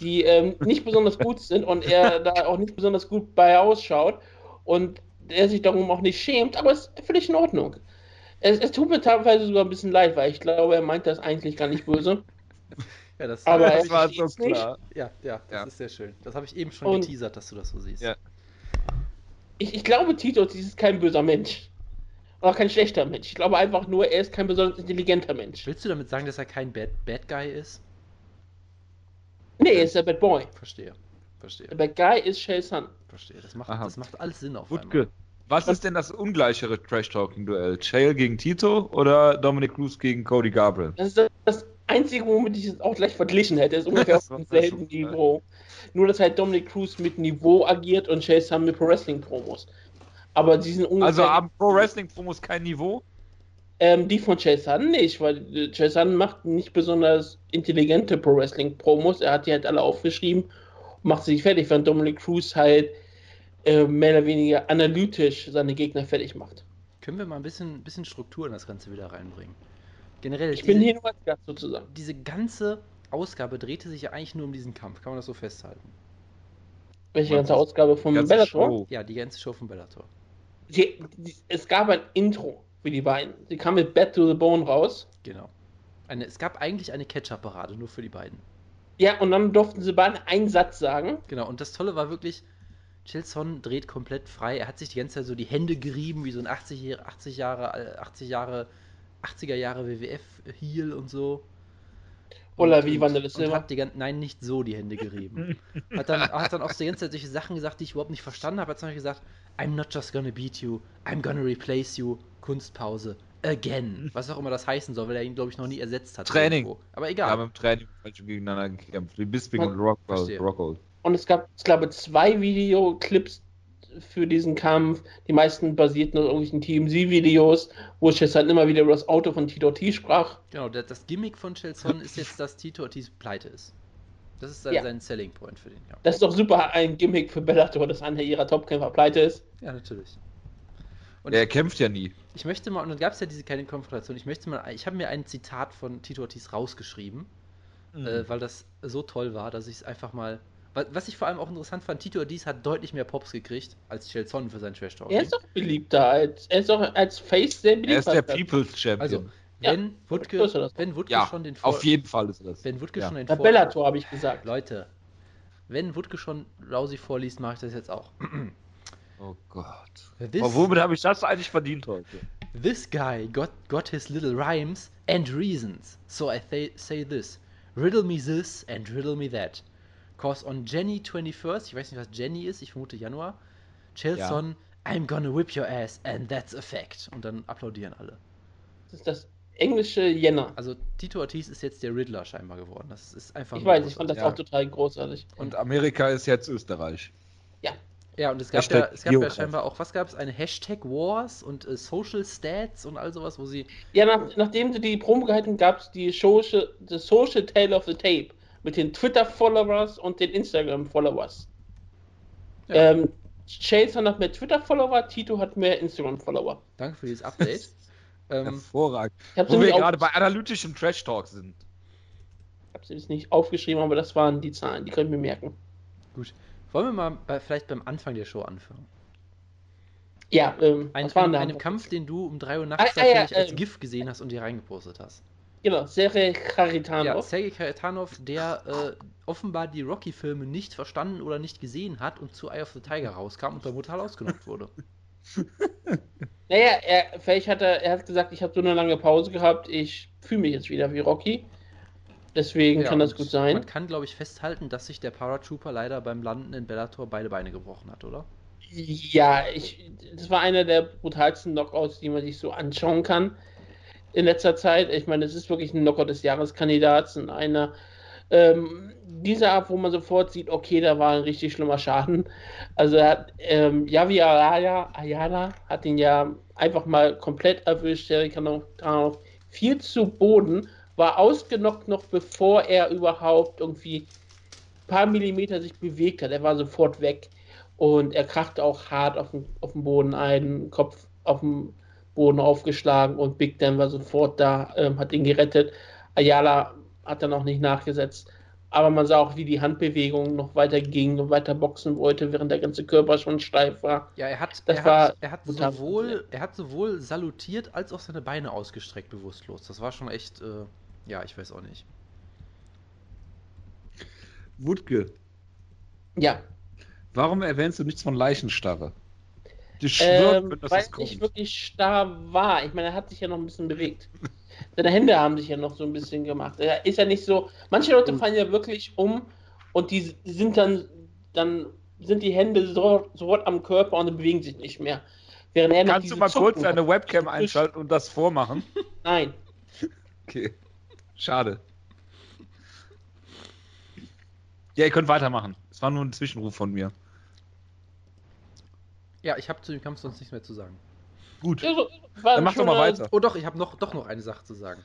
die ähm, nicht besonders gut sind und er da auch nicht besonders gut bei ausschaut und er sich darum auch nicht schämt, aber es ist völlig in Ordnung. Es, es tut mir teilweise sogar ein bisschen leid, weil ich glaube, er meint das eigentlich gar nicht böse. Ja, das, Aber ja, er das war so versteht's nicht. klar. ja, das Ja. ist sehr schön. Das habe ich eben schon Und- geteasert, dass du das so siehst. Ja. Ich, ich glaube, Tito Ortiz ist kein böser Mensch. Oder kein schlechter Mensch. Ich glaube einfach nur, er ist kein besonders intelligenter Mensch. Willst du damit sagen, dass er kein Bad, Bad Guy ist? Nee, er ist der Bad Boy. Verstehe. Verstehe. Der Bad Guy ist Shay Sun. Verstehe. Das macht, Aha. das macht alles Sinn auf Wutke, was ist denn das ungleichere Trash-Talking-Duell? Chael gegen Tito oder Dominic Cruz gegen Cody Gabriel? Das ist das Einzige, womit ich es auch gleich verglichen hätte. Ist ungefähr auf Das demselben. Niveau. Nur, dass halt Dominic Cruz mit Niveau agiert und Chase Sun mit Pro Wrestling Promos. Aber die sind ungefähr. Also haben Pro Wrestling Promos kein Niveau? ähm, die von Chase Sun nicht, weil äh, Chase Sun macht nicht besonders intelligente Pro Wrestling Promos. Er hat die halt alle aufgeschrieben und macht sie fertig, während Dominic Cruz halt äh, mehr oder weniger analytisch seine Gegner fertig macht. Können wir mal ein bisschen, bisschen Struktur in das Ganze wieder reinbringen? Generell, Ich bin diese, hier nur als Gast sozusagen. diese ganze Ausgabe drehte sich ja eigentlich nur um diesen Kampf. Kann man das so festhalten? Welche ganze Ausgabe vom Ganze Bellator? Show. Ja, die ganze Show von Bellator. Die, es gab ein Intro für die beiden. Sie kamen mit Bad to the Bone raus. Genau. Eine, es gab eigentlich eine Ketchup-Parade, nur für die beiden. Ja, und dann durften sie beide einen Satz sagen. Genau, und das Tolle war wirklich, Chilson dreht komplett frei. Er hat sich die ganze Zeit so die Hände gerieben, wie so ein 80, Jahre- 80 Jahre, äh, 80 Jahre, 80er Jahre WWF-Heel und so. Oder wie und- Wanderlei und hat die gan- Nein, nicht so die Hände gerieben. hat, dann, hat dann auch die ganze Zeit solche Sachen gesagt, die ich überhaupt nicht verstanden habe. Er hat zum Beispiel gesagt, I'm not just gonna beat you, I'm gonna replace you, Kunstpause, again. Was auch immer das heißen soll, weil er ihn, glaube ich, noch nie ersetzt hat. Training. irgendwo. Aber egal. beim Training falsch gegeneinander gekämpft. Wie Bisping und Rockhold. Und es gab, ich glaube, zwei Videoclips für diesen Kampf. Die meisten basierten auf irgendwelchen TMZ-Videos, wo Chelson halt immer wieder über das Auto von Tito Ortiz sprach. Genau, das Gimmick von Chelson ist jetzt, dass Tito Ortiz pleite ist. Das ist sein, Ja. sein Selling Point für den, ja. Das ist doch super ein Gimmick für Bellator, dass einer ihrer Topkämpfer pleite ist. Ja, natürlich. Und Der kämpft ja nie. Ich möchte mal, und dann gab es ja diese kleine Konfrontation, ich möchte mal, ich habe mir ein Zitat von Tito Ortiz rausgeschrieben, Mhm. äh, weil das so toll war, dass ich es einfach mal. wa- Was ich vor allem auch interessant fand, Tito Ortiz hat deutlich mehr Pops gekriegt als Chelson für sein Trash Talk. Er ist doch beliebter als, er ist doch als Face sehr beliebt. er ist der People's Champion. Also, Ja, wenn Wutke, größer das. wenn Wutke ja, schon den Vor- auf jeden Fall ist er das. wenn Wutke Ja. schon den Bei Vor- Bellator habe ich gesagt. Leute, wenn Wutke schon Rousey vorliest, mache ich das jetzt auch. Oh Gott. This, Aber womit habe ich das eigentlich verdient heute? this guy got, got his little rhymes and reasons. So I th say this. Riddle me this and riddle me that. Cause on Jenny 21st, ich weiß nicht, was Jenny ist, ich vermute Januar, Chelson, I'm gonna whip your ass and that's a fact. Und dann applaudieren alle. Das ist das englische Jänner. Also Tito Ortiz ist jetzt der Riddler scheinbar geworden. Das ist einfach Ich weiß, ich fand das großartig. Ja. auch total großartig. Und Amerika ist jetzt Österreich. Ja, und es gab Hashtag ja, es gab ja scheinbar auch, was gab es? Eine Hashtag Wars und äh, Social Stats und all sowas, wo sie. Ja, nach, nachdem sie die Promo gehalten gab es die Social, the Social Tale of the Tape mit den Twitter-Followers und den Instagram-Followers. Ja. Ähm, Chase hat mehr Twitter-Follower, Tito hat mehr Instagram-Follower. Danke für dieses Update. ähm, Hervorragend. Ich habe Wo wir gerade bei analytischem Trash Talk sind. hab sie jetzt nicht aufgeschrieben, aber das waren die Zahlen, die können wir merken. gut. Wollen wir mal bei, vielleicht beim Anfang der Show anfangen? Ja, ähm, Ein, was waren ein, da? einem Kampf, den du um 3 Uhr nachts Ah, ah, ja, tatsächlich als ähm. GIF gesehen hast und dir reingepostet hast. Genau, Sergej Ja, Kharitanov. Sergei Karatanov, der äh, offenbar die Rocky-Filme nicht verstanden oder nicht gesehen hat und zu Eye of the Tiger rauskam und da brutal ausgenockt wurde. Naja, er, vielleicht hat er, er hat gesagt, ich habe so eine lange Pause gehabt, ich fühle mich jetzt wieder wie Rocky. Deswegen Ja, kann das gut sein. Man kann, glaube ich, festhalten, dass sich der Paratrooper leider beim Landen in Bellator beide Beine gebrochen hat, oder? Ja, ich, das war einer der brutalsten Knockouts, die man sich so anschauen kann in letzter Zeit. Ich meine, es ist wirklich ein Knockout des Jahreskandidats und einer ähm, dieser Art, wo man sofort sieht, okay, da war ein richtig schlimmer Schaden. Also er hat, ähm, Javi Ayala, Ayala hat ihn ja einfach mal komplett erwischt. Auch viel zu Boden, war ausgenockt noch bevor er überhaupt irgendwie ein paar Millimeter sich bewegt hat. Er war sofort weg. Und er krachte auch hart auf den, auf den Boden ein, Kopf auf dem Boden aufgeschlagen und Big Dan war sofort da, ähm, hat ihn gerettet. Ayala hat dann auch nicht nachgesetzt. Aber man sah auch, wie die Handbewegung noch weiter ging und weiter boxen wollte, während der ganze Körper schon steif war. Ja, er hat, Das er war hat, er hat sowohl, er hat sowohl salutiert als auch seine Beine ausgestreckt bewusstlos. Das war schon echt, äh, ja, ich weiß auch nicht. Wutke, Ja, warum erwähnst du nichts von Leichenstarre? Die schwört, ähm, wenn das weil kommt. wirklich starr war. Ich meine, er hat sich ja noch ein bisschen bewegt. Seine Hände haben sich ja noch so ein bisschen gemacht. Er ist ja nicht so. Manche Leute fallen ja wirklich um und die sind dann, dann sind die Hände so, sofort am Körper und bewegen sich nicht mehr. Während er noch Kannst du mal kurz Zuckung deine. Webcam einschalten und das vormachen? Nein. Okay. Schade. Ja, ihr könnt weitermachen. Es war nur ein Zwischenruf von mir. Ja, ich habe zu dem Kampf sonst nichts mehr zu sagen. Gut. War Dann mach doch mal weiter. Oh doch, ich habe noch, doch noch eine Sache zu sagen.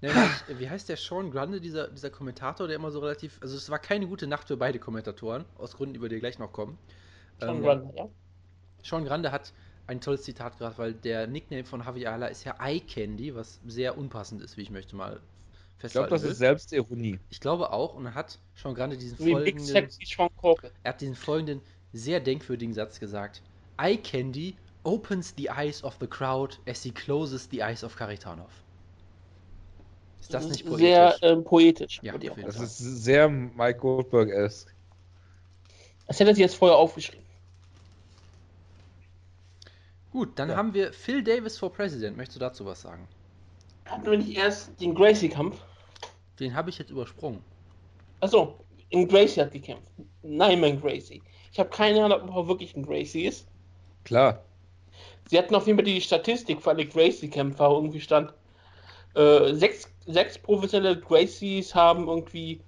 Nämlich, wie heißt der Sean Grunde, dieser, dieser Kommentator, der immer so relativ. Also, es war keine gute Nacht für beide Kommentatoren, aus Gründen, über die wir gleich noch kommen. Schon Ähm, Grunde, ja. Sean Grande hat ein tolles Zitat gerade, weil der Nickname von Javi Ala ist ja Eye Candy, was sehr unpassend ist, wie ich möchte mal Ich glaube, festhalten das will. ist Selbstironie. Ich glaube auch, und er hat Sean Grande diesen Wie Big folgenden, Sexy Sean Corkel. er hat diesen folgenden sehr denkwürdigen Satz gesagt. Eye Candy opens the eyes of the crowd as he closes the eyes of Karitanov. Ist das nicht poetisch? Sehr ähm, poetisch. Ja, Das ist sehr Mike Goldberg-esque. Das hätte er sich jetzt vorher aufgeschrieben. Gut, dann Ja. haben wir Phil Davis for President. Möchtest du dazu was sagen? Hatten wir nicht erst den Gracie-Kampf? Den habe ich jetzt übersprungen. Achso, in Gracie hat gekämpft. Nyman Gracie. Ich habe keine Ahnung, ob er wirklich ein Gracie ist. Klar. Sie hatten auf jeden Fall die Statistik für alle Gracie-Kämpfer. Irgendwie stand, äh, sechs, sechs professionelle Gracies haben irgendwie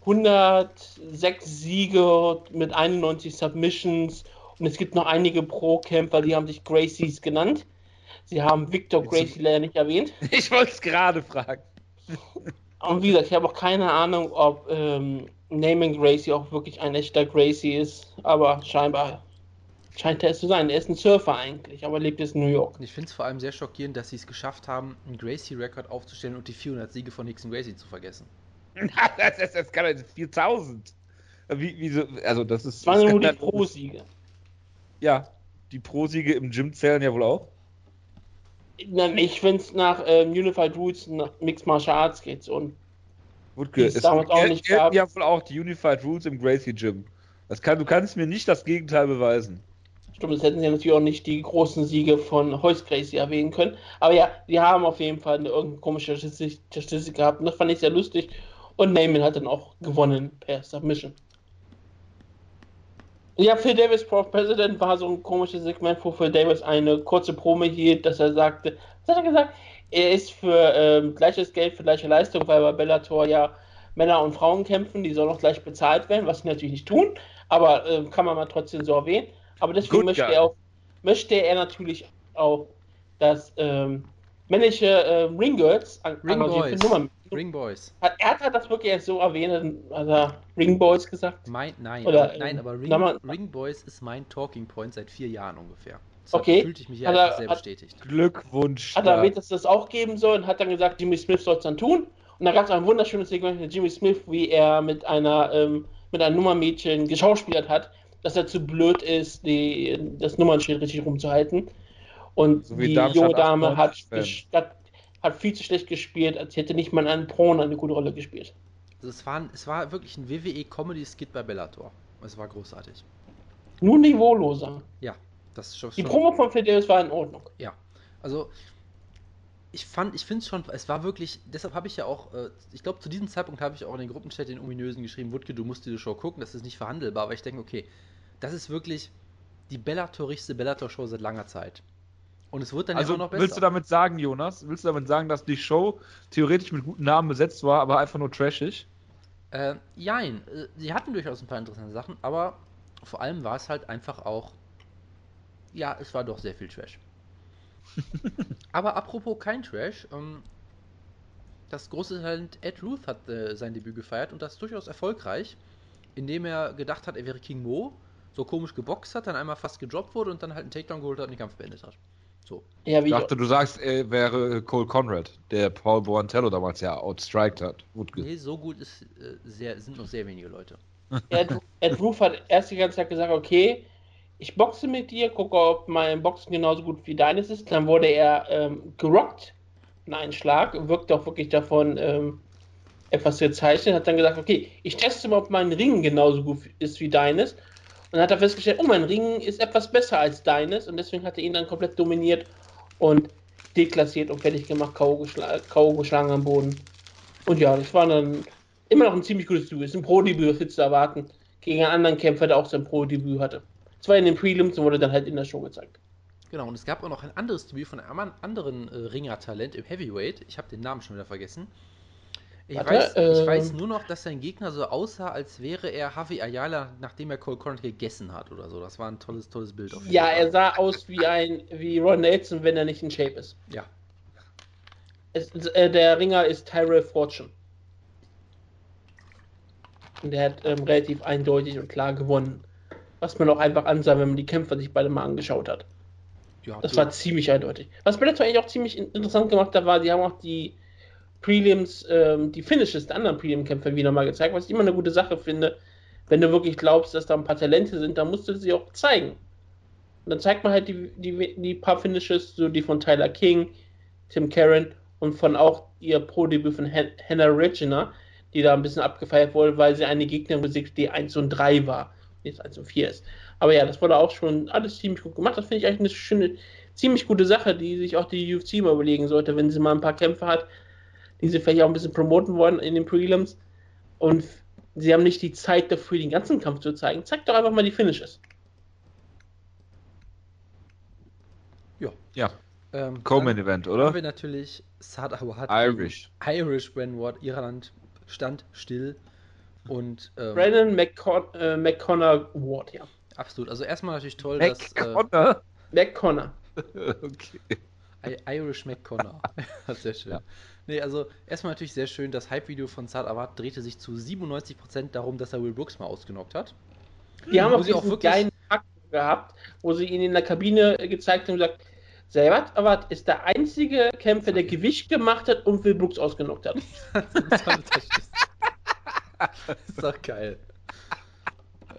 106 Siege mit 91 Submissions Und es gibt noch einige Pro-Kämpfer, die haben sich Gracies genannt. Sie haben Victor Gracie leider nicht erwähnt. Ich wollte es gerade fragen. Und wie gesagt, ich habe auch keine Ahnung, ob ähm, Naaman Gracie auch wirklich ein echter Gracie ist, aber scheinbar scheint er es zu sein. Er ist ein Surfer eigentlich, aber lebt jetzt in New York. Ich finde es vor allem sehr schockierend, dass sie es geschafft haben, einen Gracie-Rekord aufzustellen und die 400 Siege von Nixon Gracie zu vergessen. das, das, das kann das 4000. Wie, wie so, also das ist. Es waren das nur die Pro-Siege. Ja, die Pro-Siege im Gym zählen ja wohl auch. Ich, wenn es nach ähm, Unified Rules, nach Mixed Martial Arts geht. Und Wutke, Die es es damals auch nicht gab. ja wohl auch die Unified Rules im Gracie Gym. Das kann, du kannst mir nicht das Gegenteil beweisen. Stimmt, das hätten sie natürlich auch nicht die großen Siege von Hoist Gracie erwähnen können. Aber ja, die haben auf jeden Fall eine irgendeine komische Statistik, gehabt. Und das fand ich sehr lustig. Und Naaman hat dann auch gewonnen per Submission. Ja, Phil Davis Pro President war so ein komisches Segment, wo Phil Davis eine kurze Promo hielt, dass er sagte, was hat er gesagt? Er ist für ähm, gleiches Geld für gleiche Leistung, weil bei Bellator ja Männer und Frauen kämpfen, die sollen auch gleich bezahlt werden, was sie natürlich nicht tun, aber ähm, kann man mal trotzdem so erwähnen. Aber deswegen Good möchte guy. er, auch, möchte er natürlich auch, dass ähm, männliche ähm, Ringgirls an- Ring Boys. für Nummern. Ring Boys. Hat, er hat das wirklich erst so erwähnt, hat er Ringboys gesagt. Mein, nein, Oder, aber, nein, ähm, aber Ring, mal- Ring Boys ist mein Talking Point seit vier Jahren ungefähr. Deshalb Okay. fühlte ich mich Hat er- sehr hat- bestätigt. Glückwunsch. Hat er erwähnt, dass das auch geben soll und hat dann gesagt, Jimmy Smith soll es dann tun. Und da gab es ein wunderschönes Segment mit Jimmy Smith, wie er mit einer ähm, mit einem Nummermädchen geschauspielert hat, dass er zu blöd ist, die, das Nummernschild richtig rumzuhalten. Und So die junge Dame hat, 98 Fan. gesch- hat, hat viel zu schlecht gespielt, als hätte nicht mal ein Porn eine gute Rolle gespielt. Also es, war, ein- es war wirklich ein WWE-Comedy-Skit bei Bellator. Es war großartig. Nur niveauloser. Ja, das ist schon. Die Promo von Davis war in Ordnung. Ja, also ich fand, ich finde es schon, es war wirklich, deshalb habe ich ja auch, äh, ich glaube zu diesem Zeitpunkt habe ich auch in den Gruppenchat den ominösen geschrieben, Wutke, du musst diese Show gucken, das ist nicht verhandelbar, aber ich denke, okay, das ist wirklich die Bellatorigste Bellator-Show seit langer Zeit. Und es wird dann Also auch noch besser. willst du damit sagen, Jonas? Willst du damit sagen, dass die Show theoretisch mit guten Namen besetzt war, aber einfach nur trashig? Äh, jein, äh, sie hatten durchaus ein paar interessante Sachen, aber vor allem war es halt einfach auch, ja, es war doch sehr viel Trash. aber apropos kein Trash, ähm, das große Talent Ed Ruth hat äh, sein Debüt gefeiert und das durchaus erfolgreich, indem er gedacht hat, er wäre King Mo, so komisch geboxt hat, dann einmal fast gedroppt wurde und dann halt einen Takedown geholt hat und den Kampf beendet hat. So. Ja, wie Ich ich, dachte, du sagst, er wäre Cole Conrad, der Paul Boantello damals ja outstriked hat. Wutke. Nee, so gut ist, äh, sehr, sind noch sehr wenige Leute. Ed, Ed Roof hat erst die ganze Zeit gesagt, okay, ich boxe mit dir, gucke, ob mein Boxen genauso gut wie deines ist. Dann wurde er ähm, gerockt in einen Schlag, wirkt auch wirklich davon ähm, etwas gezeichnet, hat dann gesagt, okay, ich teste mal, ob mein Ring genauso gut ist wie deines. Und dann hat er festgestellt, oh, mein Ring ist etwas besser als deines und deswegen hat er ihn dann komplett dominiert und deklassiert und fertig gemacht, K.O. geschla K.O. geschlagen am Boden. Und ja, das war dann immer noch ein ziemlich gutes Debüt. Ist ein Pro-Debüt, zu erwarten. Gegen einen anderen Kämpfer, der auch sein Pro-Debüt hatte. Zwar in den Prelims und wurde dann halt in der Show gezeigt. Genau, und es gab auch noch ein anderes Debüt von einem an- anderen äh, Ringer-Talent im Heavyweight. Ich habe den Namen schon wieder vergessen. Ich, Warte, weiß, ich ähm, weiß nur noch, dass sein Gegner so aussah, als wäre er Javi Ayala, nachdem er Cole Conrad gegessen hat oder so. Das war ein tolles, tolles Bild. auf jeden Ja, Fall. er sah aus wie ein wie Ron Nelson, wenn er nicht in Shape ist. Ja, Es, äh, der Ringer ist Tyrell Fortune. Und der hat ähm, relativ eindeutig und klar gewonnen. Was man auch einfach ansah, wenn man die Kämpfer sich beide mal angeschaut hat. ja Das du- war ziemlich eindeutig. Was Bellator eigentlich auch ziemlich in- interessant gemacht hat, war, die haben auch die Prelims, ähm, die Finishes der anderen Prelim-Kämpfer wieder mal gezeigt, was ich immer eine gute Sache finde. Wenn du wirklich glaubst, dass da ein paar Talente sind, dann musst du sie auch zeigen. Und dann zeigt man halt die, die, die paar Finishes, so die von Tyler King, Tim Karen und von auch ihr Pro-Debüt von Han Hannah Regina, die da ein bisschen abgefeiert wurde, weil sie eine Gegnerin besiegt, die 1 und 3 war, jetzt 1 und 4 ist. Aber ja, das wurde auch schon alles ziemlich gut gemacht. Das finde ich eigentlich eine schöne, ziemlich gute Sache, die sich auch die UFC mal überlegen sollte, wenn sie mal ein paar Kämpfe hat, die sie vielleicht auch ein bisschen promoten wollen in den Prelims. Und sie haben nicht die Zeit dafür, den ganzen Kampf zu zeigen. Zeigt doch einfach mal die Finishes. Ja, ähm, Co-Main dann Event, Haben wir oder? natürlich Sad Awad. Irish. Irish Brandward. Irland stand still. Und ähm, Brandon McCon äh, McConnor Ward, ja. Absolut. Also erstmal natürlich toll, Mac dass äh, Connor. Mac Connor. okay. I Irish McConnor. sehr schön. Ja. Nee, also erstmal natürlich sehr schön, das Hype-Video von Zart Awad drehte sich zu 97% darum, dass er Will Brooks mal ausgenockt hat. Die haben auch sie auch wirklich- geilen Fakt gehabt, wo sie ihn in der Kabine äh, gezeigt haben und gesagt, Servat Awad ist der einzige Kämpfer, der Gewicht gemacht hat und Will Brooks ausgenockt hat. ist doch geil.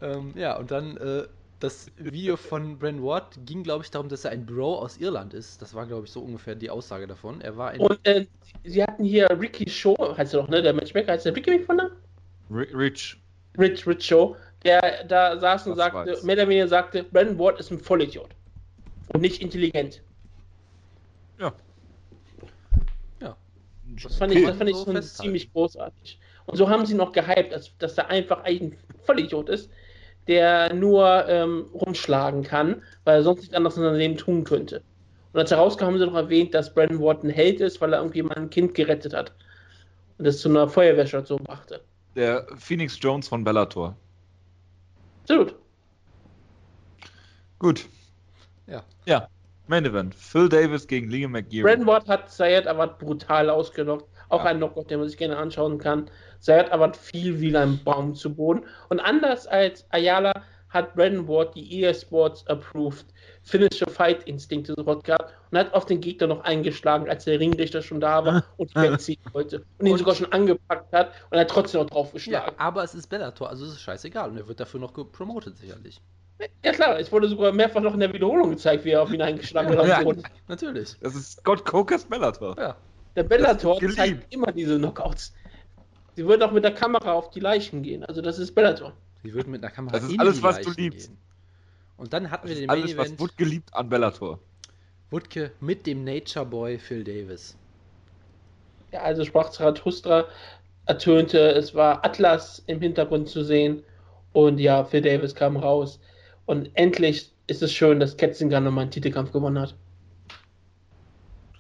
ähm, ja, und dann äh, das Video von Bren Ward ging, glaube ich, darum, dass er ein Bro aus Irland ist. Das war, glaube ich, so ungefähr die Aussage davon. Er war ein. Und äh, sie hatten hier Ricky Show, heißt er doch, ne? Der Matchmaker heißt der Ricky McFonder? Ri- Rich. Rich, Rich Show, der da saß und Das sagte, weiß. mehr oder weniger sagte, Brandon Ward ist ein Vollidiot. Und nicht intelligent. Ja. ja. Das fand ich, das fand ich So ziemlich großartig. Und so haben sie noch gehypt, dass, dass er einfach eigentlich ein Vollidiot ist, der nur ähm, rumschlagen kann, weil er sonst nichts anderes in seinem Leben tun könnte. Und als herauskam, haben sie noch erwähnt, dass Brandon Ward ein Held ist, weil er irgendwie mal ein Kind gerettet hat. Und das zu einer Feuerwehrstation brachte. Der Phoenix Jones von Bellator. Absolut. Gut. Ja. Ja. Main Event. Phil Davis gegen Liam McGeary. Brandon Ward hat Sayed Awad brutal ausgenockt. Auch Ja. ein Knockout, den man sich gerne anschauen kann. Sayed Awad fiel wie ein Baum zu Boden. Und anders als Ayala hat Brandon Ward die EA Sports approved Finisher Fight Instinkte sofort gehabt und hat auf den Gegner noch eingeschlagen, als der Ringrichter schon da war und die wegziehen wollte. Und ihn Und- sogar schon angepackt hat und er hat trotzdem noch ja, draufgeschlagen. aber es ist Bellator, also es ist scheißegal. Und er wird dafür noch gepromotet, sicherlich. Ja, klar, es wurde sogar mehrfach noch in der Wiederholung gezeigt, wie er auf ihn eingeschlagen hat. Ja. Natürlich. Das ist Scott Cokers Bellator. Ja. Der Bellator zeigt immer diese Knockouts. Sie würden auch mit der Kamera auf die Leichen gehen. Also das ist Bellator. Sie würden mit einer Kamera Das ist in alles, die was du Leichen liebst. Gehen. Und dann hatten Das wir den Main alles, was Event Wood geliebt an Bellator. Wutke mit dem Nature Boy Phil Davis. Ja, also sprach Zarathustra, ertönte, es war Atlas im Hintergrund zu sehen und ja, Phil Davis kam raus. Und endlich ist es schön, dass Ketzinger nochmal einen Titelkampf gewonnen hat.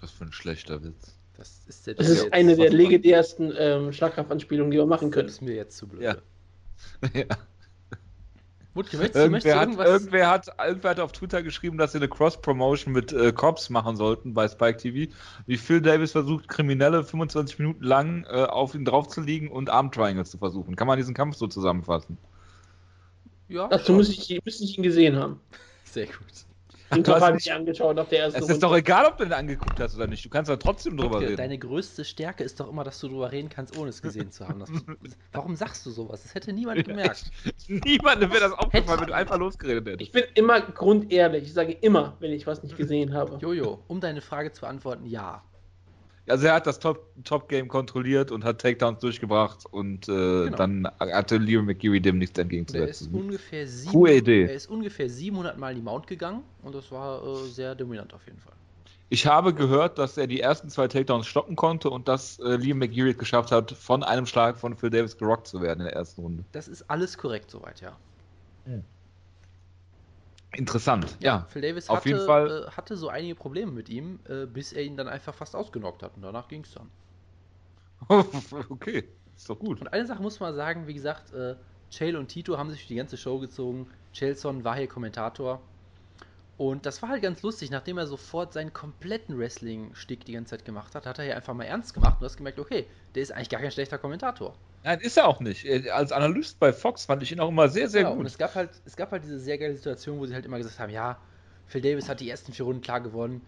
Was für ein schlechter Witz. Das ist, der, Das ist jetzt- eine der legendärsten ähm, Schlagkraftanspielungen, die wir machen Das können. ist mir jetzt zu blöd. Ja. ja. Wutke, möchtest du, möchtest du Irgendwer, hat, irgendwas? irgendwer, hat, irgendwer hat auf Twitter geschrieben, dass sie eine Cross-Promotion mit äh, Cops machen sollten bei Spike TV. Wie Phil Davis versucht, Kriminelle 25 Minuten lang äh, auf ihn draufzulegen und Arm Triangles zu versuchen. Kann man diesen Kampf so zusammenfassen? Ja, Dazu muss ich, müsste ich ihn gesehen haben. Sehr gut. Den Du hast Kampf habe nicht- ich angeschaut auf der ersten Es ist doch egal, ob du den angeguckt hast oder nicht. Du kannst da trotzdem drüber Wutke, reden. deine größte Stärke ist doch immer, dass du drüber reden kannst, ohne es gesehen zu haben. Das, warum sagst du sowas? Das hätte niemand gemerkt. Niemandem wäre das aufgefallen, wenn du einfach losgeredet hättest. Ich bin immer grundehrlich. Ich sage immer, wenn ich was nicht gesehen habe. Jojo, um deine Frage zu beantworten, ja. Also er hat das Top- Top-Game kontrolliert und hat Takedowns durchgebracht und äh, Genau. dann hatte Liam McGeary dem nichts Und er ist entgegenzusetzen. ungefähr sieben, Coole Idee. er ist ungefähr 700 Mal in die Mount gegangen und das war äh, sehr dominant auf jeden Fall. Ich habe gehört, dass er die ersten zwei Takedowns stoppen konnte und dass äh, Liam McGeary es geschafft hat, von einem Schlag von Phil Davis gerockt zu werden in der ersten Runde. Das ist alles korrekt soweit, ja. Interessant, ja. Phil Davis auf hatte, jeden Fall. Äh, hatte so einige Probleme mit ihm, äh, bis er ihn dann einfach fast ausgenockt hat und danach ging es dann. okay, ist doch gut. Und eine Sache muss man sagen, wie gesagt, äh, Chael und Tito haben sich durch die ganze Show gezogen. Chaelson war hier Kommentator. Und das war halt ganz lustig, nachdem er sofort seinen kompletten Wrestling-Stick die ganze Zeit gemacht hat, hat er hier einfach mal ernst gemacht und du hast gemerkt, okay, der ist eigentlich gar kein schlechter Kommentator. Nein, ist er auch nicht. Äh, Als Analyst bei Fox fand ich ihn auch immer sehr, sehr Ja, und gut. es gab halt, es gab halt diese sehr geile Situation, wo sie halt immer gesagt haben, ja, Phil Davis hat die ersten vier Runden klar gewonnen.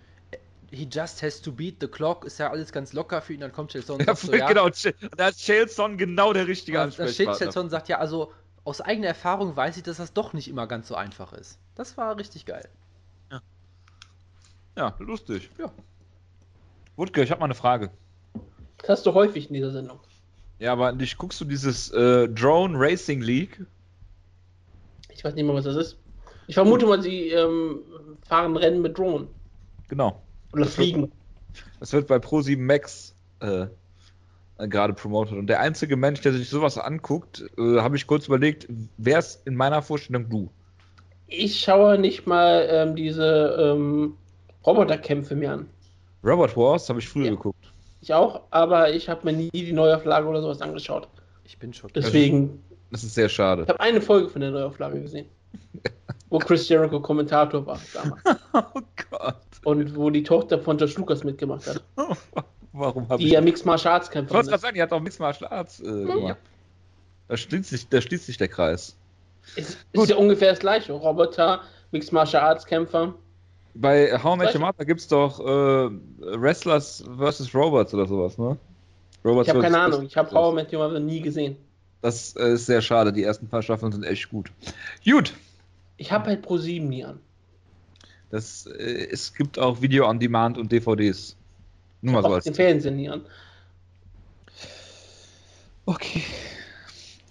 He just has to beat the clock, ist ja alles ganz locker für ihn, dann kommt Chaelson und Ja, so, ja, genau, da ist Chelson genau der richtige Und Ansprechpartner. Chaelson sagt ja, also aus eigener Erfahrung weiß ich, dass das doch nicht immer ganz so einfach ist. Das war richtig geil. Ja, lustig. Ja. Wutke, ich habe mal eine Frage. Das hast du häufig in dieser Sendung. Ja, aber nicht guckst du dieses äh, Drone Racing League? Ich weiß nicht mehr, was das ist. Ich vermute mal, sie ähm, fahren Rennen mit Drohnen. Genau. Oder fliegen. Das wird bei Pro7 Max äh, äh, gerade promotet. Und der einzige Mensch, der sich sowas anguckt, äh, habe ich kurz überlegt, wer ist in meiner Vorstellung du? Ich schaue nicht mal ähm, diese ähm, Roboterkämpfe mir an. Robot Wars habe ich früher Ja. geguckt. Ich auch, aber ich habe mir nie die Neuauflage oder sowas angeschaut. Ich bin schockiert. Deswegen, Das ist sehr schade. ich habe eine Folge von der Neuauflage gesehen. wo Chris Jericho Kommentator war damals. Oh Gott. Und wo die Tochter von George Lucas mitgemacht hat. Warum habe Die ich. ja Mixed Martial Arts ich Kämpferin wollte gerade sagen, die hat auch Mixed Martial Arts äh, gemacht. Da schließt, sich, da schließt sich der Kreis. Ist, ist ja ungefähr das gleiche. Roboter, Mixed Martial Arts Kämpfer. Bei How I Met. Your Mother gibt es doch äh, Wrestlers vs. Robots oder sowas, ne? Robots Ich habe keine. Ahnung. Ich habe How I Met Your Mother nie gesehen. Das äh, ist sehr schade. Die ersten paar Staffeln sind echt gut. Gut. Ich habe halt Pro 7 nie an. Das, äh, es gibt auch Video on Demand und DVDs. Nur mal so als. den Fernsehen nie an. Okay.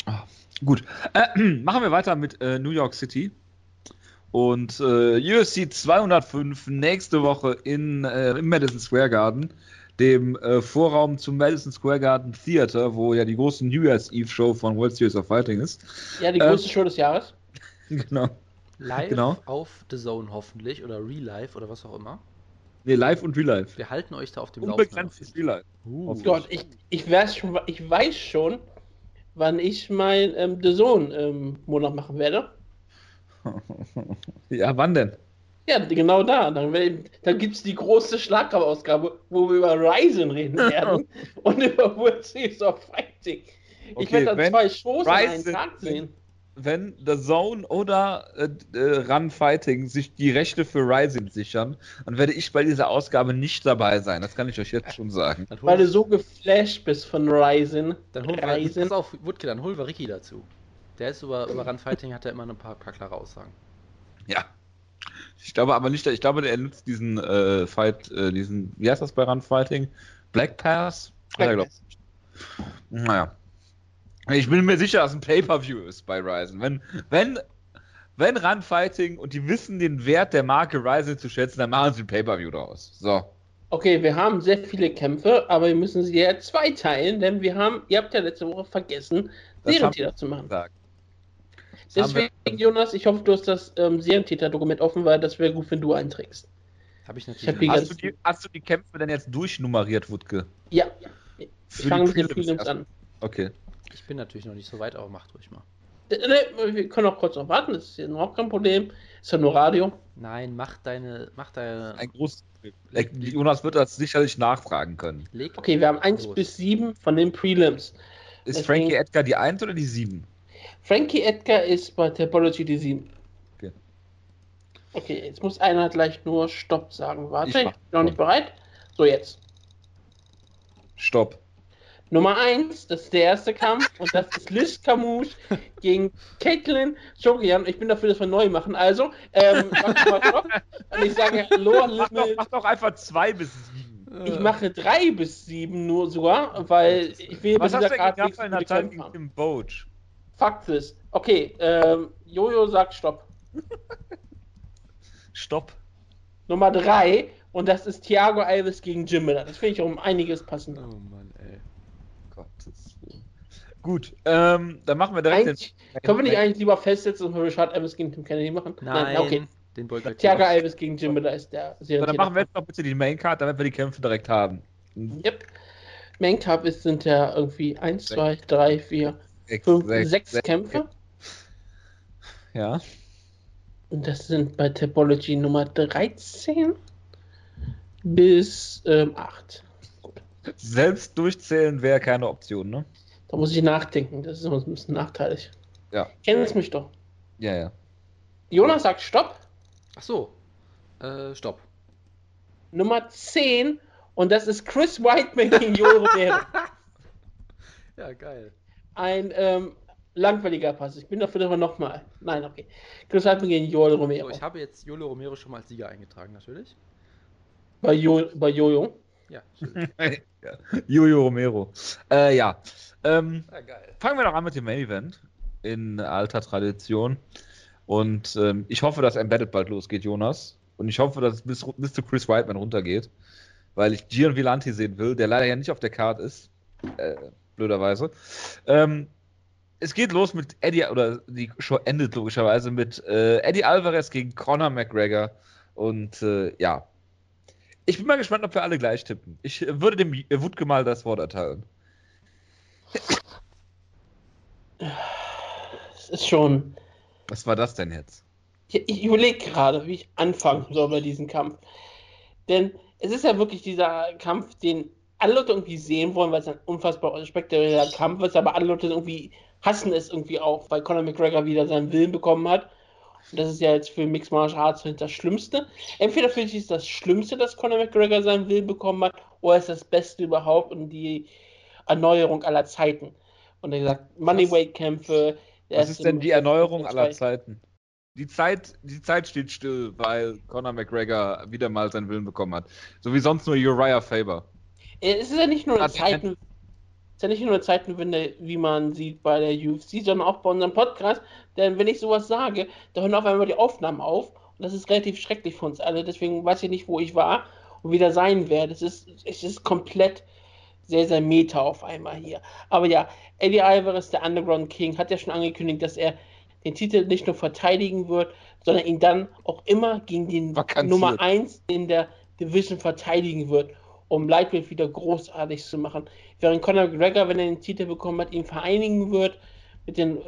Ah, gut. Äh, machen wir weiter mit äh, New York City. Und äh, UFC 205 nächste Woche in, äh, im Madison Square Garden, dem äh, Vorraum zum Madison Square Garden Theater, wo ja die große New Year's Eve Show von World Series of Fighting ist. Ja, die Ähm, größte Show des Jahres. genau. Live Genau. auf The Zone hoffentlich oder Real Life oder was auch immer. Nee, live und real life. Wir halten euch da auf dem Unbegrenztes Real life. Uh, Auf Gott, ich, ich, weiß schon, ich weiß schon, wann ich mein ähm, The Zone ähm, Monat machen werde. ja, wann denn? Ja, genau da. Dann, dann gibt es die große Schlagkraftausgabe, wo wir über Ryzen reden werden und über World Series of Fighting. Ich Okay, werde dann zwei Shows an einem Ryzen- Tag sehen. wenn The Zone oder äh, äh, Run Fighting sich die Rechte für Rising sichern, dann werde ich bei dieser Ausgabe nicht dabei sein. Das kann ich euch jetzt schon sagen. Weil du so geflasht bist von Ryzen. dann holen wir, Ryzen. pass auf, Wutke, dann holen wir Ricky dazu. Der ist über, über Run Fighting, hat er immer ein paar, paar klare Aussagen. Ja. Ich glaube aber nicht, ich glaube, er nutzt diesen äh, Fight, äh, diesen, wie heißt das bei Run Fighting? Black Pass? Black Pass. ich. Naja. Ich bin mir sicher, dass ein Pay-Per-View ist bei Ryzen. Wenn, wenn, wenn Run Fighting und die wissen den Wert der Marke Ryzen zu schätzen, dann machen sie ein Pay-Per-View draus. So. Okay, wir haben sehr viele Kämpfe, aber wir müssen sie ja zweiteilen, denn wir haben, ihr habt ja letzte Woche vergessen, Serientäter zu machen. gesagt. Deswegen, Jonas, ich hoffe, du hast das ähm, Serientäter-Dokument offen, weil das wäre gut, wenn du einträgst. Habe ich Ich hab natürlich. die nicht. Hast du, die, hast du die Kämpfe denn jetzt durchnummeriert, Wutke? Ja, ich fange die mit den Prelims an. Okay. ich bin natürlich noch nicht so weit, aber macht ruhig mal. Ne, wir können auch kurz noch warten, das ist ja überhaupt kein Problem. Ist ja nur Radio. Nein, mach deine. Mach deine. Ein großes Problem. Jonas wird das sicherlich nachfragen können. Leg Okay, wir haben 1 los. bis 7 von den Prelims. Ist Deswegen- Frankie Edgar die 1 oder die 7? Frankie Edgar ist bei Topology die 7. Okay. Okay, jetzt muss einer gleich nur Stopp sagen. Warte, Ich ich, bin noch nicht bereit. So, jetzt. Stopp. Nummer 1, das ist der erste Kampf und das ist Liz Camouche gegen Caitlin Chokian. Ich bin dafür, dass wir neu machen. Also, ähm. Und ich sage Lower Mach doch, mach doch einfach 2 bis 7. Ich mache 3 bis 7 nur sogar, weil ich will Was hast du denn für die Natalie Kämpfe gegen. Tim Boach? Fakt ist. Okay, ähm, Jojo sagt Stopp. Stopp. Nummer 3 und das ist Thiago Alves gegen Jim Miller. Das finde ich um einiges passender. Oh Mann, ey. Gottes Willen. Gut, ähm, dann machen wir direkt Eigentlich, können wir nicht eigentlich lieber festsetzen und Richard Evans gegen Tim Kennedy machen? Nein, okay. den Thiago. Alves gegen Jim Miller ist der So, Serientäter. dann machen wir jetzt noch bitte die Main Card, damit wir die Kämpfe direkt haben. Yep. Main Cup ist, sind ja irgendwie 1, Sechs. 2, 3, 4, Sechs, 5, sechs, 6 sechs. Kämpfe. Ja. Und das sind bei Topology Nummer 13 bis ähm, 8. Selbst durchzählen wäre keine Option, ne? Da muss ich nachdenken. Das ist immer ein bisschen nachteilig. Ja. Kennst mich doch. Ja, ja. Jonas sagt Stopp. Ach so. Äh, stopp. Nummer 10 und das ist Chris Whiteman gegen Romero. Ja, geil. Ein ähm, langweiliger Pass. Ich bin dafür, dass wir nochmal. Nein, okay. Chris Whiteman gegen Joel Romero. So, ich habe jetzt Jolo Romero schon mal als Sieger eingetragen, natürlich. bei, jo bei Jojo. Ja. Jojo Romero. Äh, ja. Ähm, ja geil. fangen wir doch an mit dem Main Event in alter Tradition. Und ähm, ich hoffe, dass Embedded bald losgeht, Jonas. Und ich hoffe, dass es bis, bis zu Chris Whiteman runtergeht. Weil ich Gian Villanti sehen will, der leider ja nicht auf der Card ist. Äh, blöderweise. Ähm, es geht los mit Eddie, oder die Show endet logischerweise mit äh, Eddie Alvarez gegen Conor McGregor. Und äh, ja. Ich bin mal gespannt, ob wir alle gleich tippen. Ich äh, würde dem äh, Wutke mal das Wort erteilen. Es ist schon. Was war das denn jetzt? Ich, ich überlege gerade, wie ich anfangen soll bei diesem Kampf. Denn es ist ja wirklich dieser Kampf, den alle Leute irgendwie sehen wollen, weil es ein unfassbar spektakulärer Kampf ist, aber alle Leute irgendwie hassen es irgendwie auch, weil Conor McGregor wieder seinen Willen bekommen hat. Und das ist ja jetzt für Mixed Martial Arts das Schlimmste. Entweder finde ich es das Schlimmste, dass Conor McGregor seinen Willen bekommen hat, oder ist das Beste überhaupt und die Erneuerung aller Zeiten. Und er gesagt, Moneyweight-Kämpfe. Was ist denn die Erneuerung aller Zeiten? Die Zeit, die Zeit steht still, weil Conor McGregor wieder mal seinen Willen bekommen hat. So wie sonst nur Uriah Faber. Es ist ja nicht nur eine Zeiten, ist ja nicht nur eine Zeitenwende, wie man sieht bei der UFC, sondern auch bei unserem Podcast. Denn wenn ich sowas sage, da hören auf einmal die Aufnahmen auf. Und das ist relativ schrecklich für uns alle. Deswegen weiß ich nicht, wo ich war und wieder sein werde. Es ist, es ist komplett sehr, sehr meta auf einmal hier. Aber ja, Eddie Alvarez, der Underground King, hat ja schon angekündigt, dass er den Titel nicht nur verteidigen wird, sondern ihn dann auch immer gegen den Vakanziert. Nummer 1 in der Division verteidigen wird, um Lightweight wieder großartig zu machen. Während Conor McGregor, wenn er den Titel bekommen hat, ihn vereinigen wird mit den,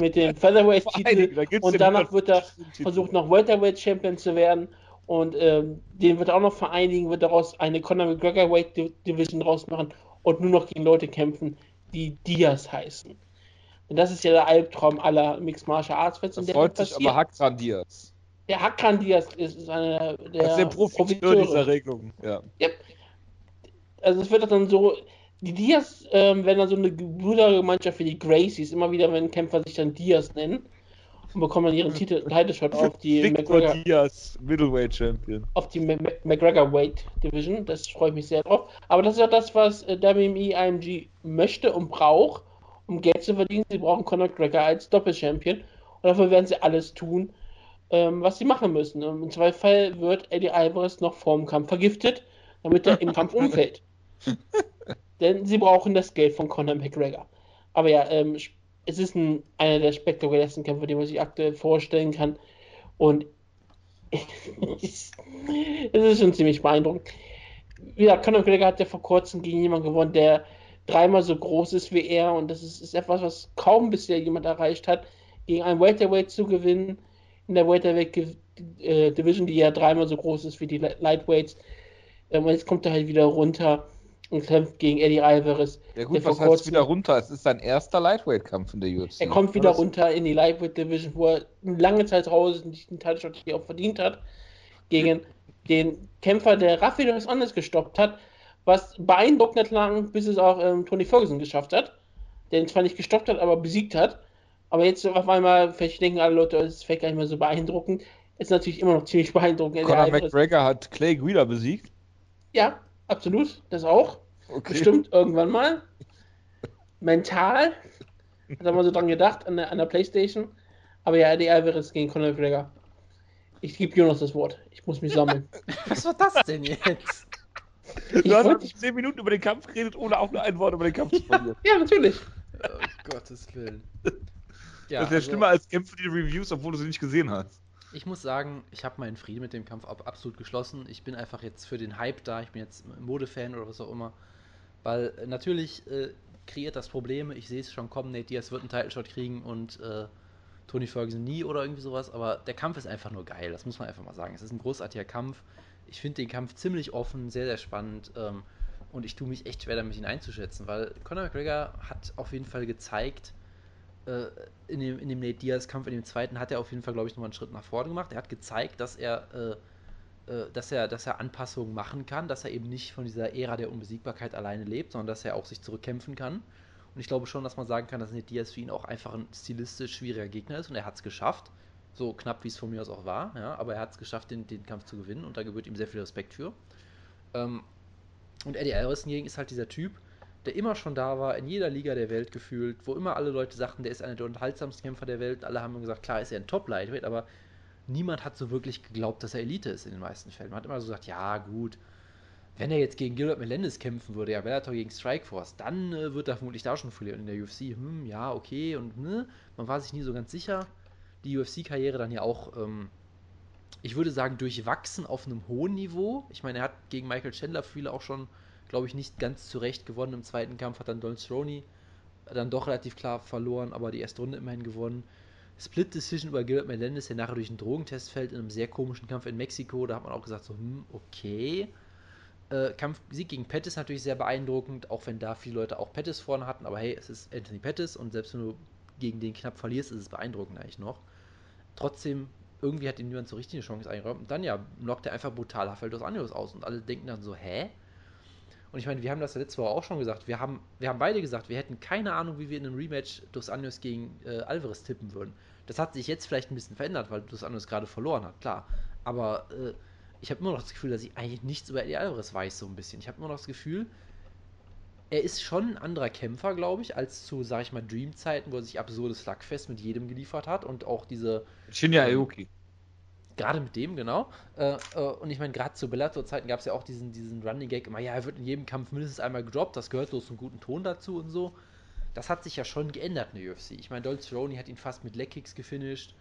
mit den Featherweight-Titel und danach wird er versucht, noch Welterweight-Champion zu werden und ähm, den wird er auch noch vereinigen, wird daraus eine Conor McGregor Weight Division draus machen und nur noch gegen Leute kämpfen, die Diaz heißen. Und das ist ja der Albtraum aller Mixed Martial Arts Fans. Das freut sich aber Hakran Diaz. Der Hakran Diaz ist, ist einer der, das ist der Profiteur dieser Regelung. Ja. ja. Also es wird dann so, die Diaz ähm, werden dann so eine Brüdergemeinschaft wie die Gracies, immer wieder, wenn Kämpfer sich dann Diaz nennen und bekommen dann ihren Titel, Title Shot auf die Victor McGregor, Diaz, Middleweight Champion. Auf die McGregor Weight Division, das freue ich mich sehr drauf. Aber das ist ja das, was äh, WME IMG möchte und braucht um Geld zu verdienen. Sie brauchen Conor McGregor als Doppelchampion. Und dafür werden sie alles tun, ähm, was sie machen müssen. Im Zweifel wird Eddie Alvarez noch vor dem Kampf vergiftet, damit er im Kampf umfällt. Denn sie brauchen das Geld von Conor McGregor. Aber ja, ähm, es ist ein, einer der spektakulärsten Kämpfe, die man sich aktuell vorstellen kann. Und es ist schon ziemlich beeindruckend. Ja, Conor McGregor hat ja vor kurzem gegen jemanden gewonnen, der dreimal so groß ist wie er und das ist, ist etwas, was kaum bisher jemand erreicht hat, gegen einen Welterweight zu gewinnen in der Welterweight äh, die ja dreimal so groß ist wie die Lightweights. Ähm, jetzt kommt er halt wieder runter und kämpft gegen Eddie Alvarez. Ja gut, was heißt wieder runter? Es ist sein erster Lightweight-Kampf in der UFC. Er kommt wieder runter in die Lightweight Division, wo er eine lange Zeit raus ist und sich den Title auch verdient hat. Gegen den Kämpfer, der Rafael dos Andes gestoppt hat, was beeindruckend lang, bis es auch ähm, Tony Ferguson geschafft hat, der ihn zwar nicht gestoppt hat, aber besiegt hat. Aber jetzt auf einmal, vielleicht denken alle Leute, es ist vielleicht gar nicht mehr so beeindruckend. Ist natürlich immer noch ziemlich beeindruckend. Conor McGregor hat Clay Guida besiegt? Ja, absolut. Das auch. Okay. Bestimmt irgendwann mal. Mental. Hat er mal so dran gedacht an der, an der Playstation. Aber ja, die Alvarez gegen Conor McGregor. Ich gebe Jonas das Wort. Ich muss mich sammeln. Was war das denn jetzt? Du ich hast wollte... zehn Minuten über den Kampf geredet, ohne auch nur ein Wort über den Kampf zu verlieren. ja, natürlich. Oh, Gottes Willen. Ja, das ist ja also, schlimmer als Kämpfe, die Reviews, obwohl du sie nicht gesehen hast. Ich muss sagen, ich habe meinen Frieden mit dem Kampf absolut geschlossen. Ich bin einfach jetzt für den Hype da. Ich bin jetzt Modefan oder was auch immer. Weil äh, natürlich äh, kreiert das Probleme. Ich sehe es schon kommen. Nate Diaz wird einen Title Shot kriegen und äh, Tony Ferguson nie oder irgendwie sowas. Aber der Kampf ist einfach nur geil. Das muss man einfach mal sagen. Es ist ein großartiger Kampf. Ich finde den Kampf ziemlich offen, sehr, sehr spannend. Ähm, und ich tue mich echt schwer damit, ihn einzuschätzen, weil Conor McGregor hat auf jeden Fall gezeigt, äh, in, dem, in dem Nate Diaz-Kampf, in dem zweiten, hat er auf jeden Fall, glaube ich, nochmal einen Schritt nach vorne gemacht. Er hat gezeigt, dass er, äh, äh, dass er, dass er Anpassungen machen kann, dass er eben nicht von dieser Ära der Unbesiegbarkeit alleine lebt, sondern dass er auch sich zurückkämpfen kann. Und ich glaube schon, dass man sagen kann, dass Nate Diaz für ihn auch einfach ein stilistisch schwieriger Gegner ist und er hat es geschafft so knapp wie es von mir aus auch war, ja, aber er hat es geschafft, den, den Kampf zu gewinnen und da gebührt ihm sehr viel Respekt für. Ähm, und Eddie Alvarez hingegen ist halt dieser Typ, der immer schon da war, in jeder Liga der Welt gefühlt, wo immer alle Leute sagten, der ist einer der unterhaltsamsten Kämpfer der Welt. Alle haben gesagt, klar ist er ein Top-Lightweight, aber niemand hat so wirklich geglaubt, dass er Elite ist in den meisten Fällen. Man hat immer so gesagt, ja gut, wenn er jetzt gegen Gilbert Melendez kämpfen würde, ja, Bellator gegen Strikeforce, dann äh, wird er vermutlich da schon verlieren in der UFC. Hm, ja, okay, und ne, man war sich nie so ganz sicher die UFC-Karriere dann ja auch, ähm, ich würde sagen, durchwachsen auf einem hohen Niveau. Ich meine, er hat gegen Michael Chandler viele auch schon, glaube ich, nicht ganz zurecht gewonnen. Im zweiten Kampf hat dann Don Cerrone dann doch relativ klar verloren, aber die erste Runde immerhin gewonnen. Split Decision über Gilbert Melendez, der nachher durch einen Drogentest fällt in einem sehr komischen Kampf in Mexiko. Da hat man auch gesagt, so, hm, okay. Äh, Kampfsieg gegen Pettis natürlich sehr beeindruckend, auch wenn da viele Leute auch Pettis vorne hatten. Aber hey, es ist Anthony Pettis und selbst wenn du gegen den knapp verlierst, ist es beeindruckend eigentlich noch. Trotzdem, irgendwie hat ihm niemand so richtig eine Chance eingeräumt. Und dann ja, knockt er einfach brutal Rafael dos Anjos aus und alle denken dann so, hä? Und ich meine, wir haben das ja letzte Woche auch schon gesagt. Wir haben, wir haben beide gesagt, wir hätten keine Ahnung, wie wir in einem Rematch Dos Anjos gegen äh, Alvarez tippen würden. Das hat sich jetzt vielleicht ein bisschen verändert, weil Dos Anjos gerade verloren hat, klar. Aber äh, ich habe immer noch das Gefühl, dass ich eigentlich nichts über Eddie Alvarez weiß, so ein bisschen. Ich habe immer noch das Gefühl, er ist schon ein anderer Kämpfer, glaube ich, als zu, sag ich mal, Dream-Zeiten, wo er sich absurdes Slugfest mit jedem geliefert hat und auch diese. Shinya ähm, Aoki. Gerade mit dem, genau. Äh, äh, und ich meine, gerade zu Bellator-Zeiten gab es ja auch diesen, diesen Running Gag immer, ja, er wird in jedem Kampf mindestens einmal gedroppt, das gehört so zum guten Ton dazu und so. Das hat sich ja schon geändert in der UFC. Ich meine, Dolce Cerrone hat ihn fast mit Leckkicks gefinisht.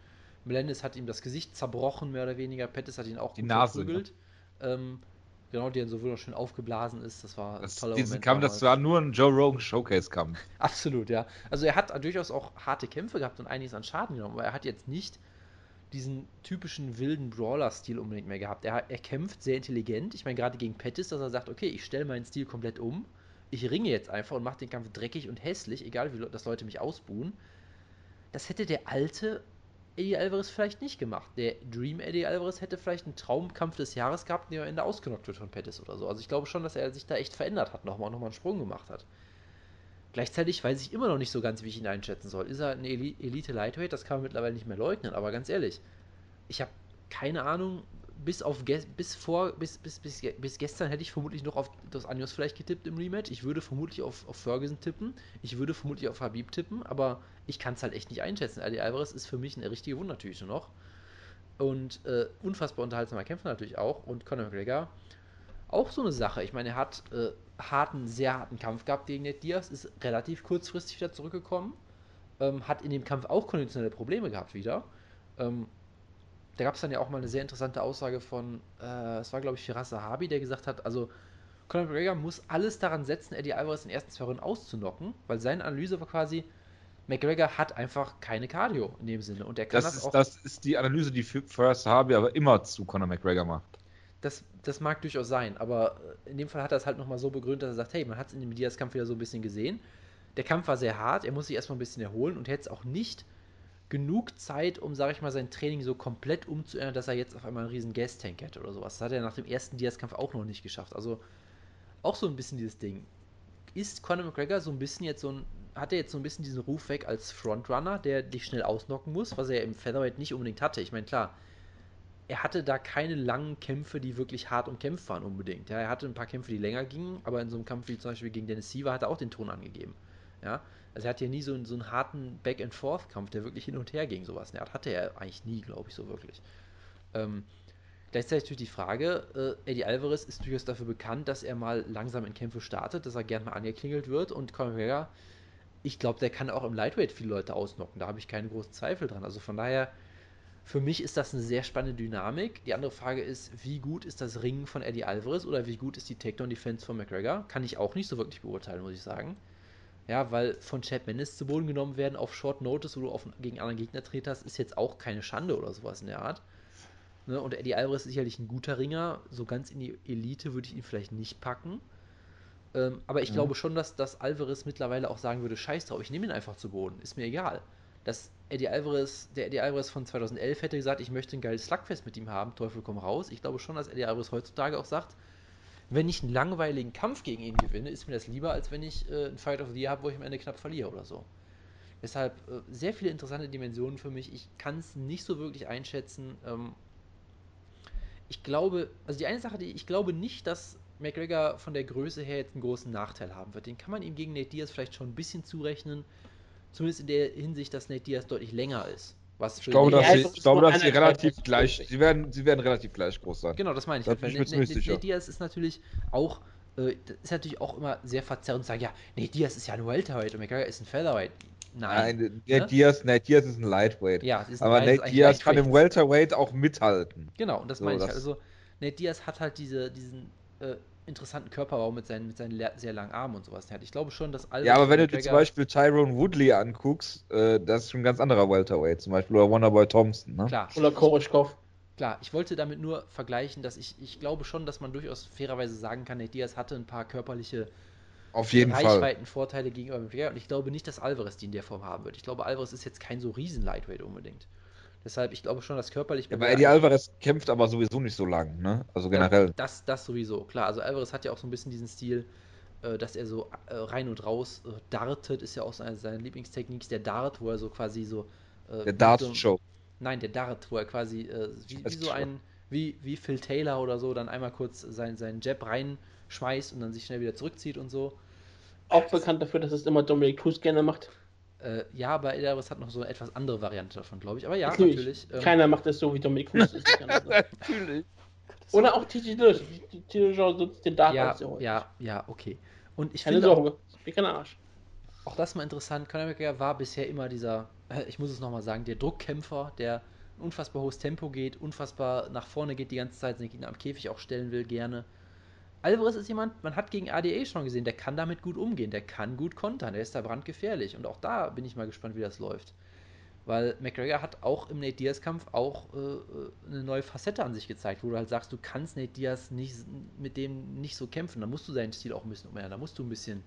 Melendez hat ihm das Gesicht zerbrochen, mehr oder weniger. Pettis hat ihn auch Die Nase. Ne? Ähm, genau, der so wunderschön aufgeblasen ist. Das war das, ein toller diesen Moment. Kampf, das war nur ein Joe Rogan Showcase-Kampf. Absolut, ja. Also er hat durchaus auch harte Kämpfe gehabt und einiges an Schaden genommen, aber er hat jetzt nicht diesen typischen wilden Brawler-Stil unbedingt mehr gehabt. Er, er kämpft sehr intelligent. Ich meine, gerade gegen Pettis, dass er sagt, okay, ich stelle meinen Stil komplett um. Ich ringe jetzt einfach und mache den Kampf dreckig und hässlich, egal wie das Leute mich ausbuhen. Das hätte der alte Eddie Alvarez vielleicht nicht gemacht. Der Dream Eddie Alvarez hätte vielleicht einen Traumkampf des Jahres gehabt, der am Ende ausgenockt wird von Pettis oder so. Also ich glaube schon, dass er sich da echt verändert hat, nochmal, nochmal einen Sprung gemacht hat. Gleichzeitig weiß ich immer noch nicht so ganz, wie ich ihn einschätzen soll. Ist er eine Elite Lightweight? Das kann man mittlerweile nicht mehr leugnen, aber ganz ehrlich, ich habe keine Ahnung, bis auf bis vor bis, bis, bis, bis gestern hätte ich vermutlich noch auf Dos Anjos vielleicht getippt im Rematch. Ich würde vermutlich auf, auf Ferguson tippen. Ich würde vermutlich auf Habib tippen, aber ich kann es halt echt nicht einschätzen. Ali Alvarez ist für mich eine richtige Wundertüte noch. Und äh, unfassbar unterhaltsamer Kämpfer natürlich auch. Und Conor McGregor auch so eine Sache. Ich meine, er hat äh, harten, sehr harten Kampf gehabt gegen Ned Diaz, ist relativ kurzfristig wieder zurückgekommen, ähm, hat in dem Kampf auch konditionelle Probleme gehabt wieder. Ähm, da gab es dann ja auch mal eine sehr interessante Aussage von, äh, es war glaube ich Firas Sahabi, der gesagt hat, also Conor McGregor muss alles daran setzen, Eddie Alvarez in den ersten zwei Runden auszunocken, weil seine Analyse war quasi, McGregor hat einfach keine Cardio in dem Sinne und er kann das, das ist, auch. Das ist die Analyse, die Firas Sahabi aber immer zu Conor McGregor macht. Das, das mag durchaus sein, aber in dem Fall hat er es halt nochmal so begründet, dass er sagt, hey, man hat es in dem Diaz-Kampf wieder so ein bisschen gesehen. Der Kampf war sehr hart, er muss sich erstmal ein bisschen erholen und hätte es auch nicht genug Zeit, um, sag ich mal, sein Training so komplett umzuändern, dass er jetzt auf einmal einen riesen Gas-Tank hätte oder sowas. Das hat er nach dem ersten Diaz-Kampf auch noch nicht geschafft. Also auch so ein bisschen dieses Ding. Ist Conor McGregor so ein bisschen jetzt so ein, hat er jetzt so ein bisschen diesen Ruf weg als Frontrunner, der dich schnell ausnocken muss, was er im Featherweight nicht unbedingt hatte. Ich meine, klar, er hatte da keine langen Kämpfe, die wirklich hart umkämpft waren unbedingt. Ja, er hatte ein paar Kämpfe, die länger gingen, aber in so einem Kampf wie zum Beispiel gegen Dennis Siever hat er auch den Ton angegeben. Ja, also er hat ja nie so einen, so einen harten Back-and-Forth-Kampf, der wirklich hin und her ging, sowas. In hatte er eigentlich nie, glaube ich, so wirklich. Ähm, gleichzeitig natürlich die Frage, äh, Eddie Alvarez ist durchaus dafür bekannt, dass er mal langsam in Kämpfe startet, dass er gern mal angeklingelt wird und Conor McGregor, ich glaube, der kann auch im Lightweight viele Leute ausnocken, da habe ich keine großen Zweifel dran. Also von daher für mich ist das eine sehr spannende Dynamik. Die andere Frage ist, wie gut ist das Ringen von Eddie Alvarez oder wie gut ist die Takedown-Defense von McGregor? Kann ich auch nicht so wirklich beurteilen, muss ich sagen. Ja, weil von Chad Mendes zu Boden genommen werden auf Short Notice, wo du auf, gegen anderen Gegner treterst, ist jetzt auch keine Schande oder sowas in der Art. Ne? Und Eddie Alvarez ist sicherlich ein guter Ringer. So ganz in die Elite würde ich ihn vielleicht nicht packen. Ähm, aber ich ja. glaube schon, dass, dass Alvarez mittlerweile auch sagen würde: Scheiß drauf, ich nehme ihn einfach zu Boden. Ist mir egal dass Eddie Alvarez, der Eddie Alvarez von 2011 hätte gesagt, ich möchte ein geiles Slugfest mit ihm haben, Teufel komm raus. Ich glaube schon, dass Eddie Alvarez heutzutage auch sagt, wenn ich einen langweiligen Kampf gegen ihn gewinne, ist mir das lieber, als wenn ich äh, ein Fight of the Year habe, wo ich am Ende knapp verliere oder so. Deshalb äh, sehr viele interessante Dimensionen für mich. Ich kann es nicht so wirklich einschätzen. Ähm, ich glaube, also die eine Sache, die ich glaube nicht, dass McGregor von der Größe her jetzt einen großen Nachteil haben wird. Den kann man ihm gegen Nate Diaz vielleicht schon ein bisschen zurechnen. Zumindest in der Hinsicht, dass Nate Diaz deutlich länger ist. Was ich glaube, dass, sie, ich glaube, dass sie relativ gleich, sie werden, sie werden relativ gleich groß sein. Genau, das meine ich. Das halt, ich Nate, Nate Diaz ist natürlich auch, äh, ist natürlich auch immer sehr verzerrend zu sagen, ja, Nate Diaz ist ja ein Welterweight und McGregor ist ein Featherweight. Nein. Nein Nate, ne? Diaz, Nate Diaz ist ein Lightweight. Ja, ist aber Nate Diaz kann im Welterweight auch mithalten. Genau, und das so, meine ich halt. Also, Nate Diaz hat halt diese, diesen, äh, interessanten Körperbau mit seinen, mit seinen sehr langen Armen und sowas hat. Ich glaube schon, dass Alvarez Ja, aber wenn du dir zum Beispiel Tyrone Woodley anguckst, äh, das ist schon ein ganz anderer Welterweight zum Beispiel, oder Wonderboy Thompson, ne? Klar. Oder Koroschkov. Klar, ich wollte damit nur vergleichen, dass ich, ich glaube schon, dass man durchaus fairerweise sagen kann, Nate Diaz hatte ein paar körperliche auf jeden Reichweitenvorteile gegenüber McGregor und ich glaube nicht, dass Alvarez die in der Form haben wird. Ich glaube, Alvarez ist jetzt kein so riesen Lightweight unbedingt. Deshalb, ich glaube schon, dass körperlich. Ja, aber Eddie Alvarez kämpft aber sowieso nicht so lang, ne? Also generell. Ja, das, das sowieso, klar. Also Alvarez hat ja auch so ein bisschen diesen Stil, äh, dass er so äh, rein und raus äh, dartet, ist ja auch so eine seiner Lieblingstechniken, der Dart, wo er so quasi so. Äh, der Dart-Show. So, nein, der Dart, wo er quasi äh, wie, wie so ein, wie, wie Phil Taylor oder so, dann einmal kurz sein, seinen Jab reinschmeißt und dann sich schnell wieder zurückzieht und so. Auch bekannt dafür, dass es immer Dominic Cruz gerne macht. Äh, ja, aber Edelris hat noch so eine etwas andere Variante davon, glaube ich. Aber ja, natürlich. natürlich ähm, Keiner macht es so wie Dominic Cruz. natürlich. Oder auch TJ Dillish. TJ nutzt den Dart ja, Ja, ja, okay. Und ich Keine finde Sorge, ich bin kein Arsch. Auch das mal interessant. Conor McGregor war bisher immer dieser, äh, ich muss es nochmal sagen, der Druckkämpfer, der ein unfassbar hohes Tempo geht, unfassbar nach vorne geht die ganze Zeit, den Gegner am Käfig auch stellen will, gerne. Alvarez ist jemand, man hat gegen ADA schon gesehen, der kann damit gut umgehen, der kann gut kontern, der ist da brandgefährlich. Und auch da bin ich mal gespannt, wie das läuft. Weil McGregor hat auch im Nate Diaz-Kampf auch äh, äh, eine neue Facette an sich gezeigt, wo du halt sagst, du kannst Nate Diaz nicht, mit dem nicht so kämpfen. Da musst du seinen Stil auch ein bisschen umändern. Da musst du ein bisschen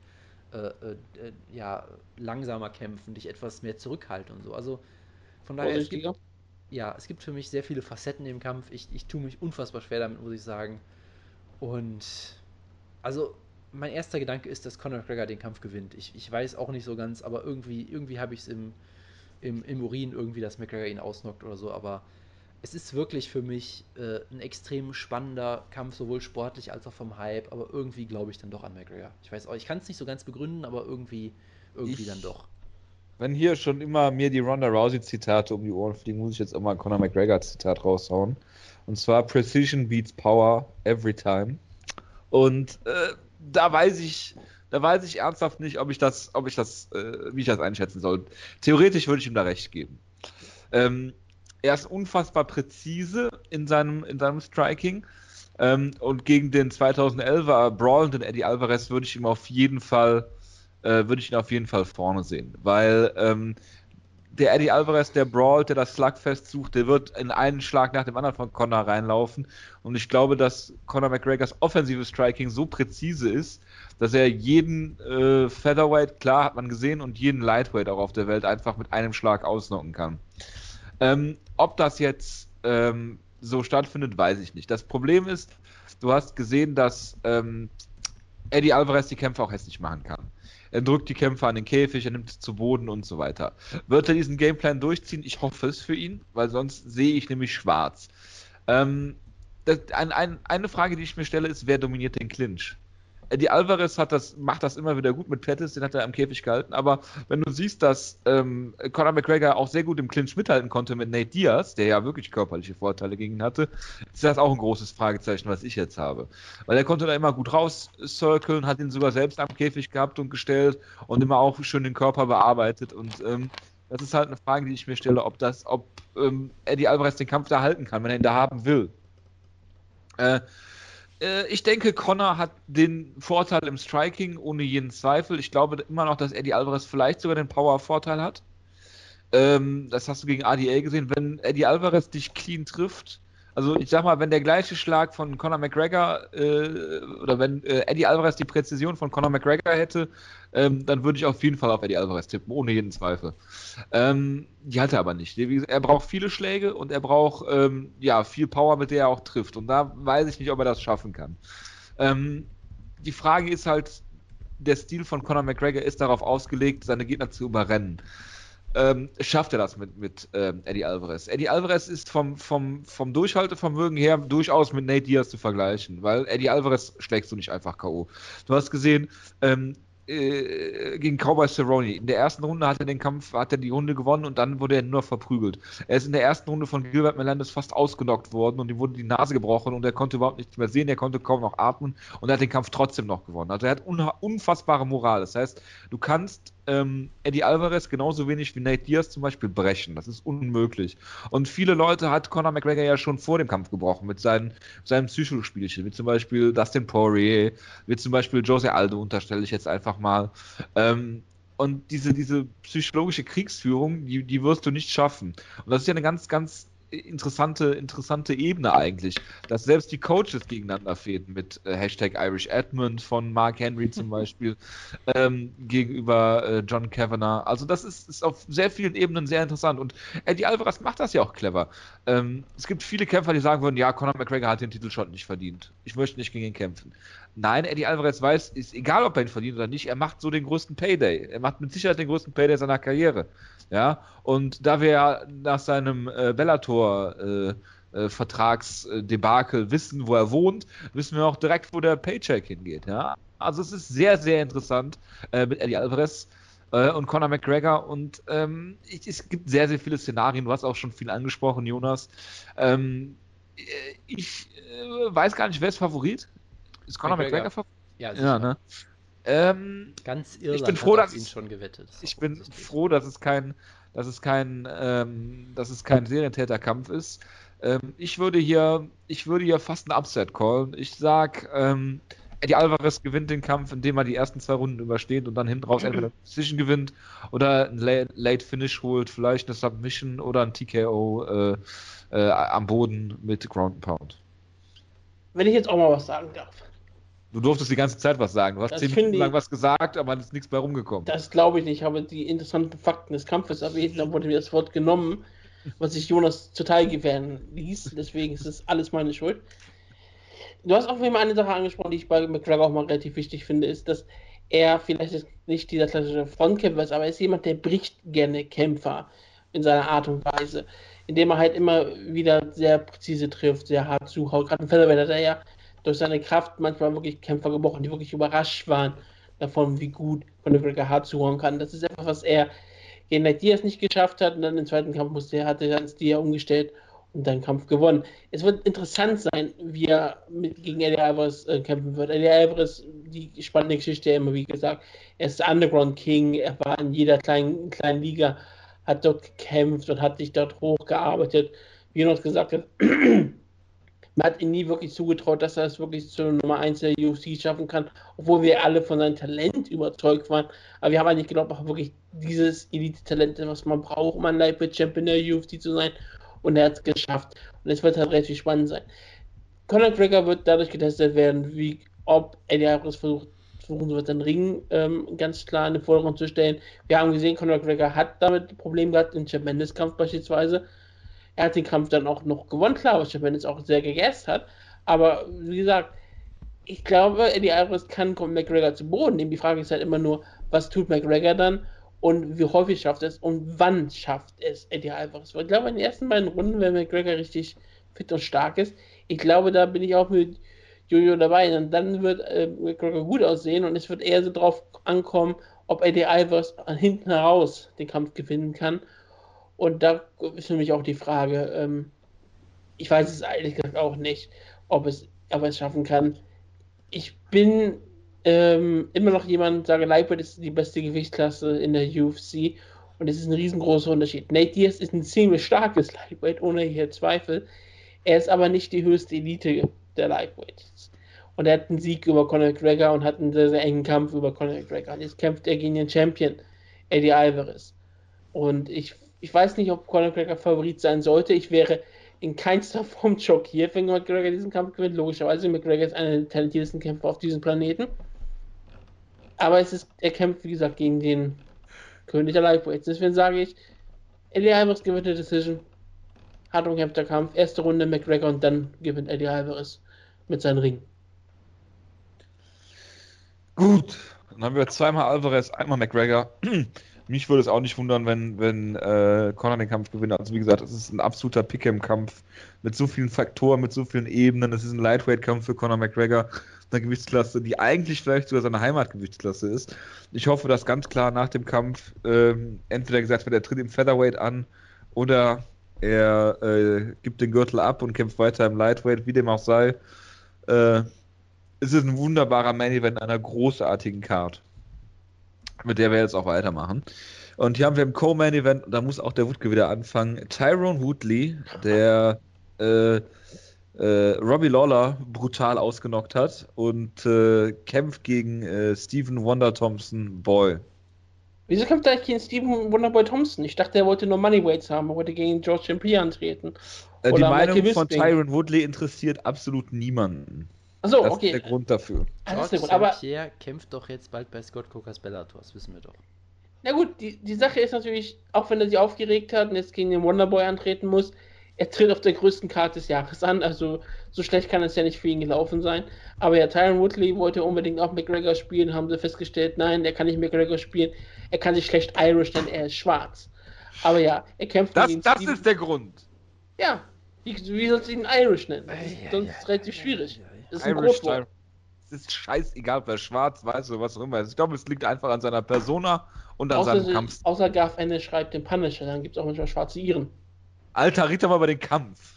äh, äh, äh, ja, langsamer kämpfen, dich etwas mehr zurückhalten und so. Also von daher, es gibt, ja, es gibt für mich sehr viele Facetten im Kampf. Ich, ich tue mich unfassbar schwer damit, muss ich sagen. Und also mein erster Gedanke ist, dass Conor McGregor den Kampf gewinnt. Ich, ich weiß auch nicht so ganz, aber irgendwie, irgendwie habe ich es im, im, im Urin irgendwie, dass McGregor ihn ausnockt oder so. Aber es ist wirklich für mich äh, ein extrem spannender Kampf, sowohl sportlich als auch vom Hype. Aber irgendwie glaube ich dann doch an McGregor. Ich weiß auch, ich kann es nicht so ganz begründen, aber irgendwie, irgendwie ich, dann doch. Wenn hier schon immer mir die Ronda Rousey Zitate um die Ohren fliegen, muss ich jetzt auch mal ein Conor McGregor Zitat raushauen. Und zwar Precision beats Power every time. Und äh, da weiß ich, da weiß ich ernsthaft nicht, ob ich das, ob ich das, äh, wie ich das einschätzen soll. Theoretisch würde ich ihm da recht geben. Ähm, er ist unfassbar präzise in seinem, in seinem Striking. Ähm, und gegen den 2011er brawlenden Eddie Alvarez würde ich ihm auf jeden Fall, äh, würde ich ihn auf jeden Fall vorne sehen, weil ähm, der Eddie Alvarez, der brawlt, der das Slugfest sucht, der wird in einen Schlag nach dem anderen von Conor reinlaufen. Und ich glaube, dass Conor McGregors offensives Striking so präzise ist, dass er jeden äh, Featherweight, klar hat man gesehen, und jeden Lightweight auch auf der Welt einfach mit einem Schlag ausnocken kann. Ähm, ob das jetzt ähm, so stattfindet, weiß ich nicht. Das Problem ist, du hast gesehen, dass ähm, Eddie Alvarez die Kämpfe auch hässlich machen kann. Er drückt die Kämpfer an den Käfig, er nimmt es zu Boden und so weiter. Wird er diesen Gameplan durchziehen? Ich hoffe es für ihn, weil sonst sehe ich nämlich schwarz. Ähm, das, ein, ein, eine Frage, die ich mir stelle, ist, wer dominiert den Clinch? Eddie Alvarez hat das, macht das immer wieder gut mit Pettis, den hat er am Käfig gehalten. Aber wenn du siehst, dass ähm, Conor McGregor auch sehr gut im Clinch mithalten konnte mit Nate Diaz, der ja wirklich körperliche Vorteile gegen ihn hatte, ist das auch ein großes Fragezeichen, was ich jetzt habe. Weil er konnte da immer gut rauscirkeln, hat ihn sogar selbst am Käfig gehabt und gestellt und immer auch schön den Körper bearbeitet. Und ähm, das ist halt eine Frage, die ich mir stelle, ob das, ob ähm, Eddie Alvarez den Kampf da halten kann, wenn er ihn da haben will. Äh, äh, ich denke, Connor hat den Vorteil im Striking ohne jeden Zweifel. Ich glaube immer noch, dass Eddie Alvarez vielleicht sogar den Power-Vorteil hat. Ähm, das hast du gegen ADA gesehen. Wenn Eddie Alvarez dich clean trifft, also ich sag mal, wenn der gleiche Schlag von Conor McGregor äh, oder wenn äh, Eddie Alvarez die Präzision von Conor McGregor hätte, ähm, dann würde ich auf jeden Fall auf Eddie Alvarez tippen, ohne jeden Zweifel. Ähm, die hat er aber nicht. Er braucht viele Schläge und er braucht ähm, ja viel Power, mit der er auch trifft. Und da weiß ich nicht, ob er das schaffen kann. Ähm, die Frage ist halt, der Stil von Conor McGregor ist darauf ausgelegt, seine Gegner zu überrennen ähm, schafft er das mit, mit ähm, Eddie Alvarez. Eddie Alvarez ist vom, vom, vom Durchhaltevermögen her durchaus mit Nate Diaz zu vergleichen, weil Eddie Alvarez schlägst du nicht einfach K.O. Du hast gesehen, ähm, äh, gegen Cowboy Cerrone. In der ersten Runde hat er den Kampf, hat er die Runde gewonnen und dann wurde er nur verprügelt. Er ist in der ersten Runde von Gilbert Melendez fast ausgenockt worden und ihm wurde die Nase gebrochen und er konnte überhaupt nichts mehr sehen, er konnte kaum noch atmen und er hat den Kampf trotzdem noch gewonnen. Also er hat unfassbare Moral. Das heißt, du kannst ähm, Eddie Alvarez genauso wenig wie Nate Diaz zum Beispiel brechen. Das ist unmöglich. Und viele Leute hat Conor McGregor ja schon vor dem Kampf gebrochen mit seinen, seinen Psychospielchen, wie zum Beispiel Dustin Poirier, wie zum Beispiel Jose Aldo, unterstelle ich jetzt einfach mal. Ähm, und diese, diese psychologische Kriegsführung, die, die wirst du nicht schaffen. Und das ist ja eine ganz, ganz interessante, interessante Ebene eigentlich, dass selbst die Coaches gegeneinander fehlen mit äh, Hashtag Irish Edmund von Mark Henry zum Beispiel ähm, gegenüber äh, John Kavanagh. Also das ist, ist auf sehr vielen Ebenen sehr interessant und Eddie Alvarez macht das ja auch clever. Ähm, es gibt viele Kämpfer, die sagen würden, ja, Conor McGregor hat den Titel schon nicht verdient. Ich möchte nicht gegen ihn kämpfen. Nein, Eddie Alvarez weiß, ist egal, ob er ihn verdient oder nicht, er macht so den größten Payday. Er macht mit Sicherheit den größten Payday seiner Karriere. Ja, und da wir ja nach seinem äh, Bellator äh, äh, Vertragsdebakel wissen, wo er wohnt, wissen wir auch direkt, wo der Paycheck hingeht. Ja, also es ist sehr, sehr interessant äh, mit Eddie Alvarez äh, und Conor McGregor und ähm, ich, es gibt sehr, sehr viele Szenarien. Du hast auch schon viel angesprochen, Jonas. Ähm, äh, ich weiß gar nicht, wer ist Favorit? Ist Conor McGregor, McGregor Favorit? Ja, ja ne? Ähm, Ganz Irland ich bin froh, dass ihn schon gewettet. Ich bin froh, dass es kein, dass es kein, ähm, dass es kein Serientäterkampf ist. Ähm, ich würde hier, ich würde hier fast ein Upset callen. Ich sag, ähm, Eddie Alvarez gewinnt den Kampf, indem er die ersten zwei Runden übersteht und dann hinten raus entweder eine Decision gewinnt oder ein Late Finish holt, vielleicht eine Submission oder ein TKO äh, äh, am Boden mit Ground Pound. Wenn ich jetzt auch mal was sagen darf. Du durftest die ganze Zeit was sagen. Du hast das zehn Minuten lang was gesagt, aber es ist nichts bei rumgekommen. Das glaube ich nicht. Ich habe die interessanten Fakten des Kampfes erwähnt, dann wurde mir das Wort genommen, was sich Jonas zuteil gewähren ließ. Deswegen ist es alles meine Schuld. Du hast auch immer eine Sache angesprochen, die ich bei McGregor auch mal relativ wichtig finde, ist, dass er vielleicht nicht dieser klassische Frontkämpfer ist, aber er ist jemand, der bricht gerne Kämpfer in seiner Art und Weise, indem er halt immer wieder sehr präzise trifft, sehr hart zuhaut. Gerade im Featherweight hat er ja durch seine Kraft manchmal wirklich Kämpfer gebrochen, die wirklich überrascht waren davon, wie gut Conor hart zuhauen kann. Das ist etwas, was er gegen Diaz nicht geschafft hat und dann im zweiten Kampf musste er, hat er dann Diaz umgestellt und dann Kampf gewonnen. Es wird interessant sein, wie er mit, gegen Eddie Alvarez äh, kämpfen wird. Eddie Alvarez, die spannende Geschichte immer, wie gesagt, er ist Underground King, er war in jeder kleinen, kleinen Liga, hat dort gekämpft und hat sich dort hochgearbeitet. Wie er noch gesagt hat, man hat ihm nie wirklich zugetraut, dass er es wirklich zur Nummer 1 der UFC schaffen kann, obwohl wir alle von seinem Talent überzeugt waren. Aber wir haben eigentlich geglaubt, auch wirklich dieses Elite-Talent, was man braucht, um ein Lightweight Champion der UFC zu sein. Und er hat es geschafft. Und es wird halt relativ spannend sein. Conor McGregor wird dadurch getestet werden, wie ob Eddie Alvarez versucht, versuchen wird, den Ring ähm, ganz klar in den Vordergrund zu stellen. Wir haben gesehen, Conor McGregor hat damit Probleme gehabt, im Chad Mendes-Kampf beispielsweise er hat den Kampf dann auch noch gewonnen, klar, was Chapman jetzt auch sehr gegessen hat. Aber wie gesagt, ich glaube, Eddie Alvarez kann McGregor zu Boden nehmen. Die Frage ist halt immer nur, was tut McGregor dann und wie häufig schafft es und wann schafft es Eddie Alvarez. Ich glaube, in den ersten beiden Runden, wenn McGregor richtig fit und stark ist, ich glaube, da bin ich auch mit Jojo dabei. Und dann wird äh, McGregor gut aussehen und es wird eher so drauf ankommen, ob Eddie Alvarez hinten heraus den Kampf gewinnen kann und da ist mich auch die Frage, ähm, ich weiß es gesagt auch nicht, ob es, ob es schaffen kann. Ich bin ähm, immer noch jemand, sage, Lightweight ist die beste Gewichtsklasse in der UFC und es ist ein riesengroßer Unterschied. Nate Diaz ist ein ziemlich starkes Lightweight, ohne hier Zweifel. Er ist aber nicht die höchste Elite der Lightweights. Und er hat einen Sieg über Conor McGregor und hat einen sehr, sehr engen Kampf über Conor McGregor. Und jetzt kämpft er gegen den Champion, Eddie Alvarez. Und ich ich weiß nicht, ob Conor McGregor Favorit sein sollte. Ich wäre in keinster Form schockiert, wenn McGregor diesen Kampf gewinnt. Logischerweise, McGregor ist einer der talentiertesten Kämpfer auf diesem Planeten. Aber es ist, er kämpft, wie gesagt, gegen den König der Lightweights. Deswegen sage ich, Eddie Alvarez gewinnt die Decision. Hart umkämpfter Kampf. Erste Runde McGregor und dann gewinnt Eddie Alvarez mit seinem Ring. Gut, dann haben wir zweimal Alvarez, einmal McGregor. Mich würde es auch nicht wundern, wenn, wenn äh, Conor den Kampf gewinnt. Also wie gesagt, es ist ein absoluter Pick'em-Kampf mit so vielen Faktoren, mit so vielen Ebenen. Es ist ein Lightweight-Kampf für Conor McGregor, eine Gewichtsklasse, die eigentlich vielleicht sogar seine Heimatgewichtsklasse ist. Ich hoffe, dass ganz klar nach dem Kampf ähm, entweder gesagt wird, er tritt im Featherweight an oder er äh, gibt den Gürtel ab und kämpft weiter im Lightweight, wie dem auch sei. Äh, es ist ein wunderbarer Main-Event einer großartigen Card. Mit der wir jetzt auch weitermachen. Und hier haben wir im Co-Main-Event, da muss auch der Wutke wieder anfangen, Tyrone Woodley, der äh, äh, Robbie Lawler brutal ausgenockt hat und äh, kämpft gegen äh, Stephen Wonder Thompson Boy. Wieso kämpft er eigentlich gegen Stephen Wonderboy Thompson? Ich dachte, er wollte nur Moneyweights haben, er wollte gegen George. Pierre antreten. Äh, die Meinung von Tyron Woodley interessiert absolut niemanden. Achso, das okay. ist der Grund dafür. Ah, das ist der George Grund. Aber. Pierre kämpft doch jetzt bald bei Scott Cookers Bellator, das wissen wir doch. Na gut, die, die Sache ist natürlich, auch wenn er sich aufgeregt hat und jetzt gegen den Wonderboy antreten muss, er tritt auf der größten Karte des Jahres an, also so schlecht kann es ja nicht für ihn gelaufen sein. Aber ja, Tyron Woodley wollte unbedingt auch McGregor spielen, haben sie festgestellt, nein, er kann nicht McGregor spielen, er kann sich schlecht Irish, denn er ist schwarz. Aber ja, er kämpft Das, gegen das Steven- ist der Grund. Ja, wie, wie sollst du ihn Irish nennen? Das ist sonst relativ schwierig. Ist ein Irish. Tyron. Es ist scheißegal, ob er schwarz, weiß oder was auch immer ist. Ich glaube, es liegt einfach an seiner Persona und an Außer, seinem Kampf. außer Garth Ennis schreibt den Punisher, dann gibt es auch manchmal schwarze Iren. Alter, red doch mal über den Kampf.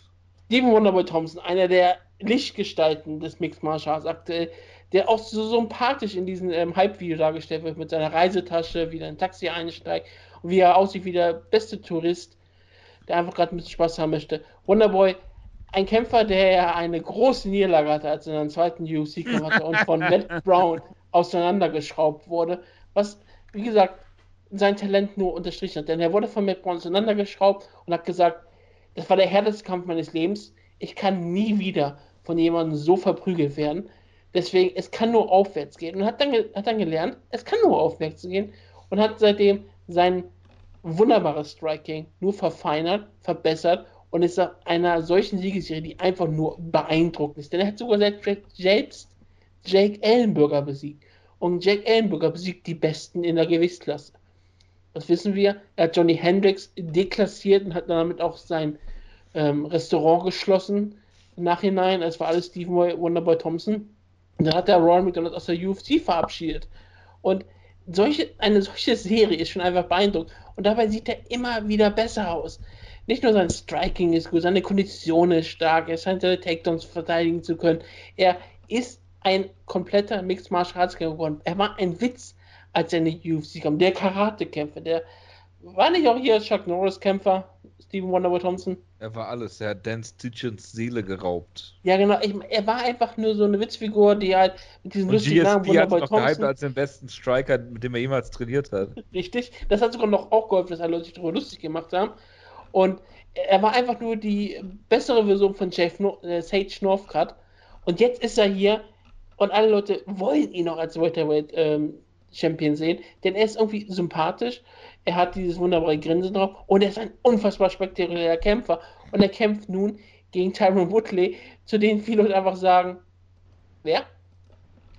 Steven Wonderboy Thompson, einer der Lichtgestalten des Mixed Martial Arts aktuell, der auch so sympathisch in diesem ähm, Hype-Video dargestellt wird, mit seiner Reisetasche, wie er in ein Taxi einsteigt und wie er aussieht wie der beste Tourist, der einfach gerade ein bisschen Spaß haben möchte. Wonderboy, ein Kämpfer, der ja eine große Niederlage hatte, als er seinen zweiten UFC-Kampf hatte und von Matt Brown auseinandergeschraubt wurde, was, wie gesagt, sein Talent nur unterstrichen hat. Denn er wurde von Matt Brown auseinandergeschraubt und hat gesagt, das war der härteste Kampf meines Lebens. Ich kann nie wieder von jemandem so verprügelt werden. Deswegen, es kann nur aufwärts gehen. Und hat dann, hat dann gelernt, es kann nur aufwärts gehen. Und hat seitdem sein wunderbares Striking nur verfeinert, verbessert und ist auf einer solchen Siegesserie, die einfach nur beeindruckend ist. Denn er hat sogar selbst, Jake Ellenberger besiegt. Und Jake Ellenberger besiegt die Besten in der Gewichtsklasse. Das wissen wir. Er hat Johnny Hendricks deklassiert und hat damit auch sein ähm, Restaurant geschlossen im Nachhinein. Es war alles Stephen Wonderboy Thompson. Und dann hat er Ronald McDonald aus der UFC verabschiedet. Und solche, eine solche Serie ist schon einfach beeindruckend. Und dabei sieht er immer wieder besser aus. Nicht nur sein Striking ist gut, seine Kondition ist stark, er scheint seine Takedowns verteidigen zu können. Er ist ein kompletter Mixed Martial Arts Kämpfer geworden. Er war ein Witz, als er in die UFC kam. Der Karate-Kämpfer, der war nicht auch hier Chuck Norris-Kämpfer, Stephen Wonderboy Thompson? Er war alles. Er hat Dan Stitchens Seele geraubt. Ja, genau. Ich, er war einfach nur so eine Witzfigur, die halt mit diesem lustigen Namen GSP hat Wonderboy noch gehypt Thompson. als den besten Striker, mit dem er jemals trainiert hat. Richtig. Das hat sogar noch auch geholfen, dass alle Leute sich darüber lustig gemacht haben. Und er war einfach nur die bessere Version von Jeff no äh, Sage Northcutt. Und jetzt ist er hier und alle Leute wollen ihn noch als Welterweight ähm, Champion sehen, denn er ist irgendwie sympathisch. Er hat dieses wunderbare Grinsen drauf und er ist ein unfassbar spektakulärer Kämpfer. Und er kämpft nun gegen Tyron Woodley, zu dem viele Leute einfach sagen: Wer?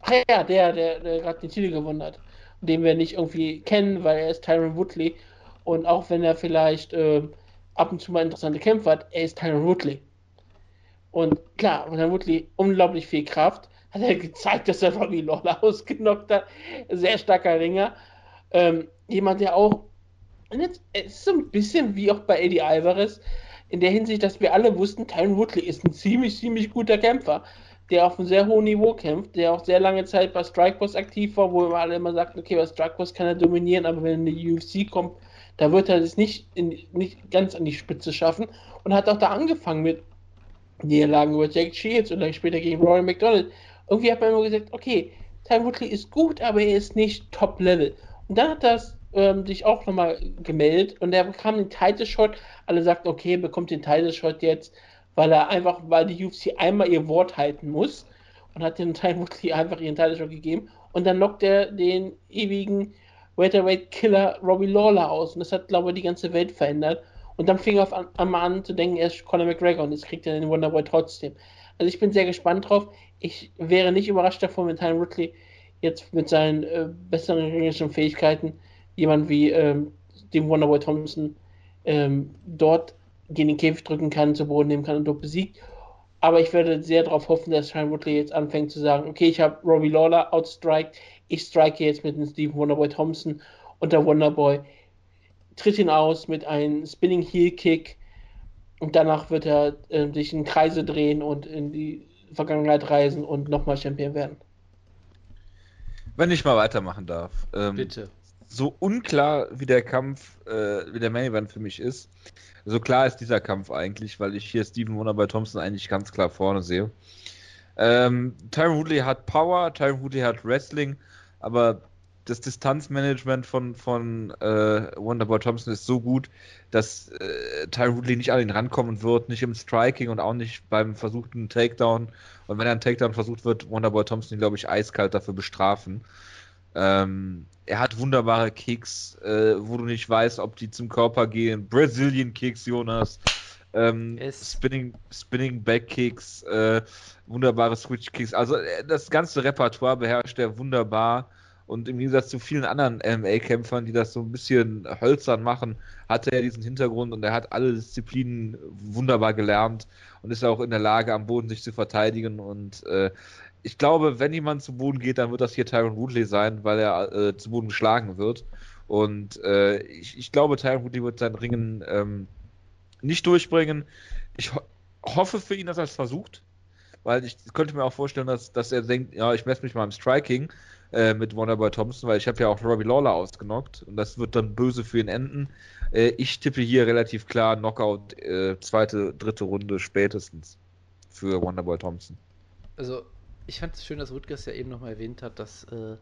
Ach ja, der, der, der gerade den Titel gewonnen hat. Den wir nicht irgendwie kennen, weil er ist Tyron Woodley. Und auch wenn er vielleicht ähm, ab und zu mal interessante Kämpfe hat, er ist Tyron Woodley. Und klar, Tyron Woodley unglaublich viel Kraft. Hat er gezeigt, dass er Robbie Lawler ausgenockt hat. Sehr starker Ringer. Ähm, jemand, der auch. Jetzt, es ist so ein bisschen wie auch bei Eddie Alvarez. In der Hinsicht, dass wir alle wussten, Tyron Woodley ist ein ziemlich, ziemlich guter Kämpfer, der auf einem sehr hohen Niveau kämpft, der auch sehr lange Zeit bei Strikeforce aktiv war, wo wir alle immer sagten, okay, bei Strikeforce kann er dominieren, aber wenn er in die UFC kommt, da wird er es nicht, in, nicht ganz an die Spitze schaffen und hat auch da angefangen mit Niederlagen über Jack Shields und dann später gegen Rory McDonald. Irgendwie hat man immer gesagt, okay, Tyron Woodley ist gut, aber er ist nicht Top-Level. Und dann hat das ähm, sich auch nochmal gemeldet und er bekam den Title Shot. Alle sagten, okay, bekommt den Title Shot jetzt, weil er einfach, weil die UFC einmal ihr Wort halten muss und hat den Tyron Woodley einfach ihren Title Shot gegeben und dann lockt er den ewigen Welterweight Killer Robbie Lawler aus und das hat, glaube ich, die ganze Welt verändert. Und dann fing er auf einmal an zu denken, er ist Conor McGregor und jetzt kriegt er den Wonderboy trotzdem. Also ich bin sehr gespannt drauf. Ich wäre nicht überrascht davon, wenn Tyron Woodley jetzt mit seinen äh, besseren ringischen Fähigkeiten jemand wie ähm, dem Wonderboy Thompson ähm, dort gegen den Käfig drücken kann, zu Boden nehmen kann und dort besiegt. Aber ich werde sehr darauf hoffen, dass Tyron Woodley jetzt anfängt zu sagen, okay, ich habe Robbie Lawler outstriked, ich strike jetzt mit dem Stephen Wonderboy Thompson und der Wonderboy tritt ihn aus mit einem Spinning Heel Kick und danach wird er äh, sich in Kreise drehen und in die Vergangenheit reisen und nochmal Champion werden. Wenn ich mal weitermachen darf. Ähm, Bitte. so unklar wie der Kampf, äh, wie der Main Event für mich ist, so klar ist dieser Kampf eigentlich, weil ich hier Steven Wonder bei Thompson eigentlich ganz klar vorne sehe. Ähm, Tyron Woodley hat Power, Tyron Woodley hat Wrestling, aber das Distanzmanagement von, von äh, Wonderboy Thompson ist so gut, dass äh, Tyron Woodley nicht an ihn rankommen wird, nicht im Striking und auch nicht beim versuchten Takedown. Und wenn ein Takedown versucht wird, Wonderboy Thompson ihn, glaube ich, eiskalt dafür bestrafen. Ähm, er hat wunderbare Kicks, äh, wo du nicht weißt, ob die zum Körper gehen. Brazilian Kicks, Jonas. Ähm. Spinning, Spinning Back Kicks, äh, wunderbare Switch Kicks. Also äh, das ganze Repertoire beherrscht er wunderbar. Und im Gegensatz zu vielen anderen MMA-Kämpfern, die das so ein bisschen hölzern machen, hatte er diesen Hintergrund und er hat alle Disziplinen wunderbar gelernt und ist auch in der Lage, am Boden sich zu verteidigen. Und äh, ich glaube, wenn jemand zu Boden geht, dann wird das hier Tyron Woodley sein, weil er äh, zu Boden geschlagen wird. Und äh, ich, ich, glaube, Tyron Woodley wird sein Ringen ähm, nicht durchbringen. Ich ho hoffe für ihn, dass er es versucht, weil ich könnte mir auch vorstellen, dass, dass er denkt, ja, ich messe mich mal im Striking äh, mit Wonderboy Thompson, weil ich habe ja auch Robbie Lawler ausgenockt und das wird dann böse für ihn enden. Äh, ich tippe hier relativ klar Knockout, äh, zweite, dritte Runde spätestens für Wonderboy Thompson. Also ich fand es schön, dass Woodgers ja eben nochmal erwähnt hat, dass äh,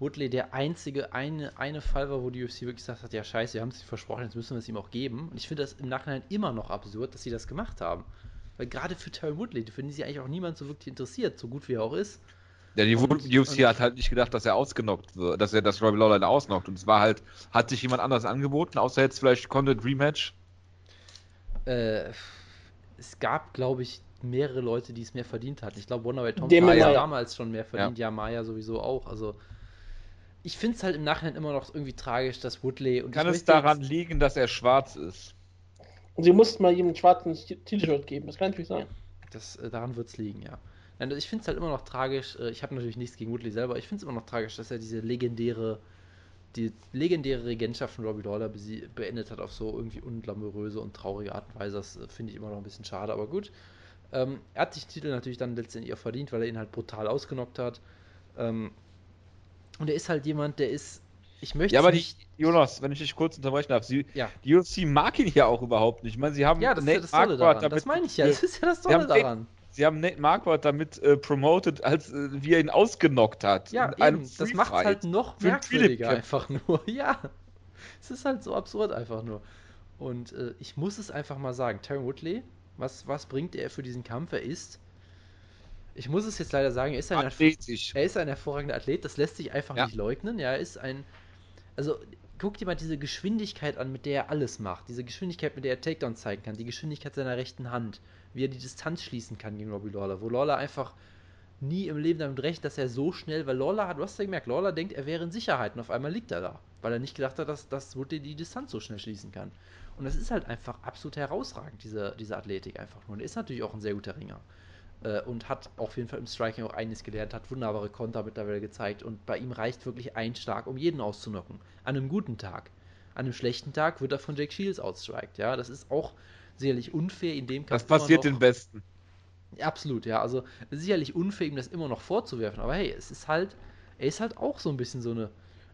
Woodley der einzige eine, eine Fall war, wo die UFC wirklich gesagt hat, ja scheiße, wir haben es versprochen, jetzt müssen wir es ihm auch geben. Und ich finde das im Nachhinein immer noch absurd, dass sie das gemacht haben. Weil gerade für Terry Woodley, für den sich eigentlich auch niemand so wirklich interessiert, so gut wie er auch ist. Ja, die und, UFC und, hat halt nicht gedacht, dass er ausgenockt wird, dass er das Robbie Lawler ausnockt. Und es war halt, hat sich jemand anders angeboten, außer jetzt vielleicht Content Rematch? Äh, es gab, glaube ich, mehrere Leute, die es mehr verdient hatten. Ich glaube, Wonderway Thompson hat damals schon mehr verdient, ja, ja Maya sowieso auch. Also ich finde es halt im Nachhinein immer noch irgendwie tragisch, dass Woodley und Kann es daran jetzt... liegen, dass er schwarz ist? Und sie mussten mal ihm ein schwarzes T-Shirt geben, das kann natürlich sein. Das, äh, daran wird es liegen, ja. Nein, ich finde es halt immer noch tragisch, äh, ich habe natürlich nichts gegen Woodley selber, ich finde es immer noch tragisch, dass er diese legendäre, die legendäre Regentschaft von Robbie Lawler beendet hat auf so irgendwie unglamouröse und traurige Art und Weise. Das äh, finde ich immer noch ein bisschen schade, aber gut. Ähm, er hat sich den Titel natürlich dann letztendlich auch verdient, weil er ihn halt brutal ausgenockt hat. Ähm, und er ist halt jemand, der ist. Ich möchte. Ja, aber nicht. Die, Jonas, wenn ich dich kurz unterbrechen darf, sie, ja. die UFC mag ihn ja auch überhaupt nicht. Ich meine, sie haben. Ja, das Nate ist ja das daran. Damit, das meine ich ja. Das ist ja das Tolle daran. Sie haben Nate Marquardt damit äh, promoted, als äh, wie er ihn ausgenockt hat. Ja, eben. das macht es halt noch merkwürdiger einfach nur. Ja. Es ist halt so absurd einfach nur. Und äh, ich muss es einfach mal sagen, Terry Woodley was, was bringt er für diesen Kampf? Er ist, ich muss es jetzt leider sagen, er ist ein, er ist ein hervorragender Athlet, das lässt sich einfach ja. nicht leugnen. Ja, er ist ein, also guck dir mal diese Geschwindigkeit an, mit der er alles macht. Diese Geschwindigkeit, mit der er Takedown zeigen kann, die Geschwindigkeit seiner rechten Hand, wie er die Distanz schließen kann gegen Robbie Lawler, wo Lawler einfach nie im Leben damit rechnet, dass er so schnell, weil Lawler hat, du hast ja gemerkt, Lawler denkt, er wäre in Sicherheit und auf einmal liegt er da, weil er nicht gedacht hat, dass, dass Woodley die Distanz so schnell schließen kann. Und das ist halt einfach absolut herausragend, diese, diese Athletik einfach nur. Und er ist natürlich auch ein sehr guter Ringer. Äh, und hat auf jeden Fall im Striking auch einiges gelernt, hat wunderbare Konter mittlerweile gezeigt. Und bei ihm reicht wirklich ein Stark, um jeden auszunocken. An einem guten Tag. An einem schlechten Tag wird er von Jake Shields outstriked. Ja, das ist auch sicherlich unfair in dem Kampf. Das passiert den Besten. Absolut, ja. Also sicherlich unfair, ihm das immer noch vorzuwerfen. Aber hey, es ist halt, er ist halt auch so ein bisschen so eine,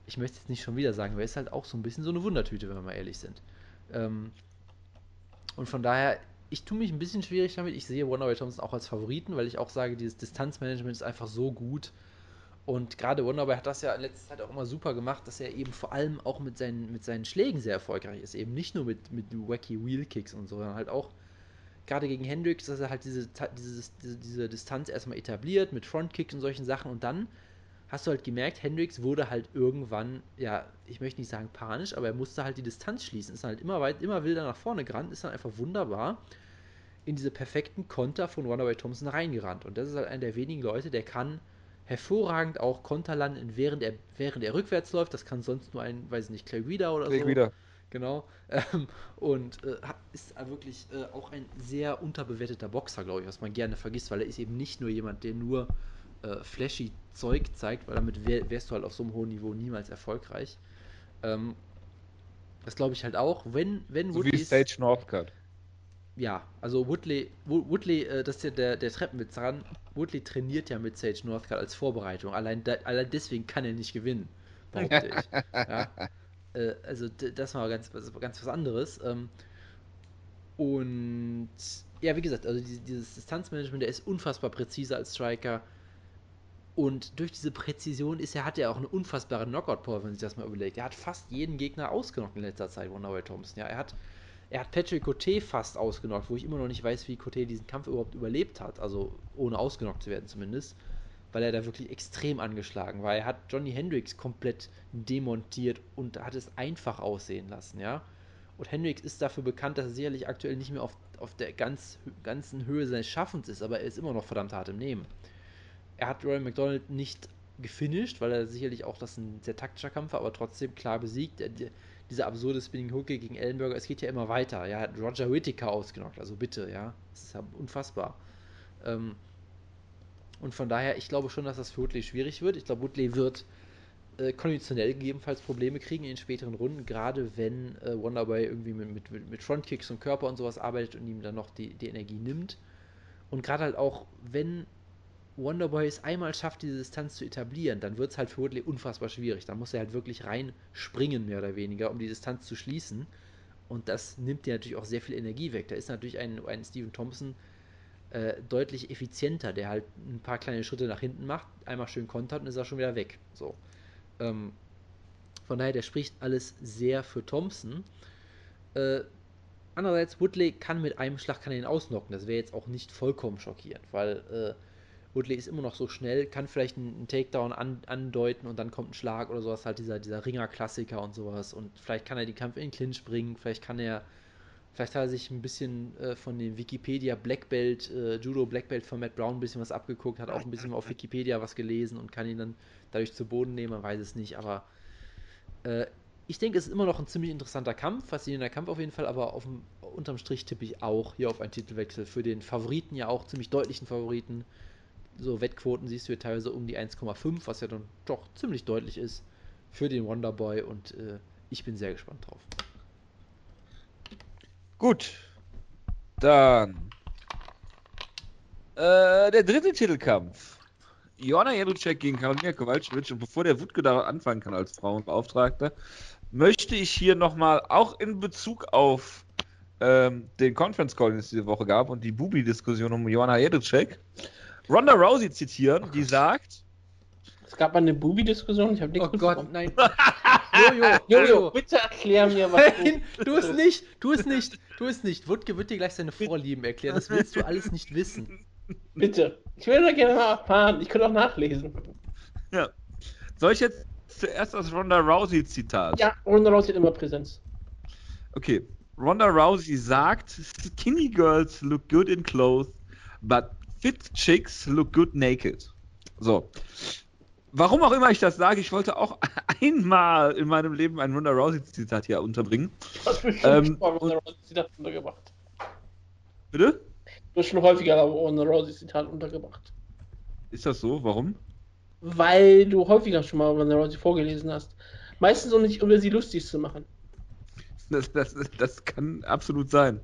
ich möchte jetzt nicht schon wieder sagen, aber er ist halt auch so ein bisschen so eine Wundertüte, wenn wir mal ehrlich sind. Ähm, und von daher, ich tue mich ein bisschen schwierig damit. Ich sehe Wonderboy Thompson auch als Favoriten, weil ich auch sage, dieses Distanzmanagement ist einfach so gut. Und gerade Wonderboy hat das ja in letzter Zeit auch immer super gemacht, dass er eben vor allem auch mit seinen, mit seinen Schlägen sehr erfolgreich ist. Eben nicht nur mit, mit wacky Wheel Kicks und so, sondern halt auch gerade gegen Hendrix, dass er halt diese, diese, diese Distanz erstmal etabliert mit Frontkicks und solchen Sachen und dann hast du halt gemerkt, Hendrix wurde halt irgendwann, ja, ich möchte nicht sagen panisch, aber er musste halt die Distanz schließen. Ist dann halt immer weit, immer wilder nach vorne gerannt, ist dann einfach wunderbar in diese perfekten Konter von Runaway Thompson reingerannt. Und das ist halt einer der wenigen Leute, der kann hervorragend auch Konter landen, während er, während er rückwärts läuft. Das kann sonst nur ein, weiß ich nicht, Clay Guida oder Clay so. Guida. Genau. Ähm, und äh, ist wirklich äh, auch ein sehr unterbewerteter Boxer, glaube ich, was man gerne vergisst, weil er ist eben nicht nur jemand, der nur äh, flashy Zeug zeigt, weil damit wär, wärst du halt auf so einem hohen Niveau niemals erfolgreich. Ähm, das glaube ich halt auch. Wenn, wenn so Woodley. Wie Stage Northcutt. Ja, also Woodley, Woodley, äh, das ist ja der, der Treppenwitz dran. Woodley trainiert ja mit Sage Northcutt als Vorbereitung. Allein, da, allein deswegen kann er nicht gewinnen. behaupte ich. Ja. Äh, also das war ganz, ganz was anderes. Ähm, und ja, wie gesagt, also dieses Distanzmanagement, der ist unfassbar präzise als Striker. Und durch diese Präzision ist er, hat er auch eine unfassbare Knockout-Power, wenn man sich das mal überlegt. Er hat fast jeden Gegner ausgenockt in letzter Zeit, Wonderboy Thompson. Ja, er hat, er hat Patrick Cote fast ausgenockt, wo ich immer noch nicht weiß, wie Cote diesen Kampf überhaupt überlebt hat. Also ohne ausgenockt zu werden zumindest. Weil er da wirklich extrem angeschlagen war. Er hat Johnny Hendricks komplett demontiert und hat es einfach aussehen lassen, ja. Und Hendricks ist dafür bekannt, dass er sicherlich aktuell nicht mehr auf, auf der ganz, ganzen Höhe seines Schaffens ist, aber er ist immer noch verdammt hart im Nehmen. Er hat Roy McDonald nicht gefinisht, weil er sicherlich auch das ein sehr taktischer Kampf war, aber trotzdem klar besiegt. Er, dieser absurde Spinning Hook gegen Ellenberger, es geht ja immer weiter. Ja, hat Roger Whittaker ausgenockt, also bitte, ja. Das ist ja unfassbar. Ähm, und von daher, ich glaube schon, dass das für Woodley schwierig wird. Ich glaube, Woodley wird äh, konditionell gegebenenfalls Probleme kriegen in den späteren Runden, gerade wenn äh, Wonderboy irgendwie mit, mit, mit Frontkicks und Körper und sowas arbeitet und ihm dann noch die, die Energie nimmt. Und gerade halt auch, wenn Wonderboy es einmal schafft, diese Distanz zu etablieren, dann wird es halt für Woodley unfassbar schwierig. Da muss er halt wirklich reinspringen, mehr oder weniger, um die Distanz zu schließen. Und das nimmt dir natürlich auch sehr viel Energie weg. Da ist natürlich ein, ein Steven Thompson äh, deutlich effizienter, der halt ein paar kleine Schritte nach hinten macht, einmal schön kontert und ist er schon wieder weg. So. Ähm, von daher, der spricht alles sehr für Thompson. Äh, andererseits, Woodley kann mit einem Schlag kann ihn ausnocken. Das wäre jetzt auch nicht vollkommen schockierend, weil äh, Woodley ist immer noch so schnell, kann vielleicht einen, Takedown an, andeuten und dann kommt ein Schlag oder sowas, halt dieser, dieser Ringer-Klassiker und sowas. Und vielleicht kann er die Kampf in den Clinch bringen, vielleicht kann er, vielleicht hat er sich ein bisschen äh, von dem Wikipedia Black Belt, äh, Judo Black Belt von Matt Brown ein bisschen was abgeguckt, hat auch ein bisschen auf Wikipedia was gelesen und kann ihn dann dadurch zu Boden nehmen, man weiß es nicht, aber äh, ich denke, es ist immer noch ein ziemlich interessanter Kampf, faszinierender Kampf auf jeden Fall, aber auf unterm Strich tippe ich auch hier auf einen Titelwechsel. Für den Favoriten ja auch ziemlich deutlichen Favoriten. So Wettquoten siehst du hier teilweise um die 1,5, was ja dann doch ziemlich deutlich ist für den Wonderboy und äh, ich bin sehr gespannt drauf. Gut, dann äh, der dritte Titelkampf. Joanna Jedrzejczyk gegen Karolina Kowalczyk und bevor der Wutke da anfangen kann als Frauenbeauftragter, möchte ich hier nochmal auch in Bezug auf ähm, den Conference Call, den es diese Woche gab und die Bubi-Diskussion um Joanna Jedrzejczyk, Ronda Rousey zitieren, oh die sagt. Es gab eine Bubi-Diskussion, ich habe nichts Oh Gott, nein. Jojo, Jojo, bitte erklär mir, was Nein, du es nicht, tu es nicht, tu es nicht. Wutke wird dir gleich seine Vorlieben erklären, das willst du alles nicht wissen. Bitte. Ich will da gerne mal erfahren. Ich könnte auch nachlesen. Ja. Soll ich jetzt zuerst das Ronda Rousey Zitat? Ja, Ronda Rousey hat immer Präsenz. Okay. Ronda Rousey sagt, Skinny girls look good in clothes, but fit chicks look good naked. So. Warum auch immer ich das sage, ich wollte auch einmal in meinem Leben ein Ronda Rousey Zitat hier unterbringen. Du hast bestimmt ähm, Ronda Rousey Zitat untergebracht. Bitte? Du hast schon häufiger Ronda Rousey Zitat untergebracht. Ist das so? Warum? Weil du häufiger schon mal Ronda Rousey vorgelesen hast. Meistens um nicht, um sie lustig zu machen. Das, das, das kann absolut sein.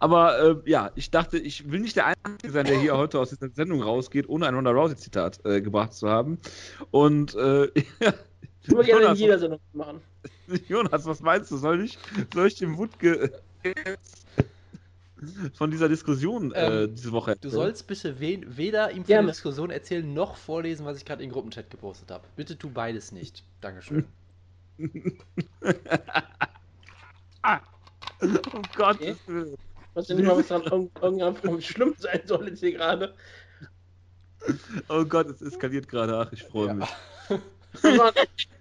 Aber äh, ja, ich dachte, ich will nicht der Einzige sein, der hier heute aus dieser Sendung rausgeht, ohne ein Ronda Rousey-Zitat äh, gebracht zu haben. Und äh, ja, ich würde gerne in jeder Sendung machen. Jonas, was meinst du? Soll ich, soll ich dem Wutke von dieser Diskussion äh, ähm, diese Woche erzählen? Du sollst bitte we weder ihm von der Diskussion erzählen, noch vorlesen, was ich gerade in den Gruppenchat gepostet habe. Bitte tu beides nicht. Dankeschön. ah. Oh Gott. Okay. Ich weiß nicht mal, was dran irgendwann schlimm sein soll jetzt hier gerade. Oh Gott, es eskaliert gerade. Ach, ich freue ja. mich.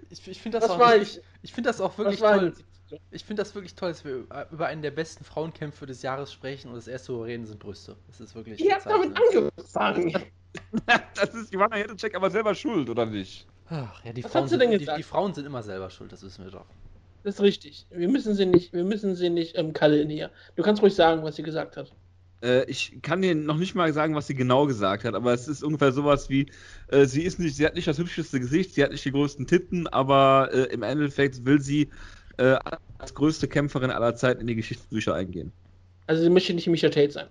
ich, ich finde das, auch, ich, ich find das auch wirklich toll. Ich finde das wirklich toll, dass wir über einen der besten Frauenkämpfe des Jahres sprechen und das erste, wo wir reden, sind Brüste. Das ist wirklich. Ihr habt damit angefangen. das ist Johanna Jedrzejczyk aber selber schuld, oder nicht? Ach, ja, die Frauen, sind, die, die Frauen sind immer selber schuld, das wissen wir doch. Das ist richtig. Wir müssen sie nicht, wir müssen sie nicht ähm, kallen hier. Du kannst ruhig sagen, was sie gesagt hat. Äh, ich kann dir noch nicht mal sagen, was sie genau gesagt hat, aber es ist ungefähr sowas wie, äh, sie ist nicht, sie hat nicht das hübscheste Gesicht, sie hat nicht die größten Titten, aber äh, im Endeffekt will sie äh, als größte Kämpferin aller Zeiten in die Geschichtsbücher eingehen. Also sie möchte nicht Misha Tate sein.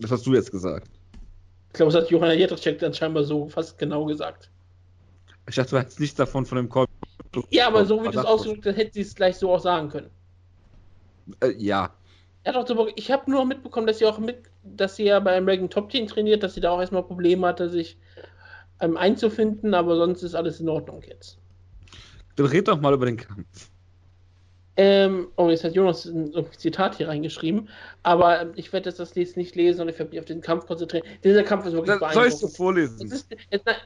Das hast du jetzt gesagt. Ich glaube, das hat Johanna Jedrzejczyk dann scheinbar so fast genau gesagt. Ich dachte, du hättest nichts davon von dem Call. Ja, aber so wie du es ausgedrückt hast, hätte sie es gleich so auch sagen können. Äh, ja. Er hat auch ich habe nur mitbekommen, dass sie auch mit, dass sie ja bei American Top Team trainiert, dass sie da auch erstmal Probleme hatte, sich ähm, einzufinden, aber sonst ist alles in Ordnung jetzt. Dann red doch mal über den Kampf. Ähm, oh, jetzt hat Jonas ein, ein Zitat hier reingeschrieben, aber ähm, ich werde jetzt das jetzt nicht lesen, sondern ich werde mich auf den Kampf konzentrieren. Dieser Kampf ist wirklich das, Sollst du vorlesen? Ist,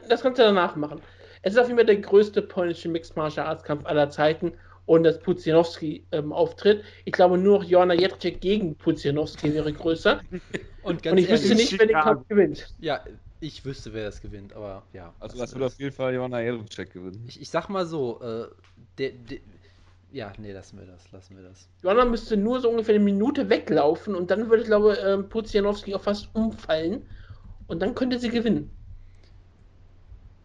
das kannst du danach machen. Es ist auf jeden Fall der größte polnische Mixed Martial Arts Kampf aller Zeiten und dass Pudzianowski ähm, auftritt. Ich glaube, nur noch Joanna Jędrzejczyk gegen Pudzianowski wäre größer. und, und, ich wüsste nicht, wer den Kampf gewinnt. Ja, ich wüsste, wer das gewinnt, aber ja. Also das wird auf jeden Fall Joanna Jędrzejczyk gewinnen. Ich, ich sag mal so, äh, der, der ja, nee, lassen wir das, lassen wir das. Joanna müsste nur so ungefähr eine Minute weglaufen und dann würde, ich glaube, äh, Pudzianowski auch fast umfallen und dann könnte sie gewinnen.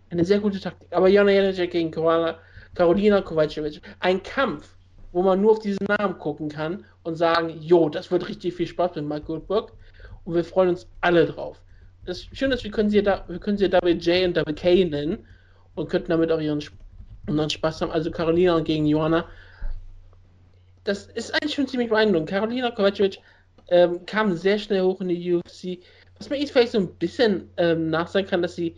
Eine sehr gute Taktik. Aber Joanna Jędrzejczyk gegen Carolina, Kowalkiewicz, ein Kampf, wo man nur auf diesen Namen gucken kann und sagen, jo, das wird richtig viel Spaß mit Mike Goldberg und wir freuen uns alle drauf. Das Schöne ist, wir können sie, da, wir können sie WJ und WK nennen und könnten damit auch ihren, ihren Spaß haben. Also Carolina gegen Joanna das ist eigentlich schon ziemlich beeindruckend. Carolina Kovacevic ähm, kam sehr schnell hoch in die UFC. Was man jetzt vielleicht so ein bisschen ähm, nachsagen kann, dass sie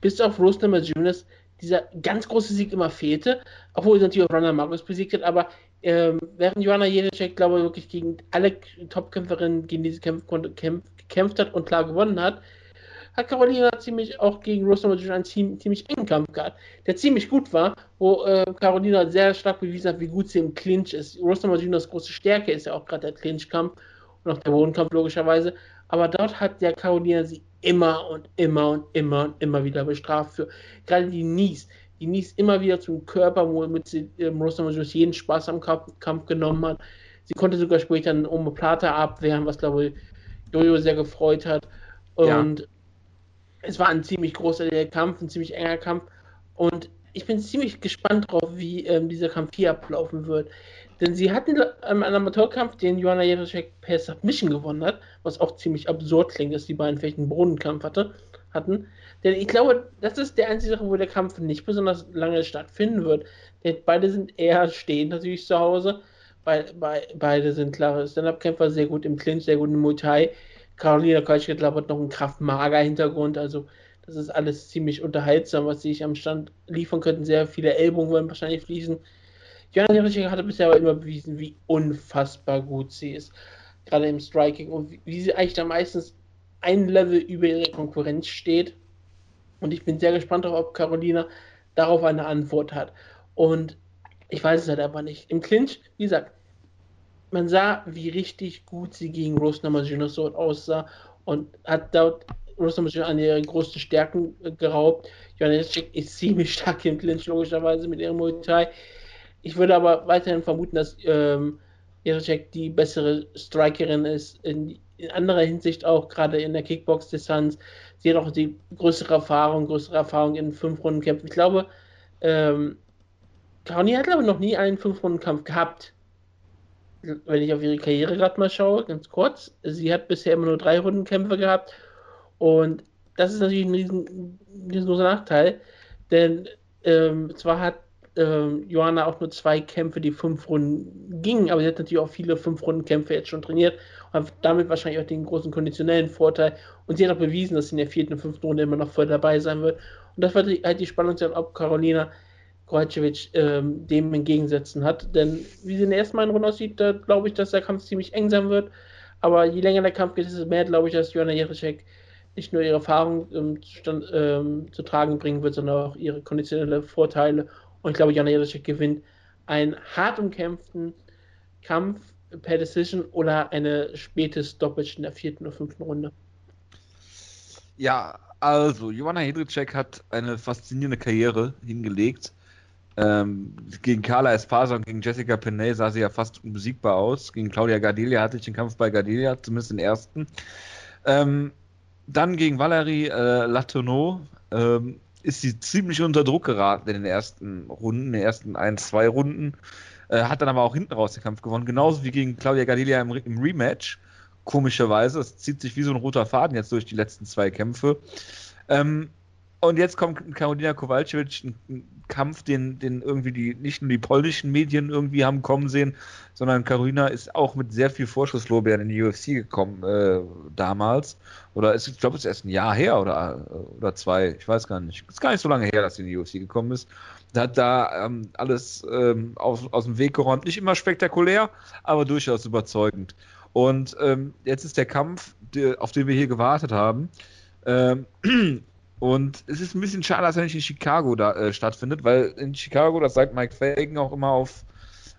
bis auf Rose Namajunas dieser ganz große Sieg immer fehlte, obwohl sie natürlich auch Ronda Marcos besiegt hat, aber ähm, während Joanna Jędrzejczyk, glaube ich, wirklich gegen alle Top-Kämpferinnen, gegen diese Kämpfe gekämpft hat und klar gewonnen hat, hat Carolina ziemlich auch gegen Rose Namajunas einen ziemlich, ziemlich engen Kampf gehabt, der ziemlich gut war, wo äh, Carolina sehr stark bewiesen hat, wie gut sie im Clinch ist. Rose Namajunas große Stärke ist ja auch gerade der Clinch-Kampf und auch der Bodenkampf logischerweise, aber dort hat der Carolina sie immer und immer und immer und immer wieder bestraft für gerade die Nies. Die Nies immer wieder zum Körper, womit sie ähm, Rose Namajunas jeden Spaß am Kampf, Kampf genommen hat. Sie konnte sogar später eine Omoplata abwehren, was glaube ich Jojo sehr gefreut hat. Und ja es war ein ziemlich großer Kampf, ein ziemlich enger Kampf. Und ich bin ziemlich gespannt drauf, wie ähm, dieser Kampf hier ablaufen wird. Denn sie hatten ähm, einen Amateurkampf, den Joanna Jędrzejczyk per Submission gewonnen hat, was auch ziemlich absurd klingt, dass die beiden vielleicht einen Bodenkampf hatte, hatten. Denn ich glaube, das ist der einzige Sache, wo der Kampf nicht besonders lange stattfinden wird. Denn beide sind eher stehend natürlich zu Hause. Be be beide sind klare Stand-Up-Kämpfer, sehr gut im Clinch, sehr gut im Muay Thai. Carolina Kalschketler hat noch einen Kraftmager-Hintergrund, also das ist alles ziemlich unterhaltsam, was sie sich am Stand liefern könnten. Sehr viele Ellbogen werden wahrscheinlich fließen. Joanna Jędrzejczyk hatte bisher aber immer bewiesen, wie unfassbar gut sie ist, gerade im Striking und wie, sie eigentlich da meistens ein Level über ihre Konkurrenz steht. Und ich bin sehr gespannt darauf, ob Carolina darauf eine Antwort hat. Und ich weiß es halt aber nicht. Im Clinch, wie gesagt, man sah, wie richtig gut sie gegen Rose Namajunas aussah und hat dort Rose Namajunas an ihre größten Stärken äh, geraubt. Johannesczyk ist ziemlich stark im Clinch, logischerweise mit ihrem Muay Thai. Ich würde aber weiterhin vermuten, dass ähm, Jacek die bessere Strikerin ist, in, in anderer Hinsicht auch, gerade in der Kickbox-Distanz. Sie hat auch die größere Erfahrung, größere Erfahrung in fünf Runden Kämpfen. Ich glaube, ähm, hat glaube ich noch nie einen fünf Runden Kampf gehabt wenn ich auf ihre Karriere gerade mal schaue, ganz kurz, sie hat bisher immer nur drei Rundenkämpfe gehabt und das ist natürlich ein riesen, riesengroßer Nachteil, denn ähm, zwar hat ähm, Johanna auch nur zwei Kämpfe, die fünf Runden gingen, aber sie hat natürlich auch viele fünf Runden Kämpfe jetzt schon trainiert und hat damit wahrscheinlich auch den großen konditionellen Vorteil und sie hat auch bewiesen, dass sie in der vierten und fünften Runde immer noch voll dabei sein wird und das wird halt die Spannung sein, ob Carolina Kovacevic ähm, dem entgegensetzen hat. Denn wie sie in der ersten Runde aussieht, da glaube ich, dass der Kampf ziemlich eng sein wird. Aber je länger der Kampf geht, desto mehr glaube ich, dass Joanna Jędrzejczyk nicht nur ihre Erfahrung ähm, zu, ähm, zu, tragen bringen wird, sondern auch ihre konditionelle Vorteile. Und ich glaube, Joanna Jędrzejczyk gewinnt einen hart umkämpften Kampf per Decision oder eine späte Stoppage in der vierten oder fünften Runde. Ja, also Joanna Jędrzejczyk hat eine faszinierende Karriere hingelegt. Ähm, gegen Carla Espasa und gegen Jessica Penney sah sie ja fast unbesiegbar aus. Gegen Claudia Gardelia hatte ich den Kampf bei Gardelia, zumindest den ersten. Ähm, dann gegen Valerie äh, Latourneau ähm, ist sie ziemlich unter Druck geraten in den ersten Runden, in den ersten ein, zwei Runden. Äh, hat dann aber auch hinten raus den Kampf gewonnen, genauso wie gegen Claudia Gardelia im, im Rematch. Komischerweise, es zieht sich wie so ein roter Faden jetzt durch die letzten zwei Kämpfe. Ähm, Und jetzt kommt Karolina Kowalczyk, ein, Kampf, den, den irgendwie die, nicht nur die polnischen Medien irgendwie haben kommen sehen, sondern Carolina ist auch mit sehr viel Vorschusslorbeeren in die UFC gekommen äh, damals. Oder ist, ich glaube, es ist erst ein Jahr her oder, oder zwei, ich weiß gar nicht. Ist gar nicht so lange her, dass sie in die UFC gekommen ist. Da hat da ähm, alles ähm, aus, aus dem Weg geräumt. Nicht immer spektakulär, aber durchaus überzeugend. Und ähm, jetzt ist der Kampf, der, auf den wir hier gewartet haben. Ähm, und es ist ein bisschen schade, dass er nicht in Chicago da äh, stattfindet, weil in Chicago, das sagt Mike Fagan auch immer auf,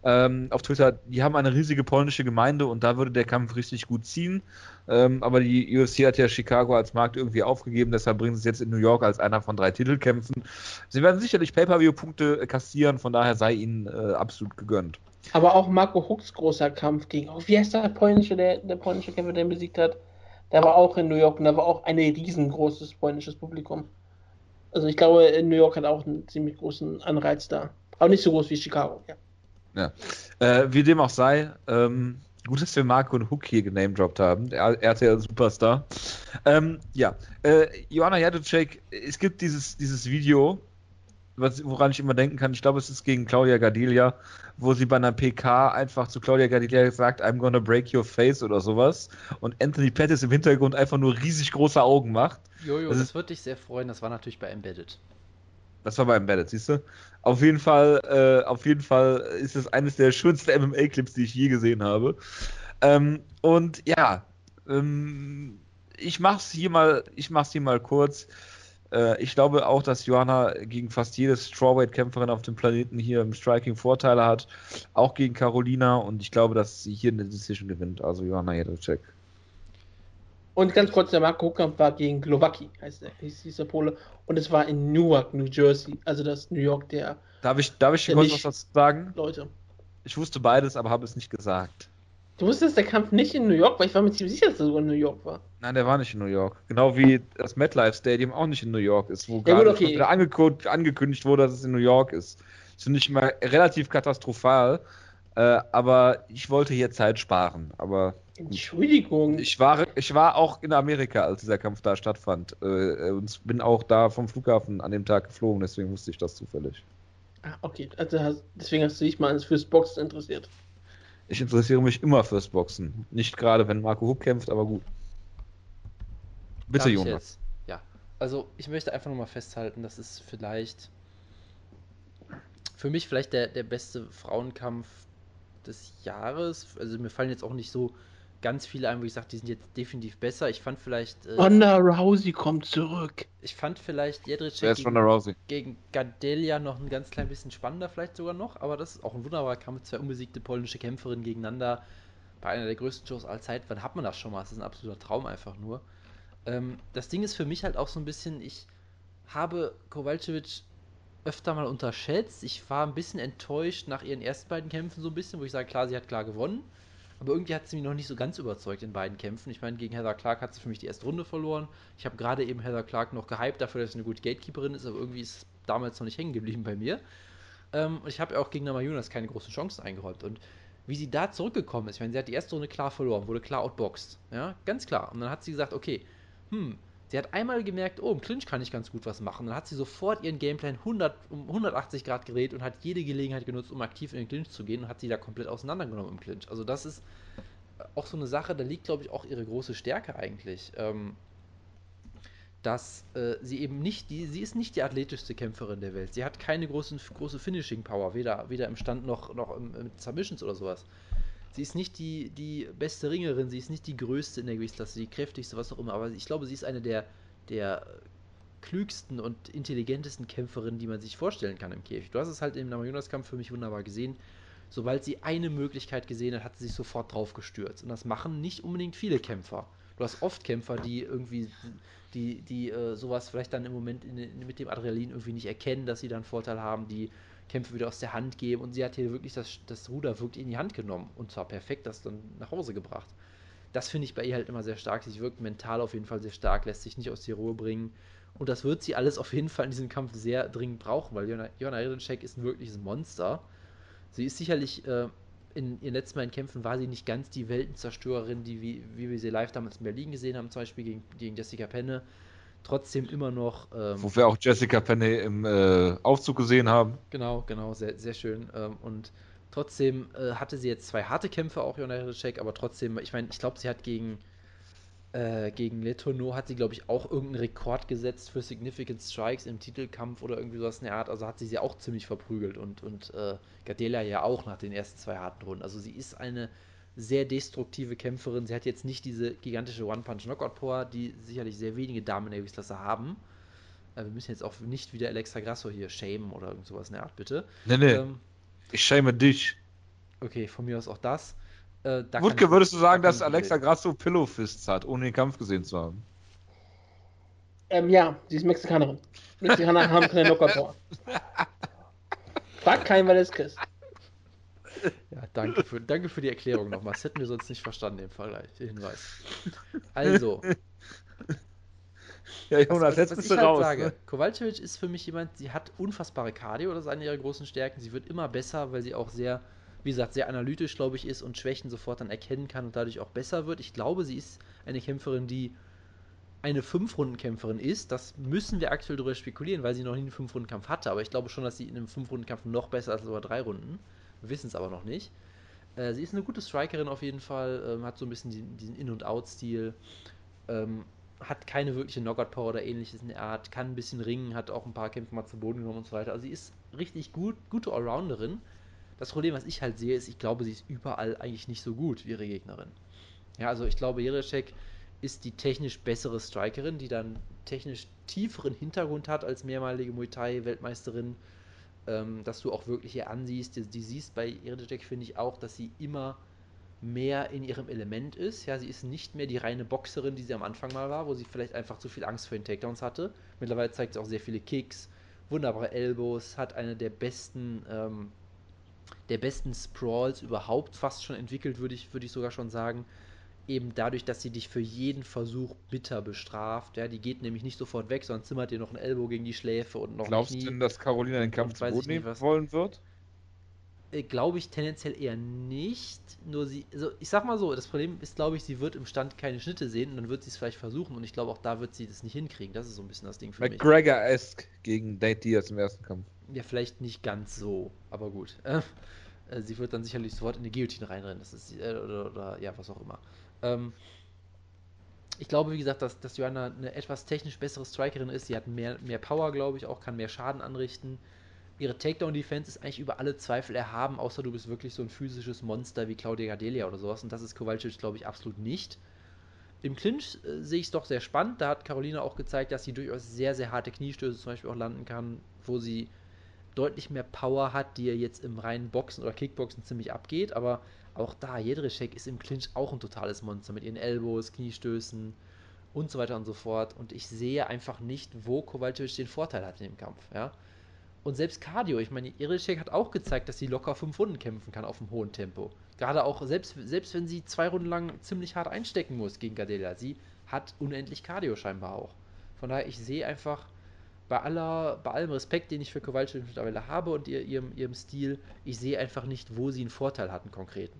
ähm, auf Twitter, die haben eine riesige polnische Gemeinde und da würde der Kampf richtig gut ziehen. Ähm, aber die UFC hat ja Chicago als Markt irgendwie aufgegeben, deshalb bringen sie es jetzt in New York als einer von drei Titelkämpfen. Sie werden sicherlich Pay-Per-View-Punkte kassieren, von daher sei ihnen äh, absolut gegönnt. Aber auch Marco Hucks großer Kampf gegen, wie heißt der polnische, der, der polnische Kämpfer, der ihn besiegt hat? Der war auch in New York und da war auch ein riesengroßes polnisches Publikum. Also ich glaube, New York hat auch einen ziemlich großen Anreiz da. Aber nicht so groß wie Chicago, ja. Ja. Äh, wie dem auch sei, ähm, gut, dass wir Marco und Hook hier genamedroppt haben. Der RTL-Superstar. Ähm, ja, äh, Joanna Jadocek, es gibt dieses, dieses Video, was, woran ich immer denken kann, ich glaube, es ist gegen Claudia Gardelia, wo sie bei einer PK einfach zu Claudia Gardelia sagt, I'm gonna break your face oder sowas. Und Anthony Pettis im Hintergrund einfach nur riesig große Augen macht. Jojo, das, das würde dich sehr freuen. Das war natürlich bei Embedded. Das war bei Embedded, siehst du? Auf jeden Fall, äh, auf jeden Fall ist es eines der schönsten MMA-Clips, die ich je gesehen habe. Ähm, und ja, ähm, ich mach's hier mal, ich mach's hier mal kurz. Äh, ich glaube auch, dass Johanna gegen fast jede Strawweight-Kämpferin auf dem Planeten hier im Striking Vorteile hat. Auch gegen Carolina. Und ich glaube, dass sie hier eine Decision gewinnt. Also Johanna Jedrzejczyk. Und ganz kurz, der Marco Huckamp war gegen Glowacki, heißt der, hieß der Pole. Und es war in Newark, New Jersey. Also das New York der. Darf ich, darf ich kurz was dazu sagen? Leute. Ich wusste beides, aber habe es nicht gesagt. Du wusstest, der Kampf nicht in New York, weil ich war mir ziemlich sicher, dass er sogar in New York war. Nein, der war nicht in New York. Genau wie das MetLife Stadium auch nicht in New York ist, wo Ja, gerade okay. wieder angekündigt, angekündigt wurde, dass es in New York ist. Das finde ich immer relativ katastrophal. Äh, aber ich wollte hier Zeit sparen. Aber Entschuldigung. ich war, ich war auch in Amerika, als dieser Kampf da stattfand. Äh, und bin auch da vom Flughafen an dem Tag geflogen, deswegen wusste ich das zufällig. Ah, okay, also deswegen hast du dich mal fürs Boxen interessiert. Ich interessiere mich immer fürs Boxen. Nicht gerade, wenn Marco Huck kämpft, aber gut. Bitte, Darf Jonas. jetzt? Ja, also ich möchte einfach nur mal festhalten, das ist vielleicht für mich vielleicht der, der beste Frauenkampf des Jahres. Also mir fallen jetzt auch nicht so ganz viele ein, wo ich sage, die sind jetzt definitiv besser. Ich fand vielleicht, äh, Ronda Rousey kommt zurück. ich fand vielleicht Jedrzejczyk Rousey? gegen Gardelia noch ein ganz klein bisschen spannender vielleicht sogar noch, aber das ist auch ein wunderbarer Kampf, zwei unbesiegte polnische Kämpferinnen gegeneinander bei einer der größten Shows aller Zeit. Wann hat man das schon mal? Das ist ein absoluter Traum einfach nur. Ähm, das Ding ist für mich halt auch so ein bisschen, ich habe Kowalczyk öfter mal unterschätzt. Ich war ein bisschen enttäuscht nach ihren ersten beiden Kämpfen so ein bisschen, wo ich sage, klar, sie hat klar gewonnen. Aber irgendwie hat sie mich noch nicht so ganz überzeugt in beiden Kämpfen. Ich meine, gegen Heather Clark hat sie für mich die erste Runde verloren. Ich habe gerade eben Heather Clark noch gehypt dafür, dass sie eine gute Gatekeeperin ist, aber irgendwie ist es damals noch nicht hängen geblieben bei mir. Ähm, und ich habe auch gegen Namajunas keine großen Chancen eingeräumt. Und wie sie da zurückgekommen ist, ich meine, sie hat die erste Runde klar verloren, wurde klar outboxed. Ja, ganz klar. Und dann hat sie gesagt, okay, hm, sie hat einmal gemerkt, oh, im Clinch kann ich ganz gut was machen. Dann hat sie sofort ihren Gameplan 100, um 180 Grad gedreht und hat jede Gelegenheit genutzt, um aktiv in den Clinch zu gehen und hat sie da komplett auseinandergenommen im Clinch. Also das ist auch so eine Sache, da liegt, glaube ich, auch ihre große Stärke eigentlich. Ähm, dass äh, sie eben nicht die, sie ist nicht die athletischste Kämpferin der Welt. Sie hat keine großen, große Finishing Power, weder, weder im Stand noch, noch im, mit Submissions oder sowas. Sie ist nicht die, die beste Ringerin, sie ist nicht die größte in der Gewichtsklasse, die kräftigste, was auch immer, aber ich glaube, sie ist eine der, der klügsten und intelligentesten Kämpferinnen, die man sich vorstellen kann im Käfig. Du hast es halt im Namajunas-Kampf für mich wunderbar gesehen. Sobald sie eine Möglichkeit gesehen hat, hat sie sich sofort drauf gestürzt. Und das machen nicht unbedingt viele Kämpfer. Du hast oft Kämpfer, die irgendwie, die, die äh, sowas vielleicht dann im Moment in, in, mit dem Adrenalin irgendwie nicht erkennen, dass sie dann Vorteil haben, die Kämpfe wieder aus der Hand geben. Und sie hat hier wirklich das, das Ruder wirklich in die Hand genommen. Und zwar perfekt das dann nach Hause gebracht. Das finde ich bei ihr halt immer sehr stark. Sie wirkt mental auf jeden Fall sehr stark, lässt sich nicht aus der Ruhe bringen. Und das wird sie alles auf jeden Fall in diesem Kampf sehr dringend brauchen, weil Jona, Jona ist ein wirkliches Monster. Sie ist sicherlich äh, in ihren letzten beiden Kämpfen war sie nicht ganz die Weltenzerstörerin, die wie, wie wir sie live damals in Berlin gesehen haben, zum Beispiel gegen, gegen Jessica Penne. Trotzdem immer noch. Ähm, Wo wir auch Jessica Penney im äh, Aufzug gesehen haben. Genau, genau, sehr, sehr schön. Ähm, und trotzdem äh, hatte sie jetzt zwei harte Kämpfe auch, Jona Hericek, aber trotzdem, ich meine, ich glaube, sie hat gegen äh, gegen Letourneau hat sie, glaube ich, auch irgendeinen Rekord gesetzt für Significant Strikes im Titelkampf oder irgendwie sowas in der Art. Also hat sie sie auch ziemlich verprügelt und, und äh, Gadelia ja auch nach den ersten zwei harten Runden. Also sie ist eine sehr destruktive Kämpferin. Sie hat jetzt nicht diese gigantische One-Punch-Knockout-Power, die sicherlich sehr wenige Damen in der Gewichtsklasse haben. Äh, wir müssen jetzt auch nicht wieder Alexa Grasso hier shamen oder irgend sowas in der Art, bitte. Nee, nee. Ähm, ich shame dich. Okay, von mir aus auch das. Äh, da Wutke, würdest du sagen, dass Alexa Grasso Pillow-Fists hat, ohne den Kampf gesehen zu haben? Ähm, ja, sie ist Mexikanerin. Mexikaner haben keine Knockout-Power. Frag keinen, weil es kriegst. Ja, danke für, danke für die Erklärung nochmal. Das hätten wir sonst nicht verstanden, im Vergleich, den Hinweis. Also. Ja, Jonas, jetzt bist du halt raus. Sage, ne? Kowalczyk ist für mich jemand, sie hat unfassbare Cardio, das ist eine ihrer großen Stärken. Sie wird immer besser, weil sie auch sehr wie gesagt, sehr analytisch, glaube ich, ist und Schwächen sofort dann erkennen kann und dadurch auch besser wird. Ich glaube, sie ist eine Kämpferin, die eine Fünf-Runden-Kämpferin ist. Das müssen wir aktuell darüber spekulieren, weil sie noch nie einen Fünf-Runden-Kampf hatte. Aber ich glaube schon, dass sie in einem Fünf-Runden-Kampf noch besser ist als über drei Runden. Wissen es aber noch nicht. Äh, sie ist eine gute Strikerin auf jeden Fall, ähm, hat so ein bisschen diesen, diesen In- und Out-Stil, ähm, hat keine wirkliche Knockout-Power oder ähnliches in der Art, kann ein bisschen ringen, hat auch ein paar Kämpfe mal zu Boden genommen und so weiter. Also sie ist richtig gut, gute Allrounderin. Das Problem, was ich halt sehe, ist, ich glaube, sie ist überall eigentlich nicht so gut wie ihre Gegnerin. Ja, also ich glaube, Jereczek ist die technisch bessere Strikerin, die dann technisch tieferen Hintergrund hat als mehrmalige Muay Thai-Weltmeisterin, ähm, dass du auch wirklich ihr ansiehst. Die, die siehst bei Jereczek, finde ich auch, dass sie immer mehr in ihrem Element ist. Ja, sie ist nicht mehr die reine Boxerin, die sie am Anfang mal war, wo sie vielleicht einfach zu viel Angst vor den Takedowns hatte. Mittlerweile zeigt sie auch sehr viele Kicks, wunderbare Elbows, hat eine der besten ähm, der besten Sprawls überhaupt fast schon entwickelt, würde ich, würd ich sogar schon sagen. Eben dadurch, dass sie dich für jeden Versuch bitter bestraft. Ja, die geht nämlich nicht sofort weg, sondern zimmert dir noch ein Ellbogen gegen die Schläfe und noch Glaubst du denn, dass Carolina den Kampf zu Boden nehmen wollen wird? Äh, glaube ich tendenziell eher nicht. Nur sie, also ich sag mal so, das Problem ist, glaube ich, sie wird im Stand keine Schnitte sehen und dann wird sie es vielleicht versuchen und ich glaube auch da wird sie das nicht hinkriegen. Das ist so ein bisschen das Ding für McGregor mich. McGregor-esque gegen Nate Diaz im ersten Kampf. Ja, vielleicht nicht ganz so, aber gut. Äh, sie wird dann sicherlich sofort in die Guillotine reinrennen. Das ist, äh, oder, oder, ja, was auch immer. Ähm, ich glaube, wie gesagt, dass, dass Joanna eine etwas technisch bessere Strikerin ist. Sie hat mehr, mehr Power, glaube ich, auch kann mehr Schaden anrichten. Ihre Takedown-Defense ist eigentlich über alle Zweifel erhaben, außer du bist wirklich so ein physisches Monster wie Claudia Gadelia oder sowas. Und das ist Kowalczyk, glaube ich, absolut nicht. Im Clinch äh, sehe ich es doch sehr spannend. Da hat Carolina auch gezeigt, dass sie durchaus sehr, sehr harte Kniestöße zum Beispiel auch landen kann, wo sie deutlich mehr Power hat, die er jetzt im reinen Boxen oder Kickboxen ziemlich abgeht. Aber auch da, Jedrzejczyk ist im Clinch auch ein totales Monster mit ihren Elbows, Kniestößen und so weiter und so fort. Und ich sehe einfach nicht, wo Kowalczyk den Vorteil hat in dem Kampf. Ja? Und selbst Cardio, ich meine, Jedrzejczyk hat auch gezeigt, dass sie locker fünf Runden kämpfen kann auf einem hohen Tempo. Gerade auch, selbst, selbst wenn sie zwei Runden lang ziemlich hart einstecken muss gegen Gadelia, sie hat unendlich Cardio scheinbar auch. Von daher, ich sehe einfach, bei, aller, bei allem Respekt, den ich für Kowalczyk mittlerweile habe und ihr, ihrem, ihrem Stil, ich sehe einfach nicht, wo sie einen Vorteil hatten konkreten.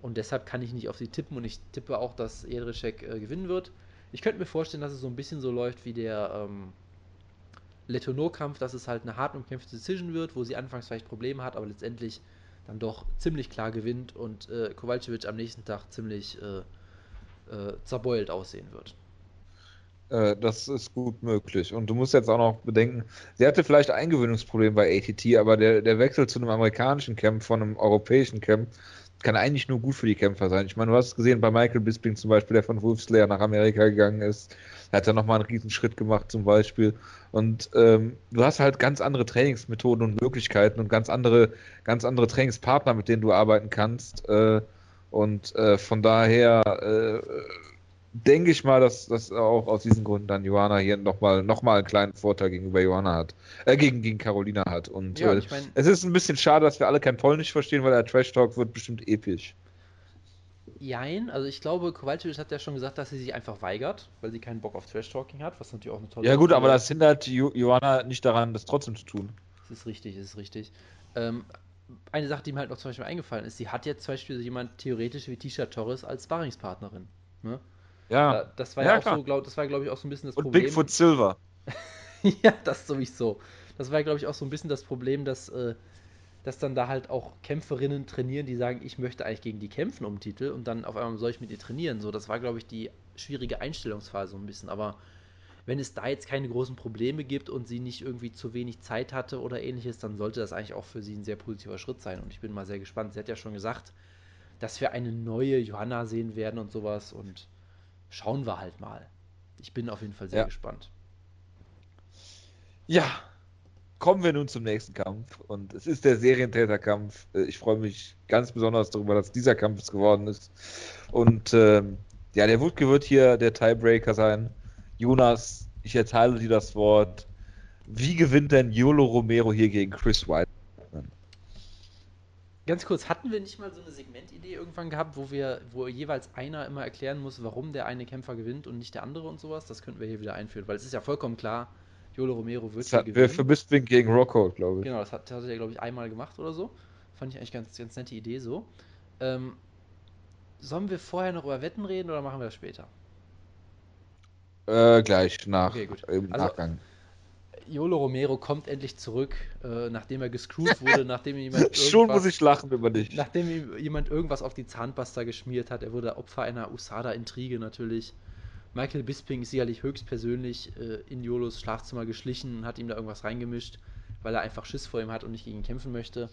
Und deshalb kann ich nicht auf sie tippen und ich tippe auch, dass Edricek äh, gewinnen wird. Ich könnte mir vorstellen, dass es so ein bisschen so läuft wie der ähm, Letourneau-Kampf, dass es halt eine hart umkämpfte Decision wird, wo sie anfangs vielleicht Probleme hat, aber letztendlich dann doch ziemlich klar gewinnt und äh, Kowalczyk am nächsten Tag ziemlich äh, äh, zerbeult aussehen wird. Äh, das ist gut möglich. Und du musst jetzt auch noch bedenken, sie hatte vielleicht Eingewöhnungsprobleme bei ATT, aber der, der Wechsel zu einem amerikanischen Camp von einem europäischen Camp kann eigentlich nur gut für die Kämpfer sein. Ich meine, du hast es gesehen bei Michael Bisping zum Beispiel, der von Wolfslayer nach Amerika gegangen ist. Er hat ja nochmal einen riesen Schritt gemacht zum Beispiel. Und ähm, du hast halt ganz andere Trainingsmethoden und Möglichkeiten und ganz andere, ganz andere Trainingspartner, mit denen du arbeiten kannst. Äh, und äh, von daher äh, denke ich mal, dass, dass auch aus diesen Gründen dann Johanna hier nochmal noch mal einen kleinen Vorteil gegenüber Johanna hat, äh, gegen, gegen Carolina hat. Und ja, äh, ich mein, es ist ein bisschen schade, dass wir alle kein Polnisch verstehen, weil der Trash Talk wird bestimmt episch. Jein, also ich glaube, Kowalczyk hat ja schon gesagt, dass sie sich einfach weigert, weil sie keinen Bock auf Trash Talking hat, was natürlich auch eine tolle Ja gut, aber das hindert jo Johanna nicht daran, das trotzdem zu tun. Das ist richtig, das ist richtig. Ähm, eine Sache, die mir halt noch zum Beispiel eingefallen ist, sie hat jetzt zum Beispiel jemand theoretisch wie Tisha Torres als Sparringspartnerin. Ne? Ja. das war Ja, ja, auch klar. so, glaub, das war glaube ich auch so ein bisschen das Und Problem. Bigfoot Silver. ja, das sowieso. Das war, glaube ich, auch so ein bisschen das Problem, dass, äh, dass dann da halt auch Kämpferinnen trainieren, die sagen, ich möchte eigentlich gegen die kämpfen um den Titel und dann auf einmal soll ich mit ihr trainieren. So, das war, glaube ich, die schwierige Einstellungsphase so ein bisschen. Aber wenn es da jetzt keine großen Probleme gibt und sie nicht irgendwie zu wenig Zeit hatte oder ähnliches, dann sollte das eigentlich auch für sie ein sehr positiver Schritt sein. Und ich bin mal sehr gespannt. Sie hat ja schon gesagt, dass wir eine neue Johanna sehen werden und sowas und schauen wir halt mal. Ich bin auf jeden Fall sehr Ja. gespannt. Ja, kommen wir nun zum nächsten Kampf. Und es ist der Serientäterkampf. Äh, Ich freue mich ganz besonders darüber, dass dieser Kampf es geworden ist. Und ähm, ja, der Wutke wird hier der Tiebreaker sein. Jonas, ich erteile dir das Wort. Wie gewinnt denn Yolo Romero hier gegen Chris White? Ganz kurz, hatten wir nicht mal so eine Segmentidee irgendwann gehabt, wo wir, wo jeweils einer immer erklären muss, warum der eine Kämpfer gewinnt und nicht der andere und sowas? Das könnten wir hier wieder einführen, weil es ist ja vollkommen klar, Jolo Romero wird Das hier hat, wir gewinnen. vermisst wegen gegen Rockhold, glaube ich. Genau, das hat, hat er, glaube ich, einmal gemacht oder so. Fand ich eigentlich ganz, ganz nette Idee so. Ähm, sollen wir vorher noch über Wetten reden oder machen wir das später? Äh, gleich nach Okay, gut. im Also- Nachgang. Jolo Romero kommt endlich zurück, äh, nachdem er gescrewt wurde, nachdem jemand Schon irgendwas- muss ich lachen über dich. Nachdem ihm jemand irgendwas auf die Zahnpasta geschmiert hat, er wurde Opfer einer USADA-Intrige natürlich. Michael Bisping ist sicherlich höchstpersönlich äh, in Jolos Schlafzimmer geschlichen und hat ihm da irgendwas reingemischt, weil er einfach Schiss vor ihm hat und nicht gegen ihn kämpfen möchte.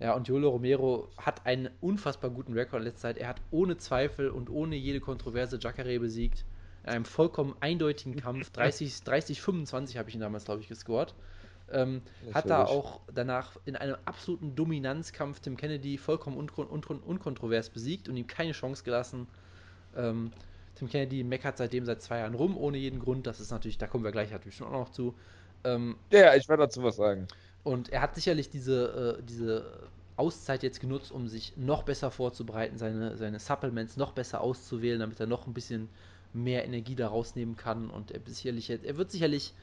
Ja, und Jolo Romero hat einen unfassbar guten Rekord in letzter Zeit. Er hat ohne Zweifel und ohne jede Kontroverse Jacare besiegt. In einem vollkommen eindeutigen Kampf. 30, 30 25 habe ich ihn damals, glaube ich, gescored. Ähm, hat da auch danach in einem absoluten Dominanzkampf Tim Kennedy vollkommen unkon unkon unkontrovers besiegt und ihm keine Chance gelassen. Ähm, Tim Kennedy meckert seitdem seit zwei Jahren rum, ohne jeden Grund. Das ist natürlich, da kommen wir gleich natürlich schon auch noch zu. Ähm, Ja, ich werde dazu was sagen. und er hat sicherlich diese, äh, diese Auszeit jetzt genutzt, um sich noch besser vorzubereiten, seine, seine Supplements noch besser auszuwählen, damit er noch ein bisschen mehr Energie da rausnehmen kann. Und er, sicherlich, er wird sicherlich,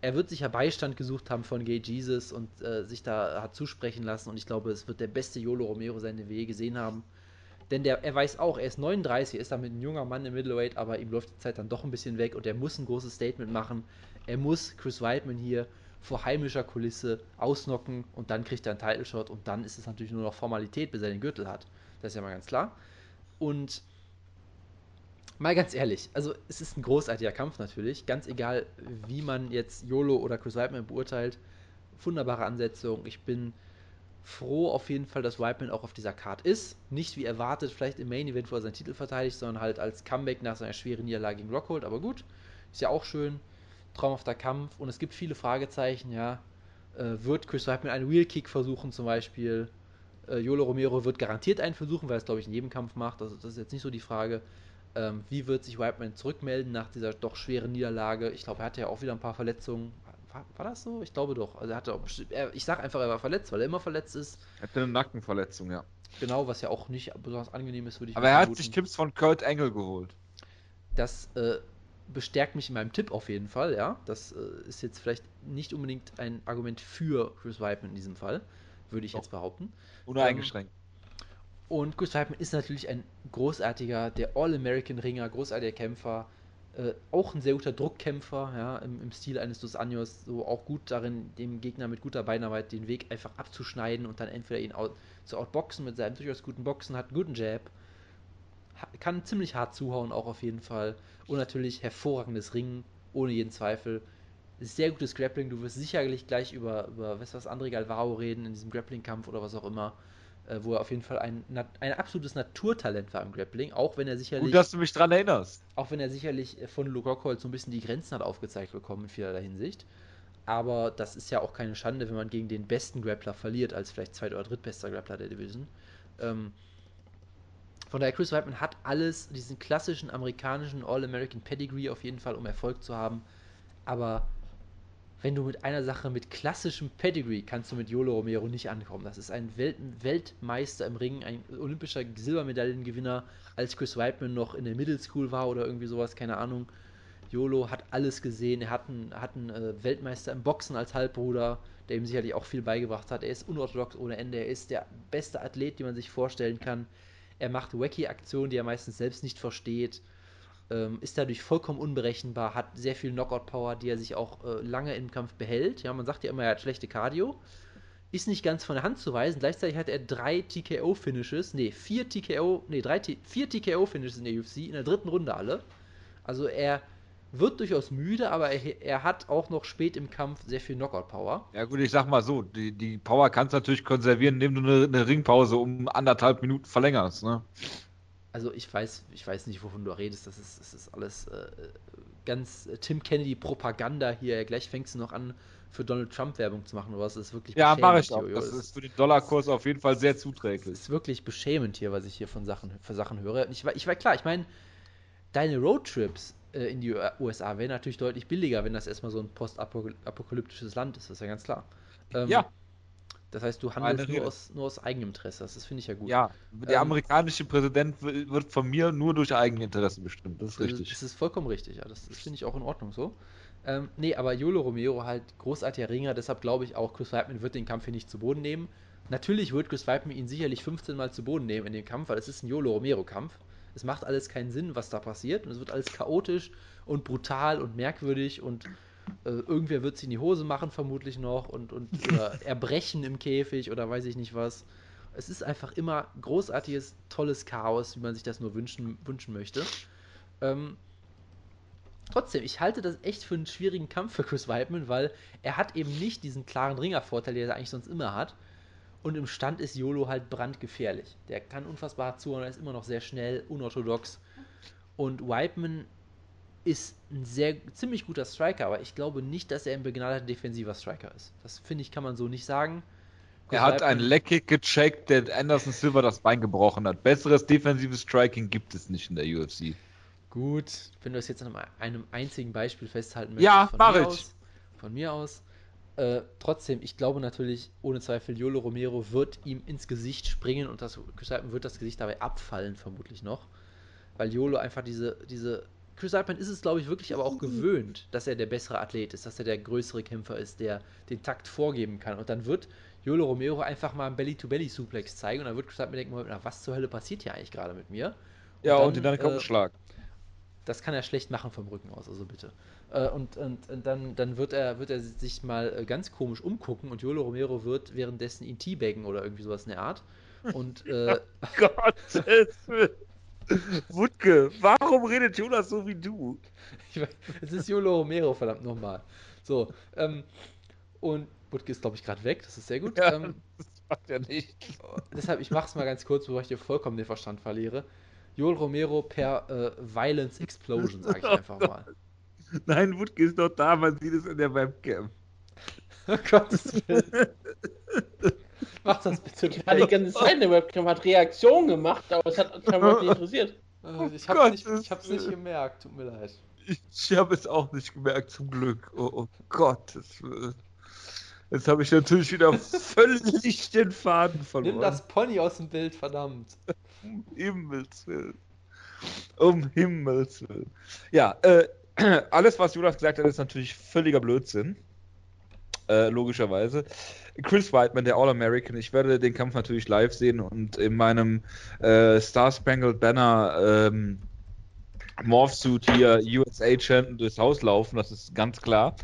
er wird sicher Beistand gesucht haben von Gay Jesus und äh, sich da hat zusprechen lassen. Und ich glaube, es wird der beste Yolo Romero sein, den wir je gesehen haben. Denn der, er weiß auch, er ist 39, er ist damit ein junger Mann im Middleweight, aber ihm läuft die Zeit dann doch ein bisschen weg und er muss ein großes Statement machen. Er muss Chris Weidman hier vor heimischer Kulisse ausnocken und dann kriegt er einen Title Shot und dann ist es natürlich nur noch Formalität, bis er den Gürtel hat. Das ist ja mal ganz klar. Und mal ganz ehrlich, also es ist ein großartiger Kampf natürlich, ganz egal, wie man jetzt YOLO oder Chris Weidman beurteilt. Wunderbare Ansetzung. Ich bin froh auf jeden Fall, dass Weidman auch auf dieser Card ist. Nicht wie erwartet, vielleicht im Main Event, wo er seinen Titel verteidigt, sondern halt als Comeback nach seiner schweren Niederlage gegen Rockhold. Aber gut, ist ja auch schön. Traumhafter Kampf und es gibt viele Fragezeichen, ja. Äh, wird Chris Weidman einen Wheel Kick versuchen zum Beispiel? Äh, Yolo Romero wird garantiert einen versuchen, weil er es glaube ich in jedem Kampf macht. Also das ist jetzt nicht so die Frage. Ähm, wie wird sich Weidman zurückmelden nach dieser doch schweren Niederlage? Ich glaube, er hatte ja auch wieder ein paar Verletzungen. War, war das so? Ich glaube doch. Also er hatte auch, er, ich sag einfach, er war verletzt, weil er immer verletzt ist. Er hatte eine Nackenverletzung, ja. Genau, was ja auch nicht besonders angenehm ist, würde ich Aber er hat sich Tipps von Kurt Angle geholt. Das äh, bestärkt mich in meinem Tipp auf jeden Fall, ja. Das äh, ist jetzt vielleicht nicht unbedingt ein Argument für Chris Weidman in diesem Fall, würde ich Doch. jetzt behaupten. Uneingeschränkt. Und Chris Weidman ist natürlich ein großartiger, der All-American-Ringer, großartiger Kämpfer, äh, auch ein sehr guter Druckkämpfer, ja, im, im Stil eines Dos Anjos, so auch gut darin, dem Gegner mit guter Beinarbeit den Weg einfach abzuschneiden und dann entweder ihn out, zu outboxen mit seinem durchaus guten Boxen, hat einen guten Jab, kann ziemlich hart zuhauen, auch auf jeden Fall. Und natürlich hervorragendes Ringen, ohne jeden Zweifel. Sehr gutes Grappling. Du wirst sicherlich gleich über, über was was André Galvao reden in diesem Grappling-Kampf oder was auch immer, wo er auf jeden Fall ein, ein absolutes Naturtalent war im Grappling, auch wenn er sicherlich, Gut, dass du mich dran erinnerst. auch wenn er sicherlich äh, von Luke Rockhold so ein bisschen die Grenzen hat aufgezeigt bekommen in vielerlei Hinsicht. Aber das ist ja auch keine Schande, wenn man gegen den besten Grappler verliert, als vielleicht zweit- oder drittbester Grappler der Division. Ähm, von daher, Chris Weidman hat alles, diesen klassischen amerikanischen All-American Pedigree auf jeden Fall, um Erfolg zu haben. Aber wenn du mit einer Sache mit klassischem Pedigree kannst du mit Yolo Romero nicht ankommen. Das ist ein Welt Weltmeister im Ring, ein olympischer Silbermedaillengewinner, als Chris Weidman noch in der Middle School war oder irgendwie sowas, keine Ahnung. Yolo hat alles gesehen. Er hat einen, hat einen äh, Weltmeister im Boxen als Halbbruder, der ihm sicherlich auch viel beigebracht hat. Er ist unorthodox ohne Ende. Er ist der beste Athlet, den man sich vorstellen kann. Er macht wacky Aktionen, die er meistens selbst nicht versteht. Ähm, ist dadurch vollkommen unberechenbar, hat sehr viel Knockout-Power, die er sich auch äh, lange im Kampf behält. Ja, man sagt ja immer, er hat schlechte Cardio. Ist nicht ganz von der Hand zu weisen. Gleichzeitig hat er drei TKO-Finishes, nee, vier TKO, nee, drei, vier TKO-Finishes in der UFC, in der dritten Runde alle. Also er wird durchaus müde, aber er, er hat auch noch spät im Kampf sehr viel Knockout-Power. Ja gut, ich sag mal so, die, die Power kannst du natürlich konservieren, indem du eine, eine Ringpause um anderthalb Minuten verlängerst, ne? Also ich weiß, ich weiß nicht, wovon du redest. Das ist, das ist alles äh, ganz Tim Kennedy-Propaganda hier. Gleich fängst du noch an, für Donald Trump Werbung zu machen oder was. Das ist wirklich Ja, mache ich auch. Das ist für den Dollarkurs auf jeden Fall sehr zuträglich. Das ist wirklich beschämend hier, was ich hier von Sachen, für Sachen höre. Ich, ich war klar, ich meine, deine Roadtrips äh, in die USA wären natürlich deutlich billiger, wenn das erstmal so ein postapokalyptisches Land ist. Das ist ja ganz klar. Ähm, ja. Das heißt, du handelst nur aus, nur aus Eigeninteresse. Das finde ich ja gut. Ja, der ähm, amerikanische Präsident wird von mir nur durch Eigeninteresse bestimmt. Das ist richtig. Das ist vollkommen richtig. Ja. Das, das finde ich auch in Ordnung so. Ähm, nee, aber Jolo Romero halt großartiger Ringer. Deshalb glaube ich auch, Chris Weidman wird den Kampf hier nicht zu Boden nehmen. Natürlich wird Chris Weidman ihn sicherlich 15 Mal zu Boden nehmen in dem Kampf, weil es ist ein Jolo Romero-Kampf. Es macht alles keinen Sinn, was da passiert. Und es wird alles chaotisch und brutal und merkwürdig und äh, irgendwer wird sich in die Hose machen, vermutlich noch, und, und erbrechen im Käfig oder weiß ich nicht was. Es ist einfach immer großartiges, tolles Chaos, wie man sich das nur wünschen, wünschen möchte. Ähm, trotzdem, ich halte das echt für einen schwierigen Kampf für Chris Weidman, weil er hat eben nicht diesen klaren Ringervorteil, den er eigentlich sonst immer hat. Und im Stand ist YOLO halt brandgefährlich. Der kann unfassbar hart zuhauen, er ist immer noch sehr schnell, unorthodox. Und Weidman ist ein sehr ziemlich guter Striker, aber ich glaube nicht, dass er ein begnadeter defensiver Striker ist. Das finde ich, kann man so nicht sagen. Er hat einen Leckkick gecheckt, der Anderson Silver das Bein gebrochen hat. Besseres defensives Striking gibt es nicht in der UFC. Gut, wenn du es jetzt an einem einzigen Beispiel festhalten möchtest. Ja, mach ich. Aus, von mir aus. Äh, trotzdem, ich glaube natürlich, ohne Zweifel, Yolo Romero wird ihm ins Gesicht springen und das wird das Gesicht dabei abfallen, vermutlich noch. Weil Yolo einfach diese, diese Chris Altman ist es, glaube ich, wirklich aber auch gewöhnt, dass er der bessere Athlet ist, dass er der größere Kämpfer ist, der den Takt vorgeben kann. Und dann wird Yolo Romero einfach mal einen Belly-to-Belly-Suplex zeigen und dann wird Chris Altman denken, na, was zur Hölle passiert hier eigentlich gerade mit mir? Und ja, dann, und in deinen Kopf äh, schlagen. Das kann er schlecht machen vom Rücken aus, also bitte. Äh, und, und, und, dann, dann wird er, wird er sich mal äh, ganz komisch umgucken und Yolo Romero wird währenddessen ihn teabaggen oder irgendwie sowas in der Art. Und äh, oh Gott, Wutke, warum redet Jonas so wie du? es ist Jolo Romero, verdammt nochmal. So, ähm, und Wutke ist, glaube ich, gerade weg, das ist sehr gut. Ja, ähm, das macht er nicht. Deshalb, ich mache es mal ganz kurz, bevor ich dir vollkommen den Verstand verliere. Joel Romero per äh, Violence Explosion, sage ich einfach mal. Nein, Wutke ist doch da, man sieht es in der Webcam. Gottes Willen. Mach das bitte. Ich war die ganze Zeit in der Webcam, hat Reaktion gemacht, aber es hat scheinbar nicht interessiert. Oh ich hab's, nicht, ich hab's nicht gemerkt, tut mir leid. Ich, ich habe es auch nicht gemerkt, zum Glück. Oh, oh Gott. Jetzt habe ich natürlich wieder völlig den Faden verloren. Nimm das Pony aus dem Bild, verdammt. Um Himmels Willen. Um Himmels Willen. Ja, äh, alles, was Jonas gesagt hat, ist natürlich völliger Blödsinn. Äh, logischerweise. Chris Whiteman, der All-American, ich werde den Kampf natürlich live sehen und in meinem äh, Star Spangled Banner ähm, Morphsuit hier USA Champion durchs Haus laufen, das ist ganz klar.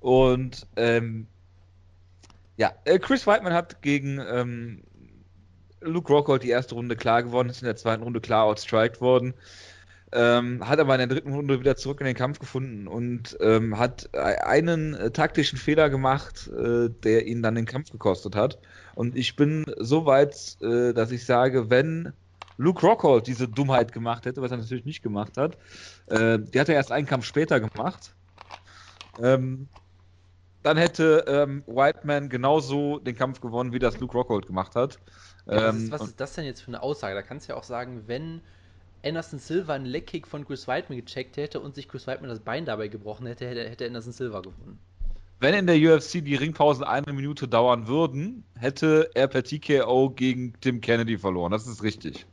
Und ähm, ja, äh, Chris Whiteman hat gegen ähm, Luke Rockhold die erste Runde klar gewonnen, ist in der zweiten Runde klar outstriked worden. Ähm, hat aber in der dritten Runde wieder zurück in den Kampf gefunden und ähm, hat einen äh, taktischen Fehler gemacht, äh, der ihn dann den Kampf gekostet hat. Und ich bin so weit, äh, dass ich sage, wenn Luke Rockhold diese Dummheit gemacht hätte, was er natürlich nicht gemacht hat, äh, die hat er erst einen Kampf später gemacht, ähm, dann hätte ähm, Whiteman genauso den Kampf gewonnen, wie das Luke Rockhold gemacht hat. Ja, was, ist, ähm, was ist das denn jetzt für eine Aussage? Da kannst du ja auch sagen, wenn Anderson Silva einen Leckkick von Chris Weidman gecheckt hätte und sich Chris Weidman das Bein dabei gebrochen hätte, hätte, hätte Anderson Silva gewonnen. Wenn in der UFC die Ringpausen eine Minute dauern würden, hätte er per TKO gegen Tim Kennedy verloren. Das ist richtig.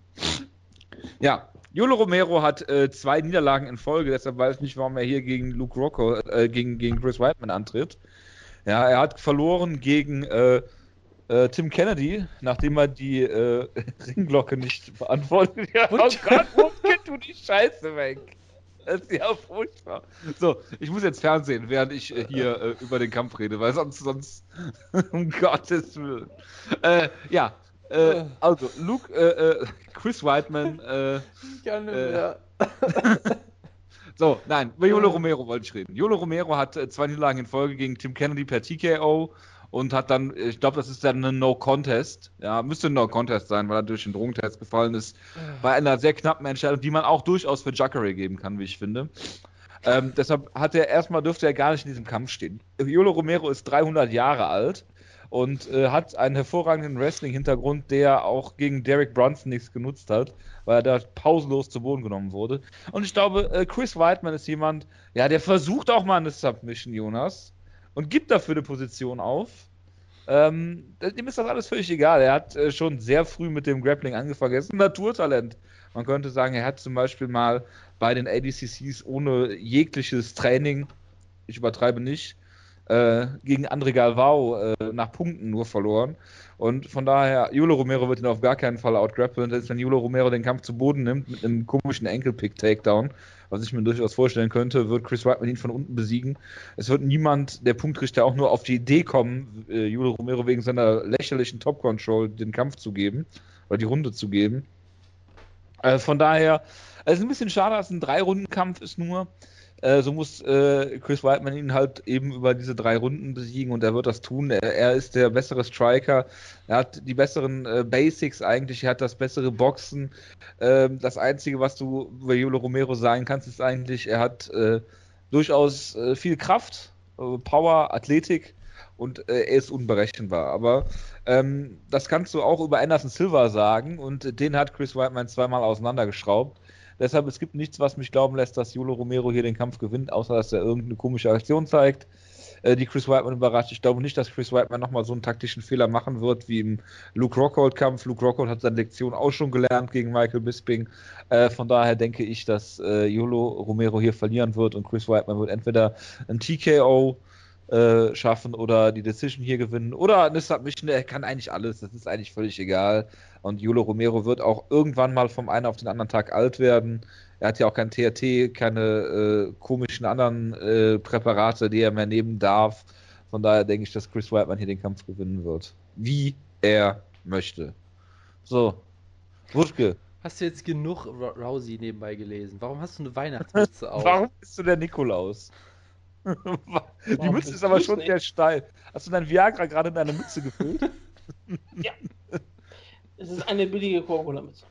Ja, Jolo Romero hat äh, zwei Niederlagen in Folge, deshalb weiß ich nicht, warum er hier gegen Luke Rocco, äh, gegen, gegen Chris Weidman antritt. Ja, er hat verloren gegen äh, äh, Tim Kennedy, nachdem er die äh, Ringglocke nicht beantwortet hat. Oh Gott, wo geht du die Scheiße weg? Das ist ja furchtbar. So, ich muss jetzt Fernsehen, während ich äh, hier äh, über den Kampf rede, weil sonst, sonst, um Gottes Willen. Äh, ja, äh, also, Luke, Chris Whiteman, äh, Äh, mehr. so, nein, über Yolo Romero wollte ich reden. Yolo Romero hat zwei Niederlagen in Folge gegen Tim Kennedy per TKO und hat dann, ich glaube, das ist dann ein No-Contest. Ja, müsste ein No-Contest sein, weil er durch den Drogentest gefallen ist. Bei einer sehr knappen Entscheidung, die man auch durchaus für Jacare geben kann, wie ich finde. Ähm, deshalb hat er erstmal dürfte er gar nicht in diesem Kampf stehen. Yolo Romero ist 300 Jahre alt und äh, hat einen hervorragenden Wrestling-Hintergrund, der auch gegen Derek Brunson nichts genutzt hat, weil er da pausenlos zu Boden genommen wurde. Und ich glaube, äh, Chris Whiteman ist jemand, ja, der versucht auch mal eine Submission, Jonas, und gibt dafür eine Position auf. Ähm, dem ist das alles völlig egal. Er hat äh, schon sehr früh mit dem Grappling angefangen. Er ist ein Naturtalent. Man könnte sagen, er hat zum Beispiel mal bei den ADCCs ohne jegliches Training, ich übertreibe nicht, äh, gegen André Galvao äh, nach Punkten nur verloren. Und von daher, Julo Romero wird ihn auf gar keinen Fall outgrappeln. Selbst wenn Julo Romero den Kampf zu Boden nimmt mit einem komischen Ankle-Pick-Takedown, was ich mir durchaus vorstellen könnte, wird Chris Whiteman ihn von unten besiegen. Es wird niemand, der Punktrichter, auch nur auf die Idee kommen, äh, Julo Romero wegen seiner lächerlichen Top-Control den Kampf zu geben oder die Runde zu geben. Äh, von daher, es ist ein bisschen schade, dass ein Drei-Runden-Kampf ist nur. Äh, so muss äh, Chris Whiteman ihn halt eben über diese drei Runden besiegen und er wird das tun. Er, er ist der bessere Striker, er hat die besseren äh, Basics eigentlich, er hat das bessere Boxen. Ähm, das Einzige, was du über Yolo Romero sagen kannst, ist eigentlich, er hat äh, durchaus äh, viel Kraft, Power, Athletik und äh, er ist unberechenbar. Aber ähm, das kannst du auch über Anderson Silva sagen und den hat Chris Whiteman zweimal auseinandergeschraubt. Deshalb, es gibt nichts, was mich glauben lässt, dass Yolo Romero hier den Kampf gewinnt, außer dass er irgendeine komische Aktion zeigt, äh, die Chris Whiteman überrascht. Ich glaube nicht, dass Chris Whiteman nochmal so einen taktischen Fehler machen wird wie im Luke Rockhold-Kampf. Luke Rockhold hat seine Lektion auch schon gelernt gegen Michael Bisping. Äh, von daher denke ich, dass äh, Yolo Romero hier verlieren wird und Chris Whiteman wird entweder ein TKO äh, schaffen oder die Decision hier gewinnen oder eine Submission. Er kann eigentlich alles. Das ist eigentlich völlig egal. Und Yolo Romero wird auch irgendwann mal vom einen auf den anderen Tag alt werden. Er hat ja auch kein TRT, keine äh, komischen anderen äh, Präparate, die er mehr nehmen darf. Von daher denke ich, dass Chris Whiteman hier den Kampf gewinnen wird. Wie er möchte. So. Wutke, Hast du jetzt genug Rousey nebenbei gelesen? Warum hast du eine Weihnachtsmütze auf? warum bist du der Nikolaus? Die Warum Mütze ist aber schon nicht? sehr steil. Hast du dein Viagra gerade in deine Mütze gefüllt? Es ist eine billige Coca-Cola-Mütze.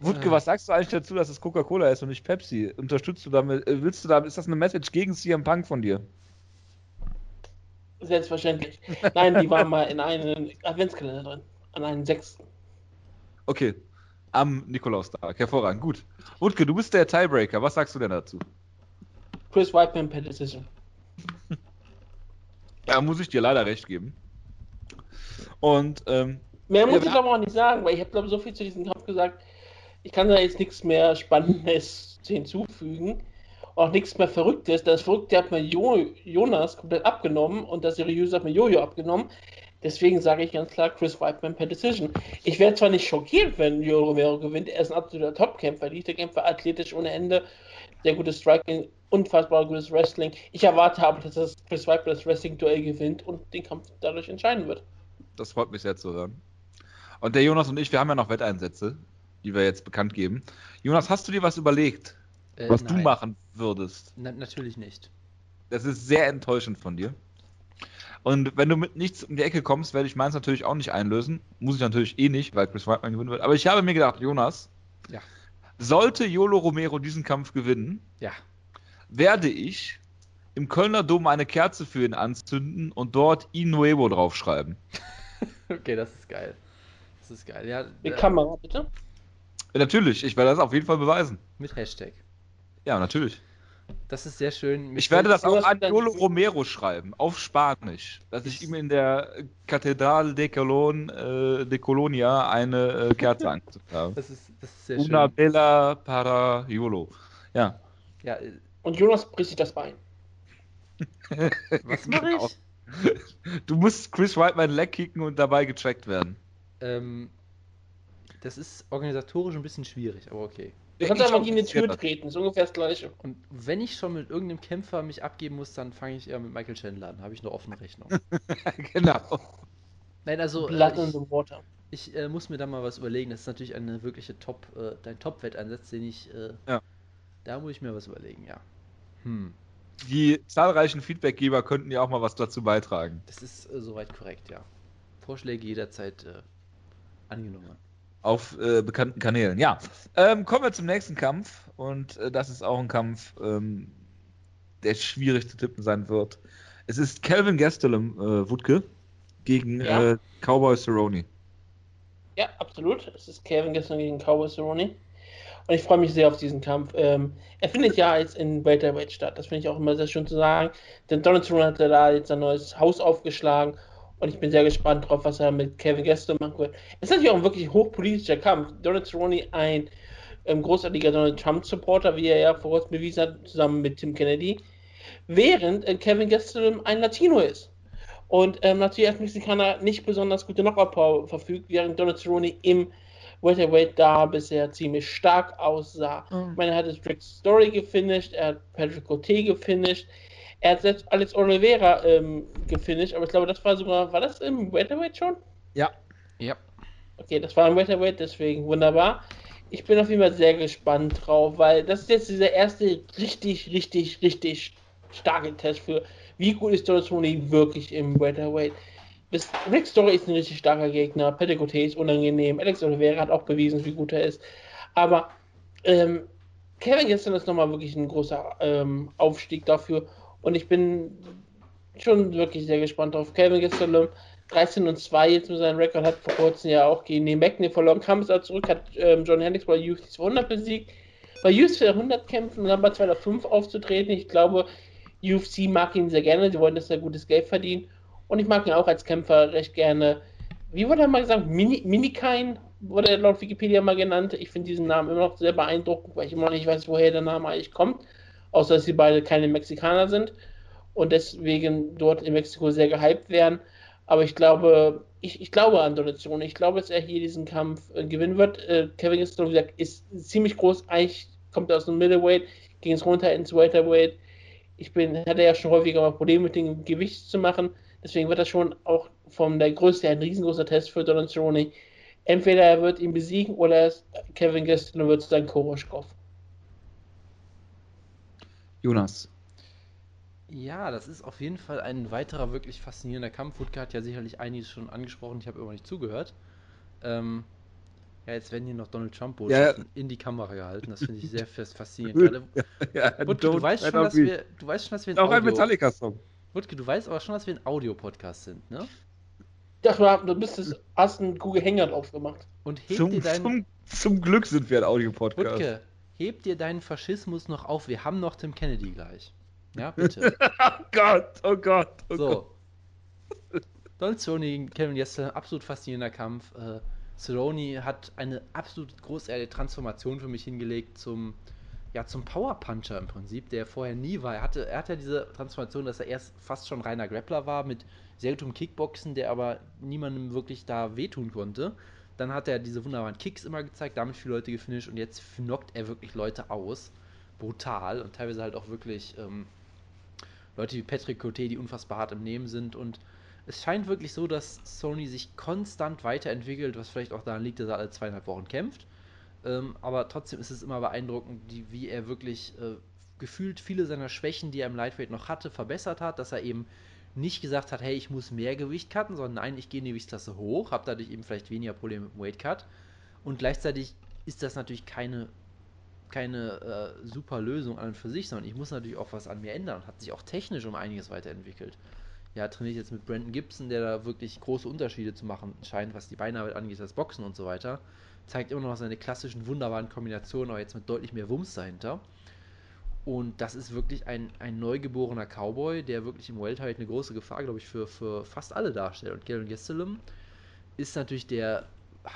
Wutke, Ah. was sagst du eigentlich dazu, dass es Coca-Cola ist und nicht Pepsi? Unterstützt du damit, äh, willst du damit, ist das eine Message gegen CM Punk von dir? Selbstverständlich. Nein, die war mal in einen Adventskalender drin. An einen sechsten. Okay. Am Nikolaustag. Hervorragend. Gut. Wutke, du bist der Tiebreaker. Was sagst du denn dazu? Chris Whiteman per Decision. Ja, muss ich dir leider recht geben. Und, ähm, Mehr muss Ja, ich aber auch nicht sagen, weil ich habe, glaube so viel zu diesem Kampf gesagt. Ich kann da jetzt nichts mehr Spannendes hinzufügen. Auch nichts mehr Verrücktes. Das Verrückte hat mir jo Jonas komplett abgenommen und das Seriöse hat mir Jojo abgenommen. Deswegen sage ich ganz klar Chris Whiteman per Decision. Ich wäre zwar nicht schockiert, wenn Jojo Romero gewinnt. Er ist ein absoluter Top-Kämpfer, Kämpfer, athletisch ohne Ende. Sehr gutes Striking, unfassbar gutes Wrestling. Ich erwarte aber, dass das Chris Whiteman das Wrestling-Duell gewinnt und den Kampf dadurch entscheiden wird. das freut mich sehr zu hören. Und der Jonas und ich, wir haben ja noch Wetteinsätze, die wir jetzt bekannt geben. Jonas, hast du dir was überlegt, Äh, was du nein. machen würdest? Na, natürlich nicht. Das ist sehr enttäuschend von dir. Und wenn du mit nichts um die Ecke kommst, werde ich meins natürlich auch nicht einlösen. Muss ich natürlich eh nicht, weil Chris Whiteman gewinnen wird. Aber ich habe mir gedacht, Jonas, Ja. Sollte Yolo Romero diesen Kampf gewinnen, Ja. werde ich im Kölner Dom eine Kerze für ihn anzünden und dort Inuevo draufschreiben. Okay, das ist geil. Das ist geil. Ja, Die äh, Kamera, bitte. Ja, natürlich, ich werde das auf jeden Fall beweisen. mit Hashtag. Ja, natürlich. Das ist sehr schön. Ich werde das auch an Yolo Romero schreiben, auf Spanisch, dass ich ihm in der Kathedrale de, Colon, äh, de Colonia eine äh, Kerze angezündet habe. Das ist, das ist sehr Una schön. bella para Yolo. Ja. Ja, äh, Und Jonas bricht sich das Bein. was mache Genau. ich? Du musst Chris Whiteman Leg kicken und dabei getrackt werden. Ähm, das ist organisatorisch ein bisschen schwierig, aber okay. Du kannst einfach gegen die Tür treten, ist ungefähr das gleiche. Und wenn ich schon mit irgendeinem Kämpfer mich abgeben muss, dann fange ich eher mit Michael Chandler an. Habe ich eine offene Rechnung. genau. Nein, also. Blood äh, in the Water. Ich äh, muss mir da mal was überlegen. Das ist natürlich eine wirkliche Top, äh, dein Top-Wetteinsatz, den ich. Äh, ja. Da muss ich mir was überlegen, ja. Hm. Die zahlreichen Feedbackgeber könnten ja auch mal was dazu beitragen. Das ist äh, soweit korrekt, ja. Vorschläge jederzeit äh, angenommen. Auf äh, bekannten Kanälen, ja. Ähm, kommen wir zum nächsten Kampf. Und äh, das ist auch ein Kampf, ähm, der schwierig zu tippen sein wird. Es ist Calvin Gastelum äh, Wutke gegen ja. Äh, Cowboy Cerrone. Ja, absolut. Es ist Calvin Gastelum gegen Cowboy Cerrone. Und ich freue mich sehr auf diesen Kampf. Ähm, er findet ja jetzt in Welterweight statt. Das finde ich auch immer sehr schön zu sagen. Denn Donald Cerrone hat da jetzt ein neues Haus aufgeschlagen. Und ich bin sehr gespannt drauf, was er mit Kevin Gaston machen wird. Es ist natürlich auch ein wirklich hochpolitischer Kampf. Donald Cerrone, ein ähm, großartiger Donald Trump-Supporter, wie er ja vor kurzem bewiesen hat, zusammen mit Tim Kennedy. Während äh, Kevin Gaston ein Latino ist. Und ähm, natürlich als Mexikaner nicht besonders gute Knockout-Power verfügt, während Donald Cerrone im Welterweight da bisher ziemlich stark aussah. Mhm. Ich meine, er hat das Drake Story gefinisht, er hat Patrick Cote gefinisht, er hat selbst Alex Oliveira ähm, gefinisht, aber ich glaube, das war sogar, war das im Welterweight schon? Ja. Ja. Okay, das war im Welterweight, deswegen wunderbar. Ich bin auf jeden Fall sehr gespannt drauf, weil das ist jetzt dieser erste richtig, richtig, richtig starke Test für, wie gut ist Donald Cerrone wirklich im Welterweight. Bis Rick Story ist ein richtig starker Gegner, Petticote ist unangenehm, Alex Oliveira hat auch bewiesen, wie gut er ist. Aber ähm, Kevin gestern ist nochmal wirklich ein großer ähm, Aufstieg dafür und ich bin schon wirklich sehr gespannt drauf. Kevin gestern 13 und 2 jetzt mit seinem Rekord hat vor kurzem ja auch gegen den McNeil verloren, kam es auch zurück, hat ähm, John Hendricks bei UFC 200 besiegt. Bei UFC 100 kämpfen und dann bei 205 aufzutreten. Ich glaube, UFC mag ihn sehr gerne, sie wollen, dass er gutes Geld verdient. Und ich mag ihn auch als Kämpfer recht gerne. Wie wurde er mal gesagt? Mini, Minikain wurde er laut Wikipedia mal genannt. Ich finde diesen Namen immer noch sehr beeindruckend, weil ich immer noch nicht weiß, woher der Name eigentlich kommt. Außer dass sie beide keine Mexikaner sind und deswegen dort in Mexiko sehr gehypt werden. Aber ich glaube, ich, ich glaube an Donation. Ich glaube, dass er hier diesen Kampf äh, gewinnen wird. Äh, Kevin Gastelum, wie gesagt, ist ziemlich groß. Eigentlich kommt er aus dem Middleweight, ging es runter ins Welterweight. Ich bin, hatte ja schon häufiger mal Probleme mit dem Gewicht zu machen. Deswegen wird das schon auch von der Größe her ein riesengroßer Test für Donald Cerrone. Entweder er wird ihn besiegen oder Kevin Gastelum wird sein Koroschkov. Jonas. Ja, das ist auf jeden Fall ein weiterer wirklich faszinierender Kampf. Wutke hat ja sicherlich einiges schon angesprochen, ich habe immer nicht zugehört. Ähm, ja, jetzt werden hier noch Donald Trump Botschaften ja. in die Kamera gehalten. Das finde ich sehr faszinierend. Gerade, ja, Wutke, du weißt, schon, dass wir, du weißt schon, dass wir ein Auch Audio, ein Metallica-Song. Wutke, du weißt aber schon, dass wir ein Audio-Podcast sind, ne? Ja, du bist das, hast einen Google Hangout aufgemacht. Und heb zum, dir dein... zum, zum Glück sind wir ein Audio-Podcast. Wutke, heb dir deinen Faschismus noch auf. Wir haben noch Tim Kennedy gleich. Ja, bitte. oh Gott, oh Gott, oh so. Gott. Donald Cerrone gegen Kevin Yester, absolut faszinierender Kampf. Äh, Cerrone hat eine absolut großartige Transformation für mich hingelegt zum, ja, zum Power Puncher im Prinzip, der vorher nie war. Er hatte, er hatte ja diese Transformation, dass er erst fast schon reiner Grappler war mit sehr gutem Kickboxen, der aber niemandem wirklich da wehtun konnte. Dann hat er diese wunderbaren Kicks immer gezeigt, damit viele Leute gefinisht und jetzt knockt er wirklich Leute aus. Brutal und teilweise halt auch wirklich ähm, Leute wie Patrick Cote, die unfassbar hart im Nehmen sind und es scheint wirklich so, dass Sony sich konstant weiterentwickelt, was vielleicht auch daran liegt, dass er alle zweieinhalb Wochen kämpft. Ähm, aber trotzdem ist es immer beeindruckend, die, wie er wirklich äh, gefühlt viele seiner Schwächen, die er im Lightweight noch hatte, verbessert hat, dass er eben nicht gesagt hat, hey, ich muss mehr Gewicht cutten, sondern nein, ich gehe in die Gewichtsklasse hoch, habe dadurch eben vielleicht weniger Probleme mit dem Weight Cut. Und gleichzeitig ist das natürlich keine keine äh, super Lösung an und für sich, sondern ich muss natürlich auch was an mir ändern. Hat sich auch technisch um einiges weiterentwickelt. Ja, trainiere ich jetzt mit Brandon Gibson, der da wirklich große Unterschiede zu machen scheint, was die Beinarbeit angeht, das Boxen und so weiter. Zeigt immer noch seine klassischen wunderbaren Kombinationen, aber jetzt mit deutlich mehr Wumms dahinter. Und das ist wirklich ein, ein neugeborener Cowboy, der wirklich im Welterweight eine große Gefahr, glaube ich, für, für fast alle darstellt. Und Garen Gastelum ist natürlich der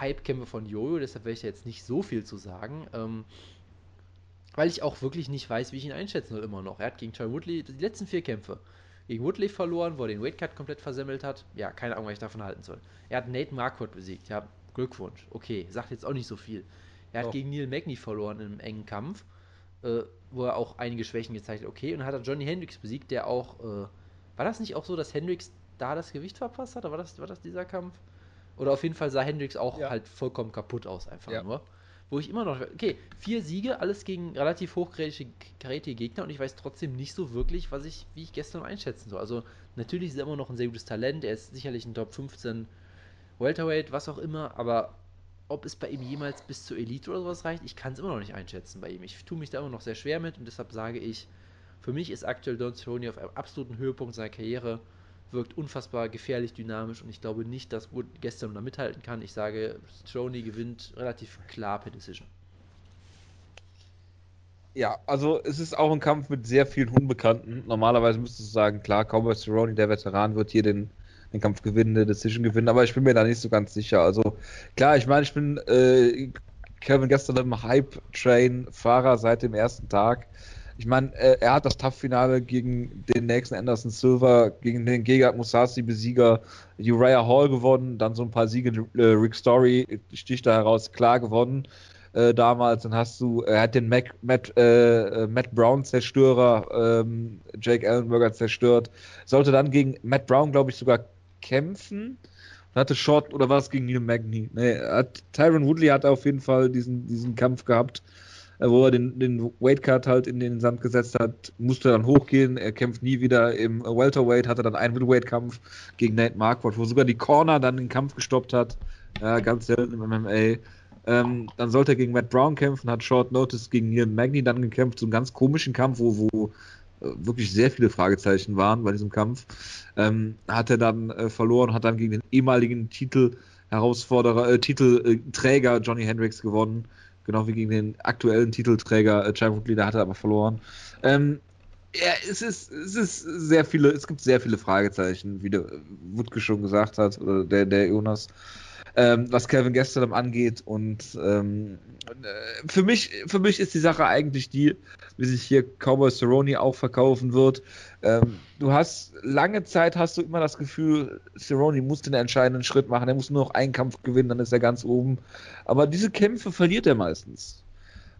Hype-Kämpfer von Jojo, deshalb werde ich da jetzt nicht so viel zu sagen. Ähm, weil ich auch wirklich nicht weiß, wie ich ihn einschätzen soll immer noch. Er hat gegen Troy Woodley die letzten vier Kämpfe gegen Woodley verloren, wo er den Weightcut komplett versemmelt hat. Ja, keine Ahnung, was ich davon halten soll. Er hat Nate Marquardt besiegt. Ja, Glückwunsch. Okay, sagt jetzt auch nicht so viel. Er hat Oh. gegen Neil Magny verloren in einem engen Kampf, äh, wo er auch einige Schwächen gezeigt hat. Okay, und dann hat er Johnny Hendricks besiegt, der auch. Äh, war das nicht auch so, dass Hendricks da das Gewicht verpasst hat? Oder war das, war das dieser Kampf? Oder auf jeden Fall sah Hendricks auch Ja. halt vollkommen kaputt aus, einfach Ja. nur. Wo ich immer noch. Okay, vier Siege, alles gegen relativ hochkarätige Gegner und ich weiß trotzdem nicht so wirklich, was ich, wie ich gestern einschätzen soll. Also, natürlich ist er immer noch ein sehr gutes Talent, er ist sicherlich ein Top 15 Welterweight, was auch immer, aber ob es bei ihm jemals bis zur Elite oder sowas reicht, ich kann es immer noch nicht einschätzen bei ihm. Ich tue mich da immer noch sehr schwer mit und deshalb sage ich, für mich ist aktuell Don Cerrone auf einem absoluten Höhepunkt seiner Karriere, wirkt unfassbar gefährlich, dynamisch und ich glaube nicht, dass Wood gestern da mithalten kann. Ich sage, Cerrone gewinnt relativ klar per Decision. Ja, also es ist auch ein Kampf mit sehr vielen Unbekannten. Normalerweise müsstest du sagen, klar, Cowboy Cerrone, der Veteran, wird hier den, den Kampf gewinnen, der Decision gewinnen, aber ich bin mir da nicht so ganz sicher. Also klar, ich meine, ich bin äh, Kevin im Hype-Train-Fahrer seit dem ersten Tag. Ich meine, äh, er hat das Tough-Finale gegen den nächsten Anderson Silva, gegen den Gegard Musasi-Besieger Uriah Hall gewonnen, dann so ein paar Siege, äh, Rick Story sticht da heraus, klar gewonnen äh, damals. Dann hast du, er hat den Mac, Matt, äh, äh, Matt Brown Zerstörer, ähm, Jake Ellenberger zerstört. Sollte dann gegen Matt Brown, glaube ich, sogar kämpfen. Und hatte Short, oder war es gegen Neil Magny? Nee, hat, Tyron Woodley hat auf jeden Fall diesen, diesen Kampf gehabt, äh, wo er den, den Weightcut halt in den Sand gesetzt hat, musste dann hochgehen, er kämpft nie wieder im Welterweight, hatte dann einen Middleweight-Kampf gegen Nate Marquardt, wo sogar die Corner dann den Kampf gestoppt hat. Ja, ganz selten im MMA. Ähm, dann sollte er gegen Matt Brown kämpfen, hat Short Notice gegen Neil Magny dann gekämpft, so einen ganz komischen Kampf, wo, wo wirklich sehr viele Fragezeichen waren bei diesem Kampf. Ähm, hat er dann äh, verloren, hat dann gegen den ehemaligen Titelherausforderer, äh, Titelträger Johnny Hendricks gewonnen, genau wie gegen den aktuellen Titelträger äh, Chai Woodley, der hat er aber verloren. Ähm, ja, es ist, es ist sehr viele, es gibt sehr viele Fragezeichen, wie der Wutke schon gesagt hat, oder der, der Jonas ähm, was Kevin Gastelum angeht. Und ähm, äh, für, mich, für mich ist die Sache eigentlich die, wie sich hier Cowboy Cerrone auch verkaufen wird. Ähm, du hast lange Zeit hast du immer das Gefühl, Cerrone muss den entscheidenden Schritt machen. Er muss nur noch einen Kampf gewinnen, dann ist er ganz oben. Aber diese Kämpfe verliert er meistens.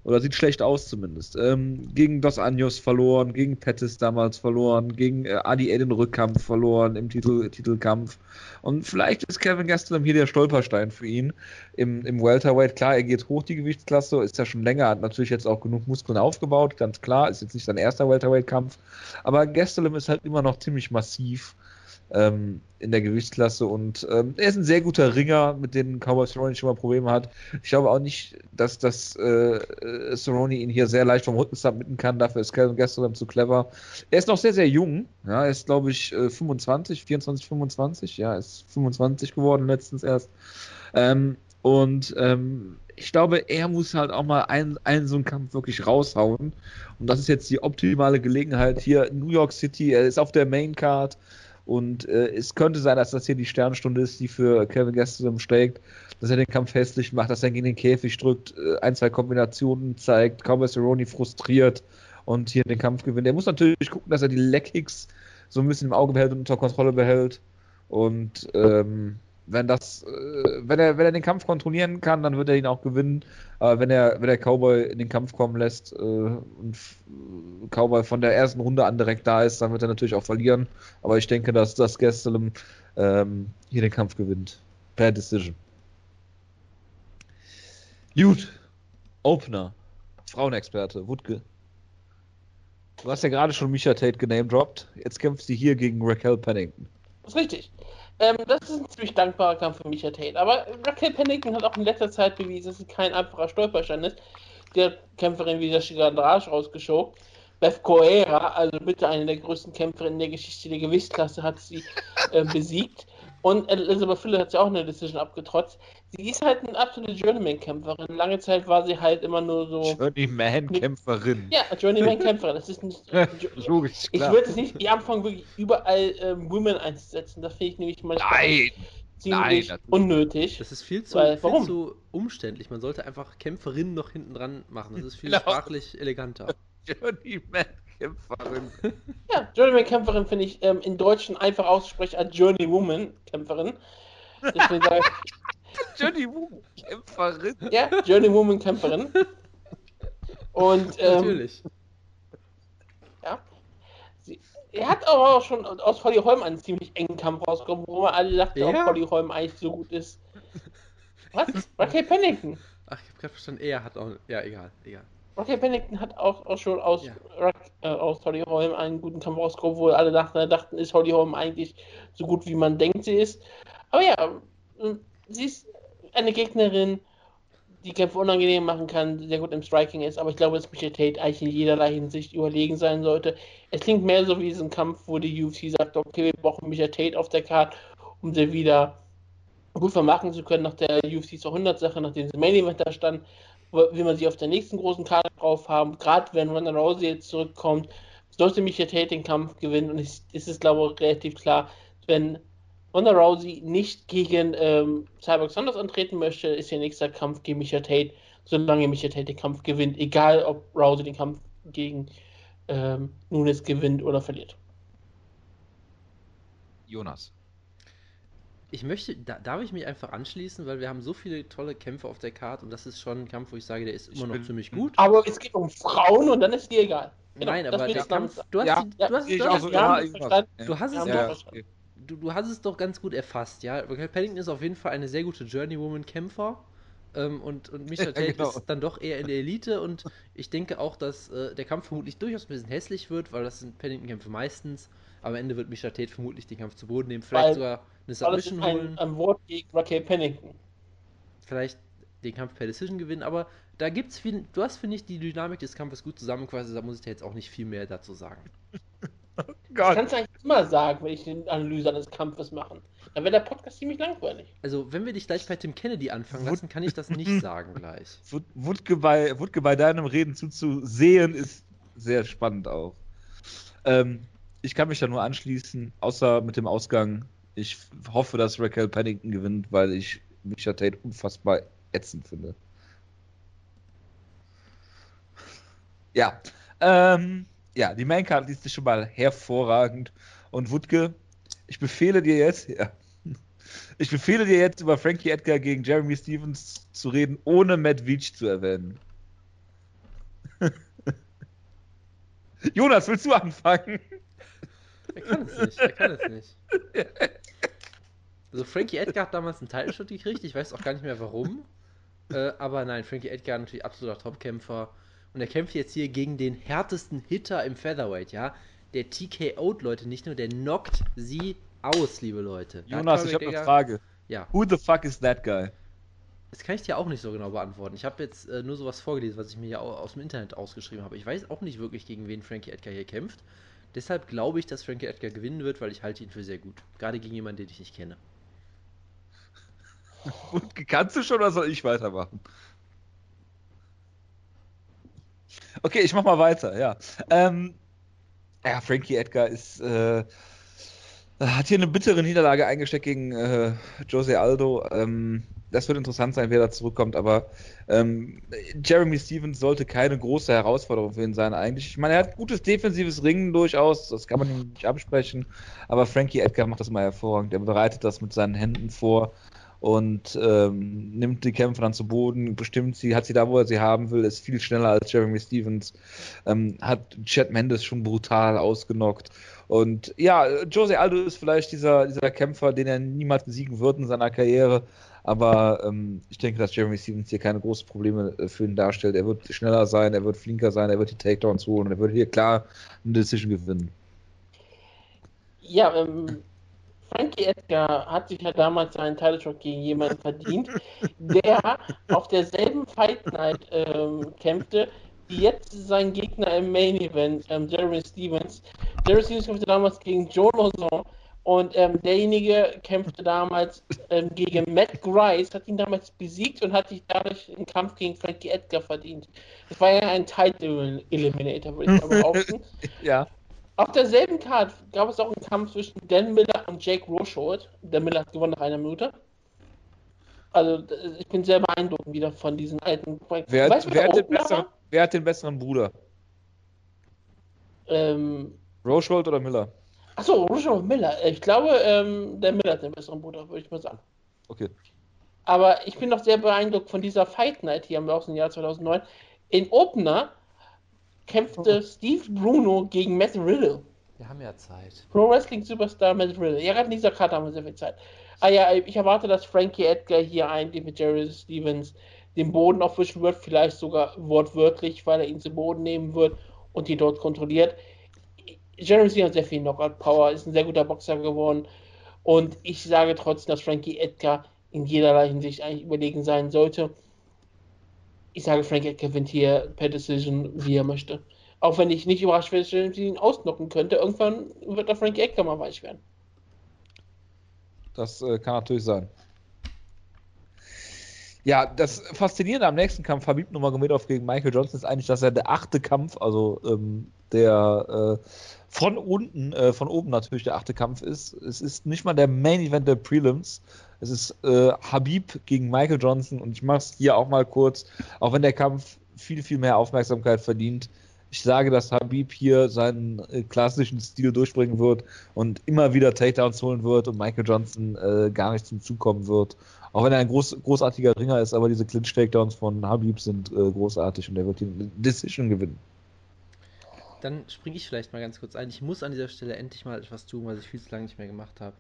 Oder sieht schlecht aus zumindest. Ähm, gegen Dos Anjos verloren, gegen Pettis damals verloren, gegen äh, Adi den Rückkampf verloren im Titel, Titelkampf. Und vielleicht ist Kevin Gastelum hier der Stolperstein für ihn im, im Welterweight. Klar, er geht hoch die Gewichtsklasse, ist ja schon länger, hat natürlich jetzt auch genug Muskeln aufgebaut, ganz klar, ist jetzt nicht sein erster Welterweight-Kampf. Aber Gastelum ist halt immer noch ziemlich massiv ähm, in der Gewichtsklasse und ähm, er ist ein sehr guter Ringer, mit dem Cowboy Cerrone schon mal Probleme hat. Ich glaube auch nicht, dass das äh, Cerrone ihn hier sehr leicht vom Rücken submitten kann. Dafür ist Calvin Gastelum zu clever. Er ist noch sehr, sehr jung. Ja, er ist, glaube ich, 25, 24, 25. Ja, er ist 25 geworden letztens erst. Ähm, und ähm, ich glaube, er muss halt auch mal einen, einen so einen Kampf wirklich raushauen. Und das ist jetzt die optimale Gelegenheit hier in New York City. Er ist auf der Main Card. Und äh, es könnte sein, dass das hier die Sternstunde ist, die für Kevin Gastelum steckt, dass er den Kampf hässlich macht, dass er gegen den Käfig drückt, äh, ein, zwei Kombinationen zeigt, Cowboy Cerrone frustriert und hier den Kampf gewinnt. Er muss natürlich gucken, dass er die Leg-Kicks so ein bisschen im Auge behält und unter Kontrolle behält. Und ähm, wenn das, äh, wenn er, wenn er den Kampf kontrollieren kann, dann wird er ihn auch gewinnen. Aber wenn er, wenn der Cowboy in den Kampf kommen lässt äh, und Cowboy von der ersten Runde an direkt da ist, dann wird er natürlich auch verlieren. Aber ich denke, dass das Gastelum ähm, hier den Kampf gewinnt. Per Decision. Gut. Opener. Frauenexperte, Wutke. Du hast ja gerade schon Misha Tate genamedroppt. Jetzt kämpft sie hier gegen Raquel Pennington. Das ist richtig. Ähm, das ist ein ziemlich dankbarer Kampf für Misha Tate. Aber Raquel Pennington hat auch in letzter Zeit bewiesen, dass es kein einfacher Stolperstein ist. Der Kämpferin wie der Shigandrage rausgeschoben. Beth Coera, also bitte eine der größten Kämpferinnen in der Geschichte der Gewichtsklasse, hat sie äh, besiegt. Und Elizabeth Phillips hat sie auch eine Decision abgetrotzt. Sie ist halt eine absolute Journeyman-Kämpferin. Lange Zeit war sie halt immer nur so. Journeyman-Kämpferin. Ja, Journeyman-Kämpferin. Das ist nicht. Logisch, ich klar. würde es nicht die anfangen, wirklich überall ähm, Women einzusetzen. Das finde ich nämlich Nein! ziemlich Nein, unnötig. Das ist viel zu, Weil, viel zu umständlich. Man sollte einfach Kämpferinnen noch hinten dran machen. Das ist viel Genau. sprachlich eleganter. Journeyman-Kämpferin. Ja, Journeyman-Kämpferin finde ich ähm, in Deutschen einfach auszusprechen als Journeywoman-Kämpferin. Deswegen sage ich, Journeywoman-Kämpferin. Ja, Journeywoman-Kämpferin. Und ähm, Natürlich. ja, sie, er hat aber auch schon aus Holly Holm einen ziemlich engen Kampf rausgekommen, wo man alle dachten, Ja. ob Holly Holm eigentlich so gut ist. Was? Raquel Pennington. Ach, ich hab gerade verstanden, er hat auch. Ja, egal, egal. Raquel Pennington hat auch, auch schon aus, Ja. Äh, aus Holly Holm einen guten Kampf rausgekommen, wo alle dachten, dachten, ist Holly Holm eigentlich so gut, wie man denkt, sie ist. Aber ja, äh, sie ist eine Gegnerin, die Kämpfe unangenehm machen kann, sehr gut im Striking ist, aber ich glaube, dass Michael Tate eigentlich in jederlei Hinsicht überlegen sein sollte. Es klingt mehr so wie diesen Kampf, wo die UFC sagt, okay, wir brauchen Michael Tate auf der Karte, um sie wieder gut vermarkten zu können nach der UFC 200 Sache, nachdem sie Main Event da stand, will man sie auf der nächsten großen Karte drauf haben, gerade wenn Ronda Rousey jetzt zurückkommt, sollte Michael Tate den Kampf gewinnen und es es ist, glaube ich, relativ klar, wenn Ronda Rousey nicht gegen ähm, Cyborg Sanders antreten möchte, ist ihr nächster Kampf gegen Michael Tate, solange Michael Tate den Kampf gewinnt, egal ob Rousey den Kampf gegen ähm, Nunes gewinnt oder verliert. Jonas. Ich möchte, da, darf ich mich einfach anschließen, weil wir haben so viele tolle Kämpfe auf der Karte und das ist schon ein Kampf, wo ich sage, der ist Ich immer noch bin- ziemlich gut. Aber es geht um Frauen und dann ist dir egal. Genau, Nein, aber der Kampf, du hast, es. Ja. du hast es Ja, doch, du, du hast es doch ganz gut erfasst, ja. Raquel Pennington ist auf jeden Fall eine sehr gute Journeywoman-Kämpfer. Ähm, und, und Misha Ja, Tate genau. ist dann doch eher in der Elite und ich denke auch, dass äh, der Kampf vermutlich durchaus ein bisschen hässlich wird, weil das sind Pennington-Kämpfe meistens. Aber am Ende wird Misha Tate vermutlich den Kampf zu Boden nehmen, vielleicht Weil- sogar eine Submission ein, holen, ein Wort gegen Raquel Pennington. vielleicht den Kampf per Decision gewinnen, aber da gibt's viel, du hast, finde ich, die Dynamik des Kampfes gut zusammengefasst, da muss ich dir jetzt auch nicht viel mehr dazu sagen. Das Gott. kannst du eigentlich immer sagen, wenn ich eine Analyse eines Kampfes mache. Dann wäre der Podcast ziemlich langweilig. Also, wenn wir dich gleich bei Tim Kennedy anfangen Wut- lassen, kann ich das nicht sagen gleich. Wut- Wutke bei, Wutke bei deinem Reden zuzusehen ist sehr spannend auch. Ähm, ich kann mich da nur anschließen, außer mit dem Ausgang. Ich hoffe, dass Raquel Pennington gewinnt, weil ich Micha Tate unfassbar ätzend finde. Ja, ähm, ja, die Maincard liest sich schon mal hervorragend. Und Wutke, ich befehle dir jetzt, ja, ich befehle dir jetzt über Frankie Edgar gegen Jeremy Stevens zu reden, ohne Matt Veach zu erwähnen. Jonas, willst du anfangen? Er kann es nicht, er kann es nicht. Also, Frankie Edgar hat damals einen Title-Shot gekriegt, ich weiß auch gar nicht mehr warum. Äh, aber nein, Frankie Edgar natürlich absoluter Topkämpfer. Und er kämpft jetzt hier gegen den härtesten Hitter im Featherweight, ja. Der TKO't Leute nicht nur, der knockt sie aus, liebe Leute. Da Jonas, ich habe eine Frage. Ja, Who the fuck is that guy? das kann ich dir auch nicht so genau beantworten. Ich habe jetzt äh, nur sowas vorgelesen, was ich mir ja au- aus dem Internet ausgeschrieben habe. Ich weiß auch nicht wirklich, gegen wen Frankie Edgar hier kämpft. Deshalb glaube ich, dass Frankie Edgar gewinnen wird, weil ich halte ihn für sehr gut. Gerade gegen jemanden, den ich nicht kenne. Wutke, kannst du schon oder soll ich weitermachen? Okay, ich mach mal weiter, ja. Ähm, ja, Frankie Edgar ist, äh, hat hier eine bittere Niederlage eingesteckt gegen äh, Jose Aldo. Ähm, das wird interessant sein, wer da zurückkommt, aber ähm, Jeremy Stevens sollte keine große Herausforderung für ihn sein eigentlich. Ich meine, er hat gutes defensives Ringen durchaus, das kann man ihm nicht absprechen, aber Frankie Edgar macht das immer hervorragend. Er bereitet das mit seinen Händen vor und ähm, nimmt die Kämpfe dann zu Boden, bestimmt sie, hat sie da, wo er sie haben will, ist viel schneller als Jeremy Stevens, ähm, hat Chad Mendes schon brutal ausgenockt. Und ja, Jose Aldo ist vielleicht dieser, dieser Kämpfer, den er niemals besiegen wird in seiner Karriere. Aber ähm, ich denke, dass Jeremy Stevens hier keine großen Probleme äh, für ihn darstellt. Er wird schneller sein, er wird flinker sein, er wird die Takedowns holen und er wird hier klar eine Decision gewinnen. Ja, ähm, Frankie Edgar hat sich ja damals seinen Title Shot gegen jemanden verdient, der auf derselben Fight Night ähm, kämpfte, wie jetzt sein Gegner im Main Event, ähm, Jeremy Stevens. Jeremy Stevens kämpfte damals gegen Joe Lozon und ähm, derjenige kämpfte damals ähm, gegen Matt Grice, hat ihn damals besiegt und hat sich dadurch einen Kampf gegen Frankie Edgar verdient. Das war ja ein Title Eliminator, würde ich mal behaupten. Ja. Auf derselben Card gab es auch einen Kampf zwischen Dan Miller und Jake Rosholt. Dan Miller hat gewonnen nach einer Minute. Also ich bin sehr beeindruckt wieder von diesen alten. Wer, Weißt wer, hat den besseren, wer hat den besseren Bruder? Ähm, Rochold oder Miller? achso, Rosholt und Miller. Ich glaube, ähm, der Miller hat den besseren Bruder, würde ich mal sagen. Okay. Aber ich bin noch sehr beeindruckt von dieser Fight Night hier im Jahr 2009. In Opener kämpfte oh. Steve Bruno gegen Matt Riddle. Wir haben ja Zeit. Pro Wrestling Superstar Matt Riddle. Ja, gerade in dieser Karte haben wir sehr viel Zeit. Ah ja, ich erwarte, dass Frankie Edgar hier eigentlich mit Jerry Stevens den Boden aufwischen wird, vielleicht sogar wortwörtlich, weil er ihn zu Boden nehmen wird und ihn dort kontrolliert. Jeremy Stevens hat sehr viel Knockout-Power, ist ein sehr guter Boxer geworden. Und ich sage trotzdem, dass Frankie Edgar in jederlei Hinsicht eigentlich überlegen sein sollte. Ich sage, Frank gewinnt hier per Decision, wie er möchte. Auch wenn ich nicht überrascht wäre, wenn sie ihn ausnocken könnte. Irgendwann wird der Frank Edgar mal weich werden. Das äh, kann natürlich sein. Ja, das Faszinierende am nächsten Kampf, Habib Nurmagomedov gegen Michael Johnson, ist eigentlich, dass er der achte Kampf, also ähm, der äh, von unten, äh, von oben natürlich der achte Kampf ist. Es ist nicht mal der Main Event der Prelims. Es ist äh, Habib gegen Michael Johnson und ich mache es hier auch mal kurz, auch wenn der Kampf viel, viel mehr Aufmerksamkeit verdient. Ich sage, dass Habib hier seinen äh, klassischen Stil durchbringen wird und immer wieder Takedowns holen wird und Michael Johnson äh, gar nicht zum Zug kommen wird. Auch wenn er ein groß, großartiger Ringer ist, aber diese Clinch-Takedowns von Habib sind äh, großartig und er wird die Decision gewinnen. Dann springe ich vielleicht mal ganz kurz ein. Ich muss an dieser Stelle endlich mal etwas tun, was ich viel zu lange nicht mehr gemacht habe.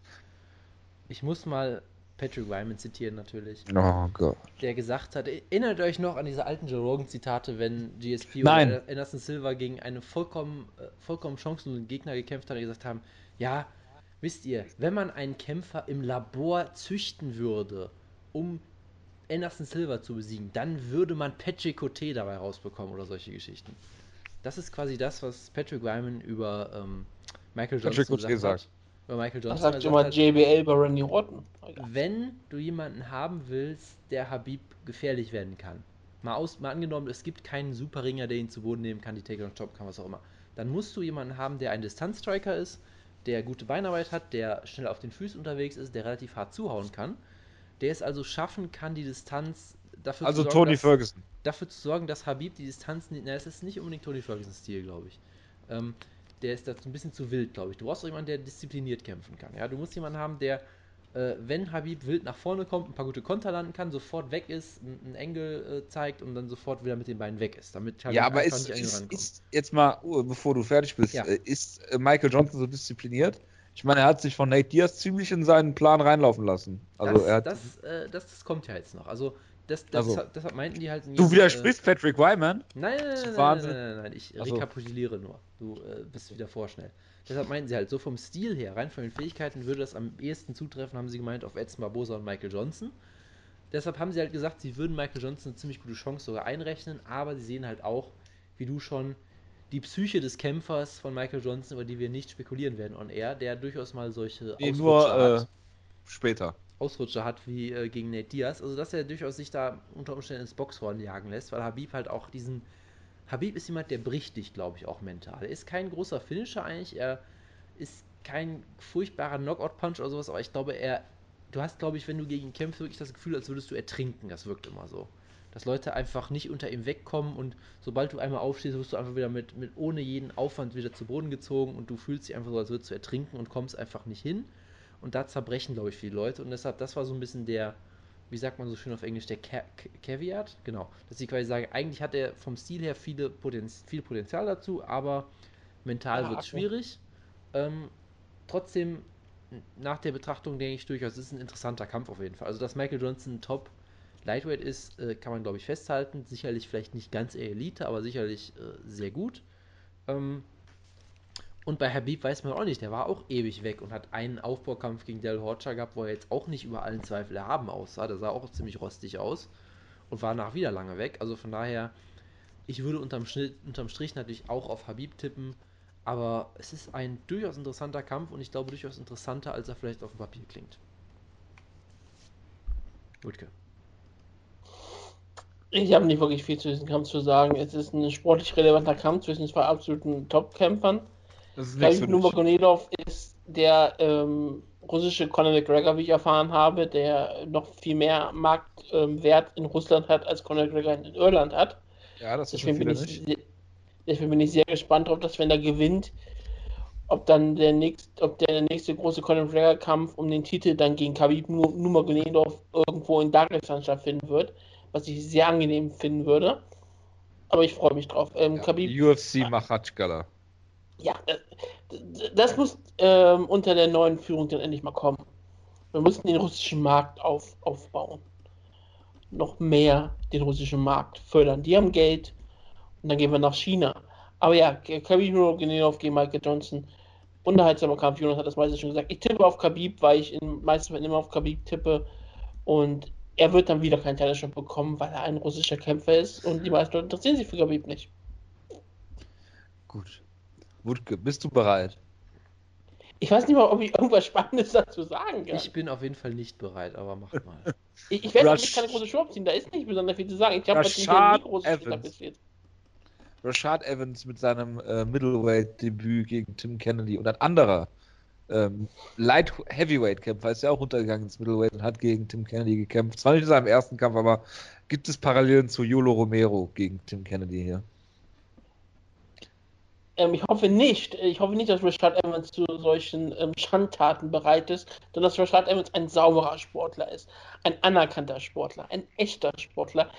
Ich muss mal Patrick Wyman zitieren natürlich. Oh Gott. Der gesagt hat, erinnert euch noch an diese alten Joe Rogan Zitate, wenn GSP Nein. oder Anderson Silva gegen einen vollkommen, äh, vollkommen chancenlosen Gegner gekämpft hat und gesagt haben, ja, wisst ihr, wenn man einen Kämpfer im Labor züchten würde, um Anderson Silva zu besiegen, dann würde man Patrick Cote dabei rausbekommen oder solche Geschichten. Das ist quasi das, was Patrick Wyman über ähm, Michael Johnson Patrick Cote sagt über Michael Johnson. Das sagt mal halt, JBL bei Randy Orton. Wenn du jemanden haben willst, der Habib gefährlich werden kann, mal, aus, mal angenommen, es gibt keinen Superringer, der ihn zu Boden nehmen kann, die Takedown Top kann, was auch immer, dann musst du jemanden haben, der ein Distanzstriker ist, der gute Beinarbeit hat, der schnell auf den Füßen unterwegs ist, der relativ hart zuhauen kann, der es also schaffen kann, die Distanz dafür also zu sorgen, Tony dass, Ferguson. dafür zu sorgen, dass Habib die Distanz, na, es ist nicht unbedingt Tony Ferguson Stil, glaube ich. Ähm, der ist da ein bisschen zu wild, glaube ich. Du brauchst auch jemanden, der diszipliniert kämpfen kann. Ja, du musst jemanden haben, der, äh, wenn Habib wild nach vorne kommt, ein paar gute Konter landen kann, sofort weg ist, einen Engel äh, zeigt und dann sofort wieder mit den Beinen weg ist. Damit Habib ja, aber ist, ist, ist, jetzt mal, uh, bevor du fertig bist, ja. äh, ist äh, Michael Johnson so diszipliniert? Ich meine, er hat sich von Nate Diaz ziemlich in seinen Plan reinlaufen lassen. Also das, er hat, das, äh, das, das kommt ja jetzt noch. Also das, das, also, deshalb meinten die halt. Du widersprichst äh, Patrick Wyman? Nein, nein, nein, nein, nein, nein, nein, ich also. rekapituliere nur. Du äh, bist wieder vorschnell. Deshalb meinten sie halt, so vom Stil her, rein von den Fähigkeiten, würde das am ehesten zutreffen, haben sie gemeint, auf Edson Barbosa und Michael Johnson. Deshalb haben sie halt gesagt, sie würden Michael Johnson eine ziemlich gute Chance sogar einrechnen, aber sie sehen halt auch, wie du schon, die Psyche des Kämpfers von Michael Johnson, über die wir nicht spekulieren werden on air, der durchaus mal solche nee, nur äh, später. Ausrutscher hat wie äh, gegen Nate Diaz. Also dass er durchaus sich da unter Umständen ins Boxhorn jagen lässt, weil Habib halt auch diesen. Habib ist jemand, der bricht dich, glaube ich, auch mental. Er ist kein großer Finisher eigentlich, er ist kein furchtbarer Knockout-Punch oder sowas, aber ich glaube, er. Du hast, glaube ich, wenn du gegen ihn kämpfst, wirklich das Gefühl, als würdest du ertrinken. Das wirkt immer so. Dass Leute einfach nicht unter ihm wegkommen und sobald du einmal aufstehst, wirst du einfach wieder mit, mit ohne jeden Aufwand wieder zu Boden gezogen und du fühlst dich einfach so, als würdest du ertrinken und kommst einfach nicht hin. Und da zerbrechen, glaube ich, viele Leute. Und deshalb, das war so ein bisschen der, wie sagt man so schön auf Englisch, der Caveat. Genau. Dass ich quasi sage, eigentlich hat er vom Stil her viele Potenz viel Potenzial dazu, aber mental ja, wird es okay. schwierig. Ähm, trotzdem, nach der Betrachtung denke ich durchaus, es ist ein interessanter Kampf auf jeden Fall. Also, dass Michael Johnson Top Lightweight ist, äh, kann man, glaube ich, festhalten. Sicherlich vielleicht nicht ganz Elite, aber sicherlich äh, sehr gut. Ähm, und bei Habib weiß man auch nicht, der war auch ewig weg und hat einen Aufbaukampf gegen Del Horcha gehabt, wo er jetzt auch nicht über allen Zweifel erhaben aussah. Der sah auch ziemlich rostig aus und war nach wieder lange weg. Also von daher, ich würde unterm, Schnitt, unterm Strich natürlich auch auf Habib tippen, aber es ist ein durchaus interessanter Kampf und ich glaube durchaus interessanter, als er vielleicht auf dem Papier klingt. Wutke. Ich habe nicht wirklich viel zu diesem Kampf zu sagen. Es ist ein sportlich relevanter Kampf zwischen zwei absoluten Top-Kämpfern. Ist Khalid Nurmagomedov ist der ähm, russische Conor McGregor, wie ich erfahren habe, der noch viel mehr Marktwert ähm, in Russland hat, als Conor McGregor in Irland hat. Ja, das deswegen bin, ich, deswegen bin ich sehr gespannt darauf, dass wenn er gewinnt ob dann der nächste, ob der nächste große Conor McGregor Kampf um den Titel dann gegen Khabib Nurmagomedov irgendwo in Dagestan stattfinden wird, was ich sehr angenehm finden würde. Aber ich freue mich drauf. Ähm, Ja, Khabib, UFC Machatschkala. Ja, das, das muss ähm, unter der neuen Führung dann endlich mal kommen. Wir müssen den russischen Markt auf, aufbauen. Noch mehr den russischen Markt fördern. Die haben Geld und dann gehen wir nach China. Aber ja, Khabib Nurmagomedov gegen Michael Johnson. Unterhaltsamer Kampf, Jonas hat das meiste schon gesagt. Ich tippe auf Khabib, weil ich in meisten Fällen immer auf Khabib tippe. Und er wird dann wieder keinen Title bekommen, weil er ein russischer Kämpfer ist. Und die meisten Leute interessieren sich für Khabib nicht. Gut. Wutke, bist du bereit? Ich weiß nicht mal, ob ich irgendwas Spannendes dazu sagen kann. Ich bin auf jeden Fall nicht bereit, aber mach mal. Ich, ich werde damit keine große Show abziehen, da ist nicht besonders viel zu sagen. Ich habe nicht Rashad nie große Evans. Rashad Evans mit seinem äh, Middleweight-Debüt gegen Tim Kennedy und ein anderer ähm, Light Heavyweight Kämpfer ist ja auch runtergegangen ins Middleweight und hat gegen Tim Kennedy gekämpft. Zwar nicht in seinem ersten Kampf, aber gibt es Parallelen zu Yolo Romero gegen Tim Kennedy hier? Ähm, ich hoffe nicht, ich hoffe nicht, dass Rashad Evans zu solchen ähm, Schandtaten bereit ist, sondern dass Rashad Evans ein sauberer Sportler ist. Ein anerkannter Sportler, ein echter Sportler,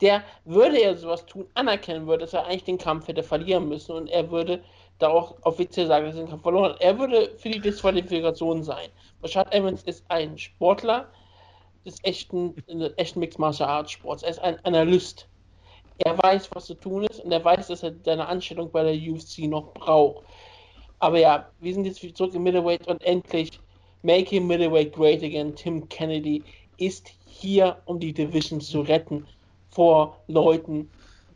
der, würde er sowas tun, anerkennen würde, dass er eigentlich den Kampf hätte verlieren müssen und er würde da auch offiziell sagen, dass er den Kampf verloren hat. Er würde für die Disqualifikation sein. Rashad Evans ist ein Sportler des echten, echten Mixed Martial Arts Sports. Er ist ein Analyst. Er weiß, was zu tun ist und er weiß, dass er seine Anstellung bei der UFC noch braucht. Aber ja, wir sind jetzt wieder zurück im Middleweight und endlich him Middleweight great again. Tim Kennedy ist hier, um die Division zu retten vor Leuten,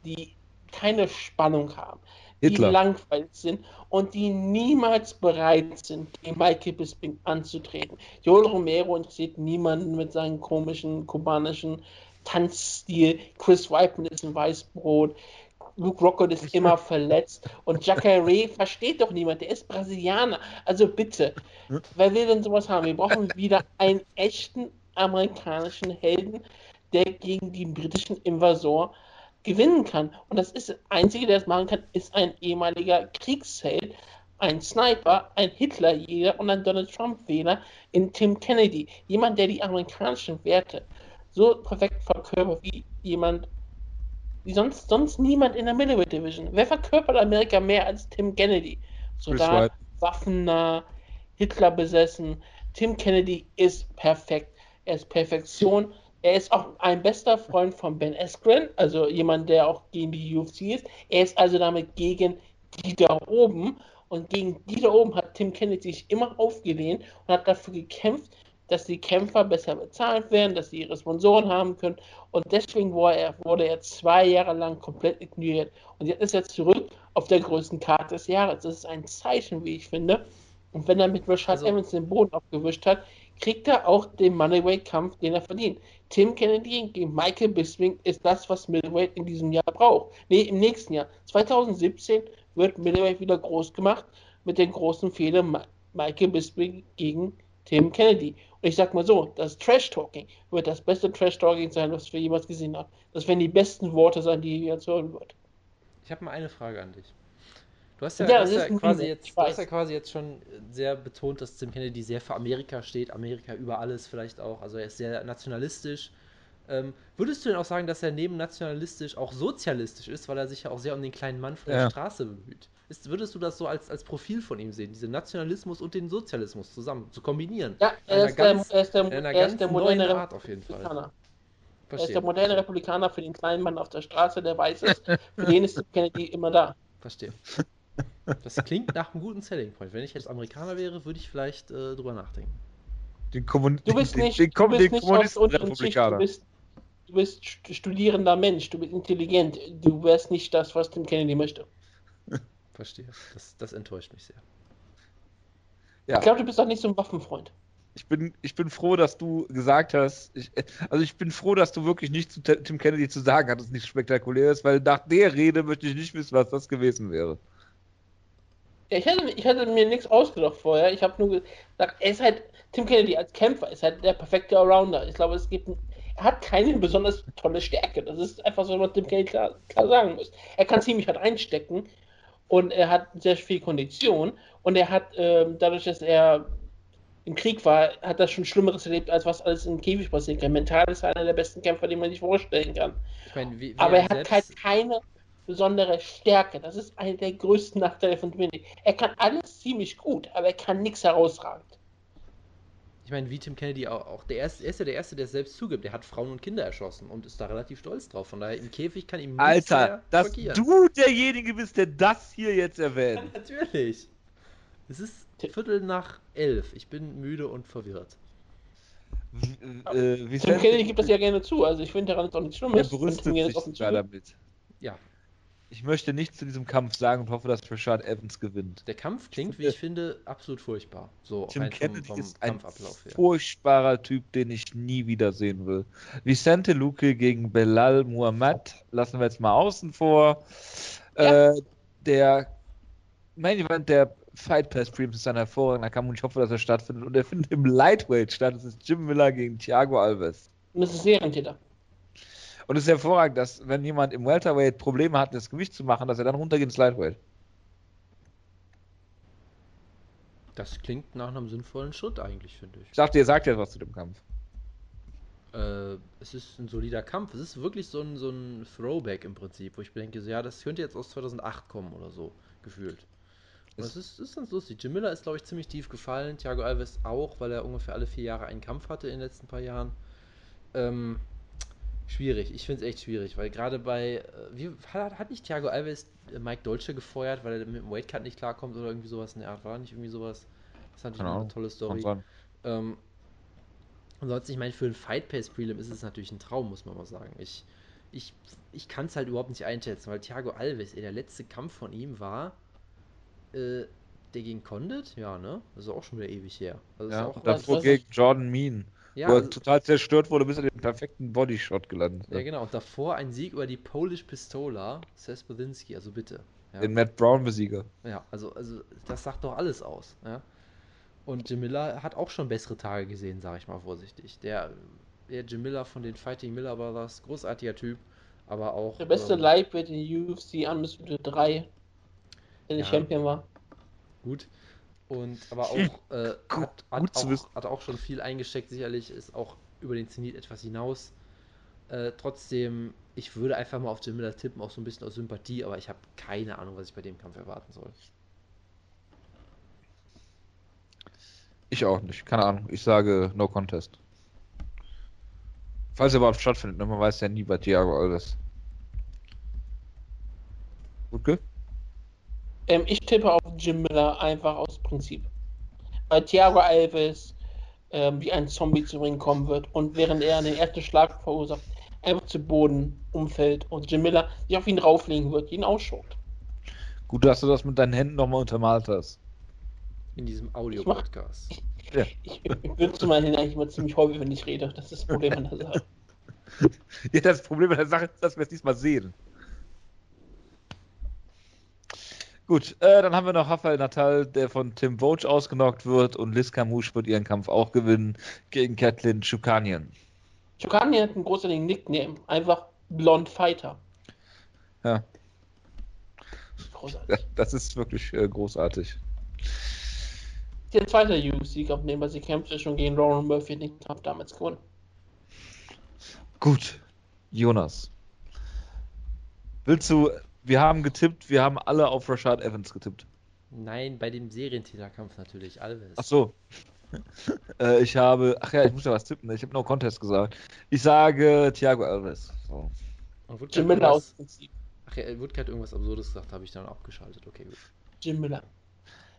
die keine Spannung haben, die Hitler. langweilig sind und die niemals bereit sind, gegen Michael Bisping anzutreten. Joel Romero interessiert niemanden mit seinen komischen kubanischen Tanzstil. Chris Weidman ist ein Weißbrot. Luke Rockhold ist immer verletzt. Und Jacare versteht doch niemand. Der ist Brasilianer. Also bitte, wer will denn sowas haben? Wir brauchen wieder einen echten amerikanischen Helden, der gegen den britischen Invasor gewinnen kann. Und das ist der Einzige, der das machen kann, ist ein ehemaliger Kriegsheld, ein Sniper, ein Hitlerjäger und ein Donald Trump-Wähler in Tim Kennedy. Jemand, der die amerikanischen Werte so perfekt verkörpert wie jemand, wie sonst, sonst niemand in der Middleweight Division. Wer verkörpert Amerika mehr als Tim Kennedy? Soldat, waffennah, Hitler besessen. Tim Kennedy ist perfekt. Er ist Perfektion. Er ist auch ein bester Freund von Ben Askren, also jemand, der auch gegen die UFC ist. Er ist also damit gegen die da oben. Und gegen die da oben hat Tim Kennedy sich immer aufgelehnt und hat dafür gekämpft, dass die Kämpfer besser bezahlt werden, dass sie ihre Sponsoren haben können. Und deswegen wurde er, zwei Jahre lang komplett ignoriert. Und jetzt ist er zurück auf der größten Karte des Jahres. Das ist ein Zeichen, wie ich finde. Und wenn er mit Rashad Also- Evans den Boden aufgewischt hat, kriegt er auch den Moneyweight-Kampf, den er verdient. Tim Kennedy gegen Michael Bisping ist das, was Middleweight in diesem Jahr braucht. Nee, im nächsten Jahr. 2017 wird Middleweight wieder groß gemacht mit den großen Fehler Ma Michael Bisping gegen Tim Kennedy. Und ich sag mal so, das Trash-Talking wird das beste Trash-Talking sein, was wir jemals gesehen haben. Das werden die besten Worte sein, die ihr jetzt hören wird. Ich habe mal eine Frage an dich. Du hast ja, Ja, hast ja, quasi jetzt, du hast ja quasi jetzt schon sehr betont, dass Tim Kennedy sehr für Amerika steht, Amerika über alles vielleicht auch. Also er ist sehr nationalistisch. Ähm, würdest du denn auch sagen, dass er neben nationalistisch auch sozialistisch ist, weil er sich ja auch sehr um den kleinen Mann von Ja. der Straße bemüht? Ist, würdest du das so als, als Profil von ihm sehen, diesen Nationalismus und den Sozialismus zusammen zu kombinieren? Ja, er ist der, ganz- er ist der, er ganz ist der moderne Art auf jeden Fall. Republikaner. Er ist der moderne Republikaner für den kleinen Mann auf der Straße, der weiß ist. Für den ist Kennedy immer da. Verstehe. Das klingt nach einem guten Selling Point. Wenn ich jetzt Amerikaner wäre, würde ich vielleicht äh, drüber nachdenken. Den, Du bist den, nicht, den, du bist den nicht aus der unteren Schicht, du Kommunisten-Republikaner. bist, du bist st- studierender Mensch, du bist intelligent, du wärst nicht das, was Tim Kennedy möchte. Verstehe. Das, das enttäuscht mich sehr. Ja. Ich glaube, du bist auch nicht so ein Waffenfreund. Ich bin, ich bin froh, dass du gesagt hast, ich, also ich bin froh, dass du wirklich nichts zu Tim Kennedy zu sagen hattest, nichts Spektakuläres, weil nach der Rede möchte ich nicht wissen, was das gewesen wäre. Ja, ich hatte, ich hatte mir nichts ausgedacht vorher. Ich habe nur gesagt, er ist halt, Tim Kennedy als Kämpfer ist halt der perfekte Allrounder. Ich glaube, es gibt, er hat keine besonders tolle Stärke. Das ist einfach so, was Tim Kennedy klar, klar sagen muss. Er kann ziemlich hart einstecken und er hat sehr viel Kondition und er hat ähm, dadurch, dass er im Krieg war, hat er schon Schlimmeres erlebt, als was alles im Käfig passieren kann. Mental ist er einer der besten Kämpfer, den man sich vorstellen kann. Ich meine, wie, wie Aber er hat halt keine besondere Stärke. Das ist einer der größten Nachteile von Dominic. Er kann alles ziemlich gut, aber er kann nichts herausragend. Ich meine, wie Tim Kennedy auch, auch der erste, er ist ja der Erste, der es selbst zugibt. Der hat Frauen und Kinder erschossen und ist da relativ stolz drauf. Von daher, im Käfig kann ihm nichts Alter, mehr dass vergieren. du derjenige bist, der das hier jetzt erwähnt. Natürlich. Es ist Viertel nach elf. Ich bin müde und verwirrt. W- äh, Tim Kennedy gibt das ja gerne zu, also ich finde daran ist auch nichts er Schlimmes. brüstet Tim Kennedy sich zugibt. damit. Ja, Ich möchte nichts zu diesem Kampf sagen und hoffe, dass Rashad Evans gewinnt. der Kampf klingt, wie ich finde, absolut furchtbar. So, Tim rein vom, Kennedy vom ist ein furchtbarer Typ, den ich nie wiedersehen will. Vicente Luque gegen Belal Muhammad lassen wir jetzt mal außen vor. Ja. Äh, der Main Event der Fight Pass Streams ist ein hervorragender Kampf und ich hoffe, dass er stattfindet. Und er findet im Lightweight statt. Es ist Jim Miller gegen Thiago Alves. Und das ist Serientäter. Und es ist hervorragend, dass wenn jemand im Welterweight Probleme hat, das Gewicht zu machen, dass er dann runtergeht ins Lightweight. Das klingt nach einem sinnvollen Schritt eigentlich, finde ich. Ich dachte, ihr sagt jetzt was zu dem Kampf. Äh, es ist ein solider Kampf. Es ist wirklich so ein, so ein Throwback im Prinzip, wo ich denke, so, ja, das könnte jetzt aus 2008 kommen oder so, gefühlt. Und Es- das ist, ist ganz lustig. Jim Miller ist, glaube ich, ziemlich tief gefallen. Thiago Alves auch, weil er ungefähr alle vier Jahre einen Kampf hatte in den letzten paar Jahren. Ähm, schwierig. Ich finde es echt schwierig, weil gerade bei. Äh, wie, hat, hat nicht Thiago Alves äh, Mike Dolce gefeuert, weil er mit dem Weightcut nicht klarkommt oder irgendwie sowas in der Art? War nicht irgendwie sowas? Das ist natürlich Keine eine tolle Story. Ähm, ansonsten, ich meine, für ein Fight Pass Prelim ist es natürlich ein Traum, muss man mal sagen. Ich, ich, ich kann es halt überhaupt nicht einschätzen, weil Thiago Alves, ey, der letzte Kampf von ihm war äh, der gegen Condit? Ja, ne? Das ist auch schon wieder ewig her. Also Ja, davor gegen Jordan Mean, ja, wo er also- total zerstört wurde, bis er den perfekten Bodyshot gelandet hat. ja, genau. Und davor ein Sieg über die Polish Pistola, Seth Bodinski, also bitte. Ja. Den Matt Brown Besieger. Ja, also, also das sagt doch alles aus. Ja? Und Jim Miller hat auch schon bessere Tage gesehen, sage ich mal vorsichtig. Der, der Jim Miller von den Fighting Miller Brothers, großartiger Typ, aber auch. Der beste ähm, Lightweight in UFC Undisputed 3, der Ja. Champion war. Gut. Und aber auch, äh, Gut- hat, hat, gut zu auch hat auch schon viel eingesteckt, sicherlich, ist auch über den Zenit etwas hinaus. Äh, trotzdem, ich würde einfach mal auf Jim Miller tippen, auch so ein bisschen aus Sympathie, aber ich habe keine Ahnung, was ich bei dem Kampf erwarten soll. Ich auch nicht, keine Ahnung. Ich sage No Contest. Falls er überhaupt stattfindet, ne? man weiß ja nie bei Thiago Alves. Gutke? Ähm, ich tippe auf Jim Miller einfach aus Prinzip. Weil Thiago Alves ähm, wie ein Zombie zu Ring kommen wird und während er den ersten Schlag verursacht, einfach zu Boden umfällt und Jim Miller sich auf ihn rauflegen wird, ihn ausschobt. Gut, dass du das mit deinen Händen nochmal untermalt hast. In diesem Audio-Podcast. Ja. Ich, ich benutze meine Hände eigentlich immer ziemlich häufig, wenn ich rede. Das ist das Problem an der Sache. Ja, das Problem mit der Sache ist, dass wir es diesmal sehen. Gut, äh, dann haben wir noch Rafael Natal, der von Tim Vogt ausgenockt wird und Liz Camouche wird ihren Kampf auch gewinnen gegen Kathleen Chukanian. Chokani hat einen großartigen Nickname. Einfach Blond Fighter. Ja, Großartig. das ist wirklich äh, großartig. Der zweite UFC-Kampf, nehmen wir sie kämpfte schon gegen Lauren Murphy den Kampf damals gewonnen. Gut, Jonas. Willst du, wir haben getippt, wir haben alle auf Rashad Evans getippt. Nein, bei dem Serientitelkampf natürlich, Alves. Ach so. äh, ich habe, ach ja, ich muss ja was tippen, ne? ich habe No Contest gesagt. Ich sage Thiago Alves. So. Jim Miller aus Prinzip. ach ja, Woodke hat irgendwas Absurdes gesagt, habe ich dann abgeschaltet. Okay, gut. Jim Miller.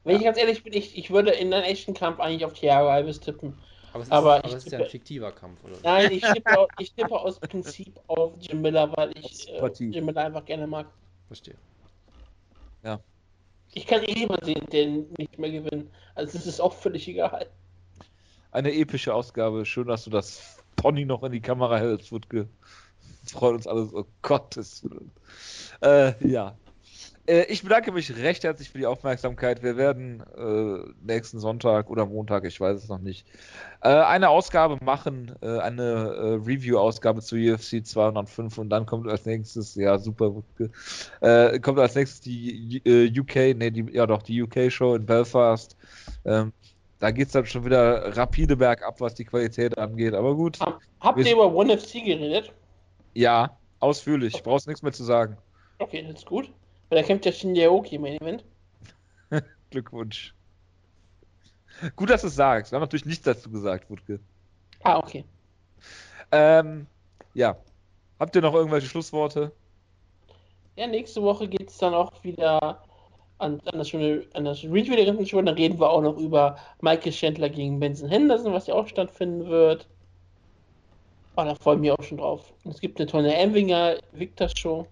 Wenn ich ganz ehrlich bin, ich, ich würde in einem echten Kampf eigentlich auf Thiago Alves tippen. Aber es ist, Aber aber ich es ist ja ein fiktiver Kampf, oder? Nein, ich tippe, ich tippe aus Prinzip auf Jim Miller, weil ich äh. Jim Miller einfach gerne mag. Verstehe. Ich kann eh jemanden den nicht mehr gewinnen. Also es ist auch völlig egal. Eine epische Ausgabe. Schön, dass du das Pony noch in die Kamera hältst, Wutke. Freut uns alles, oh Gottes Willen. Äh, ja. Äh, ich bedanke mich recht herzlich für die Aufmerksamkeit. Wir werden äh, nächsten Sonntag oder Montag, ich weiß es noch nicht, äh, eine Ausgabe machen, äh, eine äh, Review-Ausgabe zu UFC 205 und dann kommt als nächstes, ja super, äh, kommt als nächstes die UK, nee, die, ja doch, die UK-Show in Belfast. Ähm, da geht es dann schon wieder rapide bergab, was die Qualität angeht, aber gut. Habt ihr über ONE FC geredet? Ja, ausführlich. Okay. Brauchst nichts mehr zu sagen. Okay, das ist gut. Weil da kämpft ja Shinji Aoki im Event. Glückwunsch. Gut, dass du es sagst. Wir haben natürlich nichts dazu gesagt, Wutke. Ah, okay. Ähm, ja. Habt ihr noch irgendwelche Schlussworte? Ja, nächste Woche geht es dann auch wieder an, an, das, schöne, an das Review Show. Dann reden wir auch noch über Michael Chandler gegen Benson Henderson, was ja auch stattfinden wird. Oh, da freue ich mich auch schon drauf. Und es gibt eine tolle Emwinger Victor Show.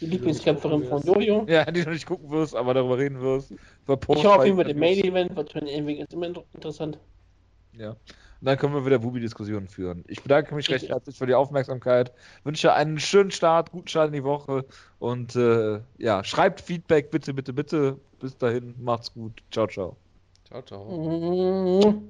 Die Lieblingskämpferin von Jojo. Ja, die du nicht gucken wirst, aber darüber reden wirst. Ich hoffe auf jeden Fall den Main Event, weil Tony Emwing ist immer interessant. Ja. Und dann können wir wieder Bubi-Diskussionen führen. Ich bedanke mich recht herzlich für die Aufmerksamkeit. Wünsche einen schönen Start, guten Start in die Woche und äh, ja, schreibt Feedback bitte, bitte, bitte. Bis dahin, macht's gut. Ciao, ciao. Ciao, ciao.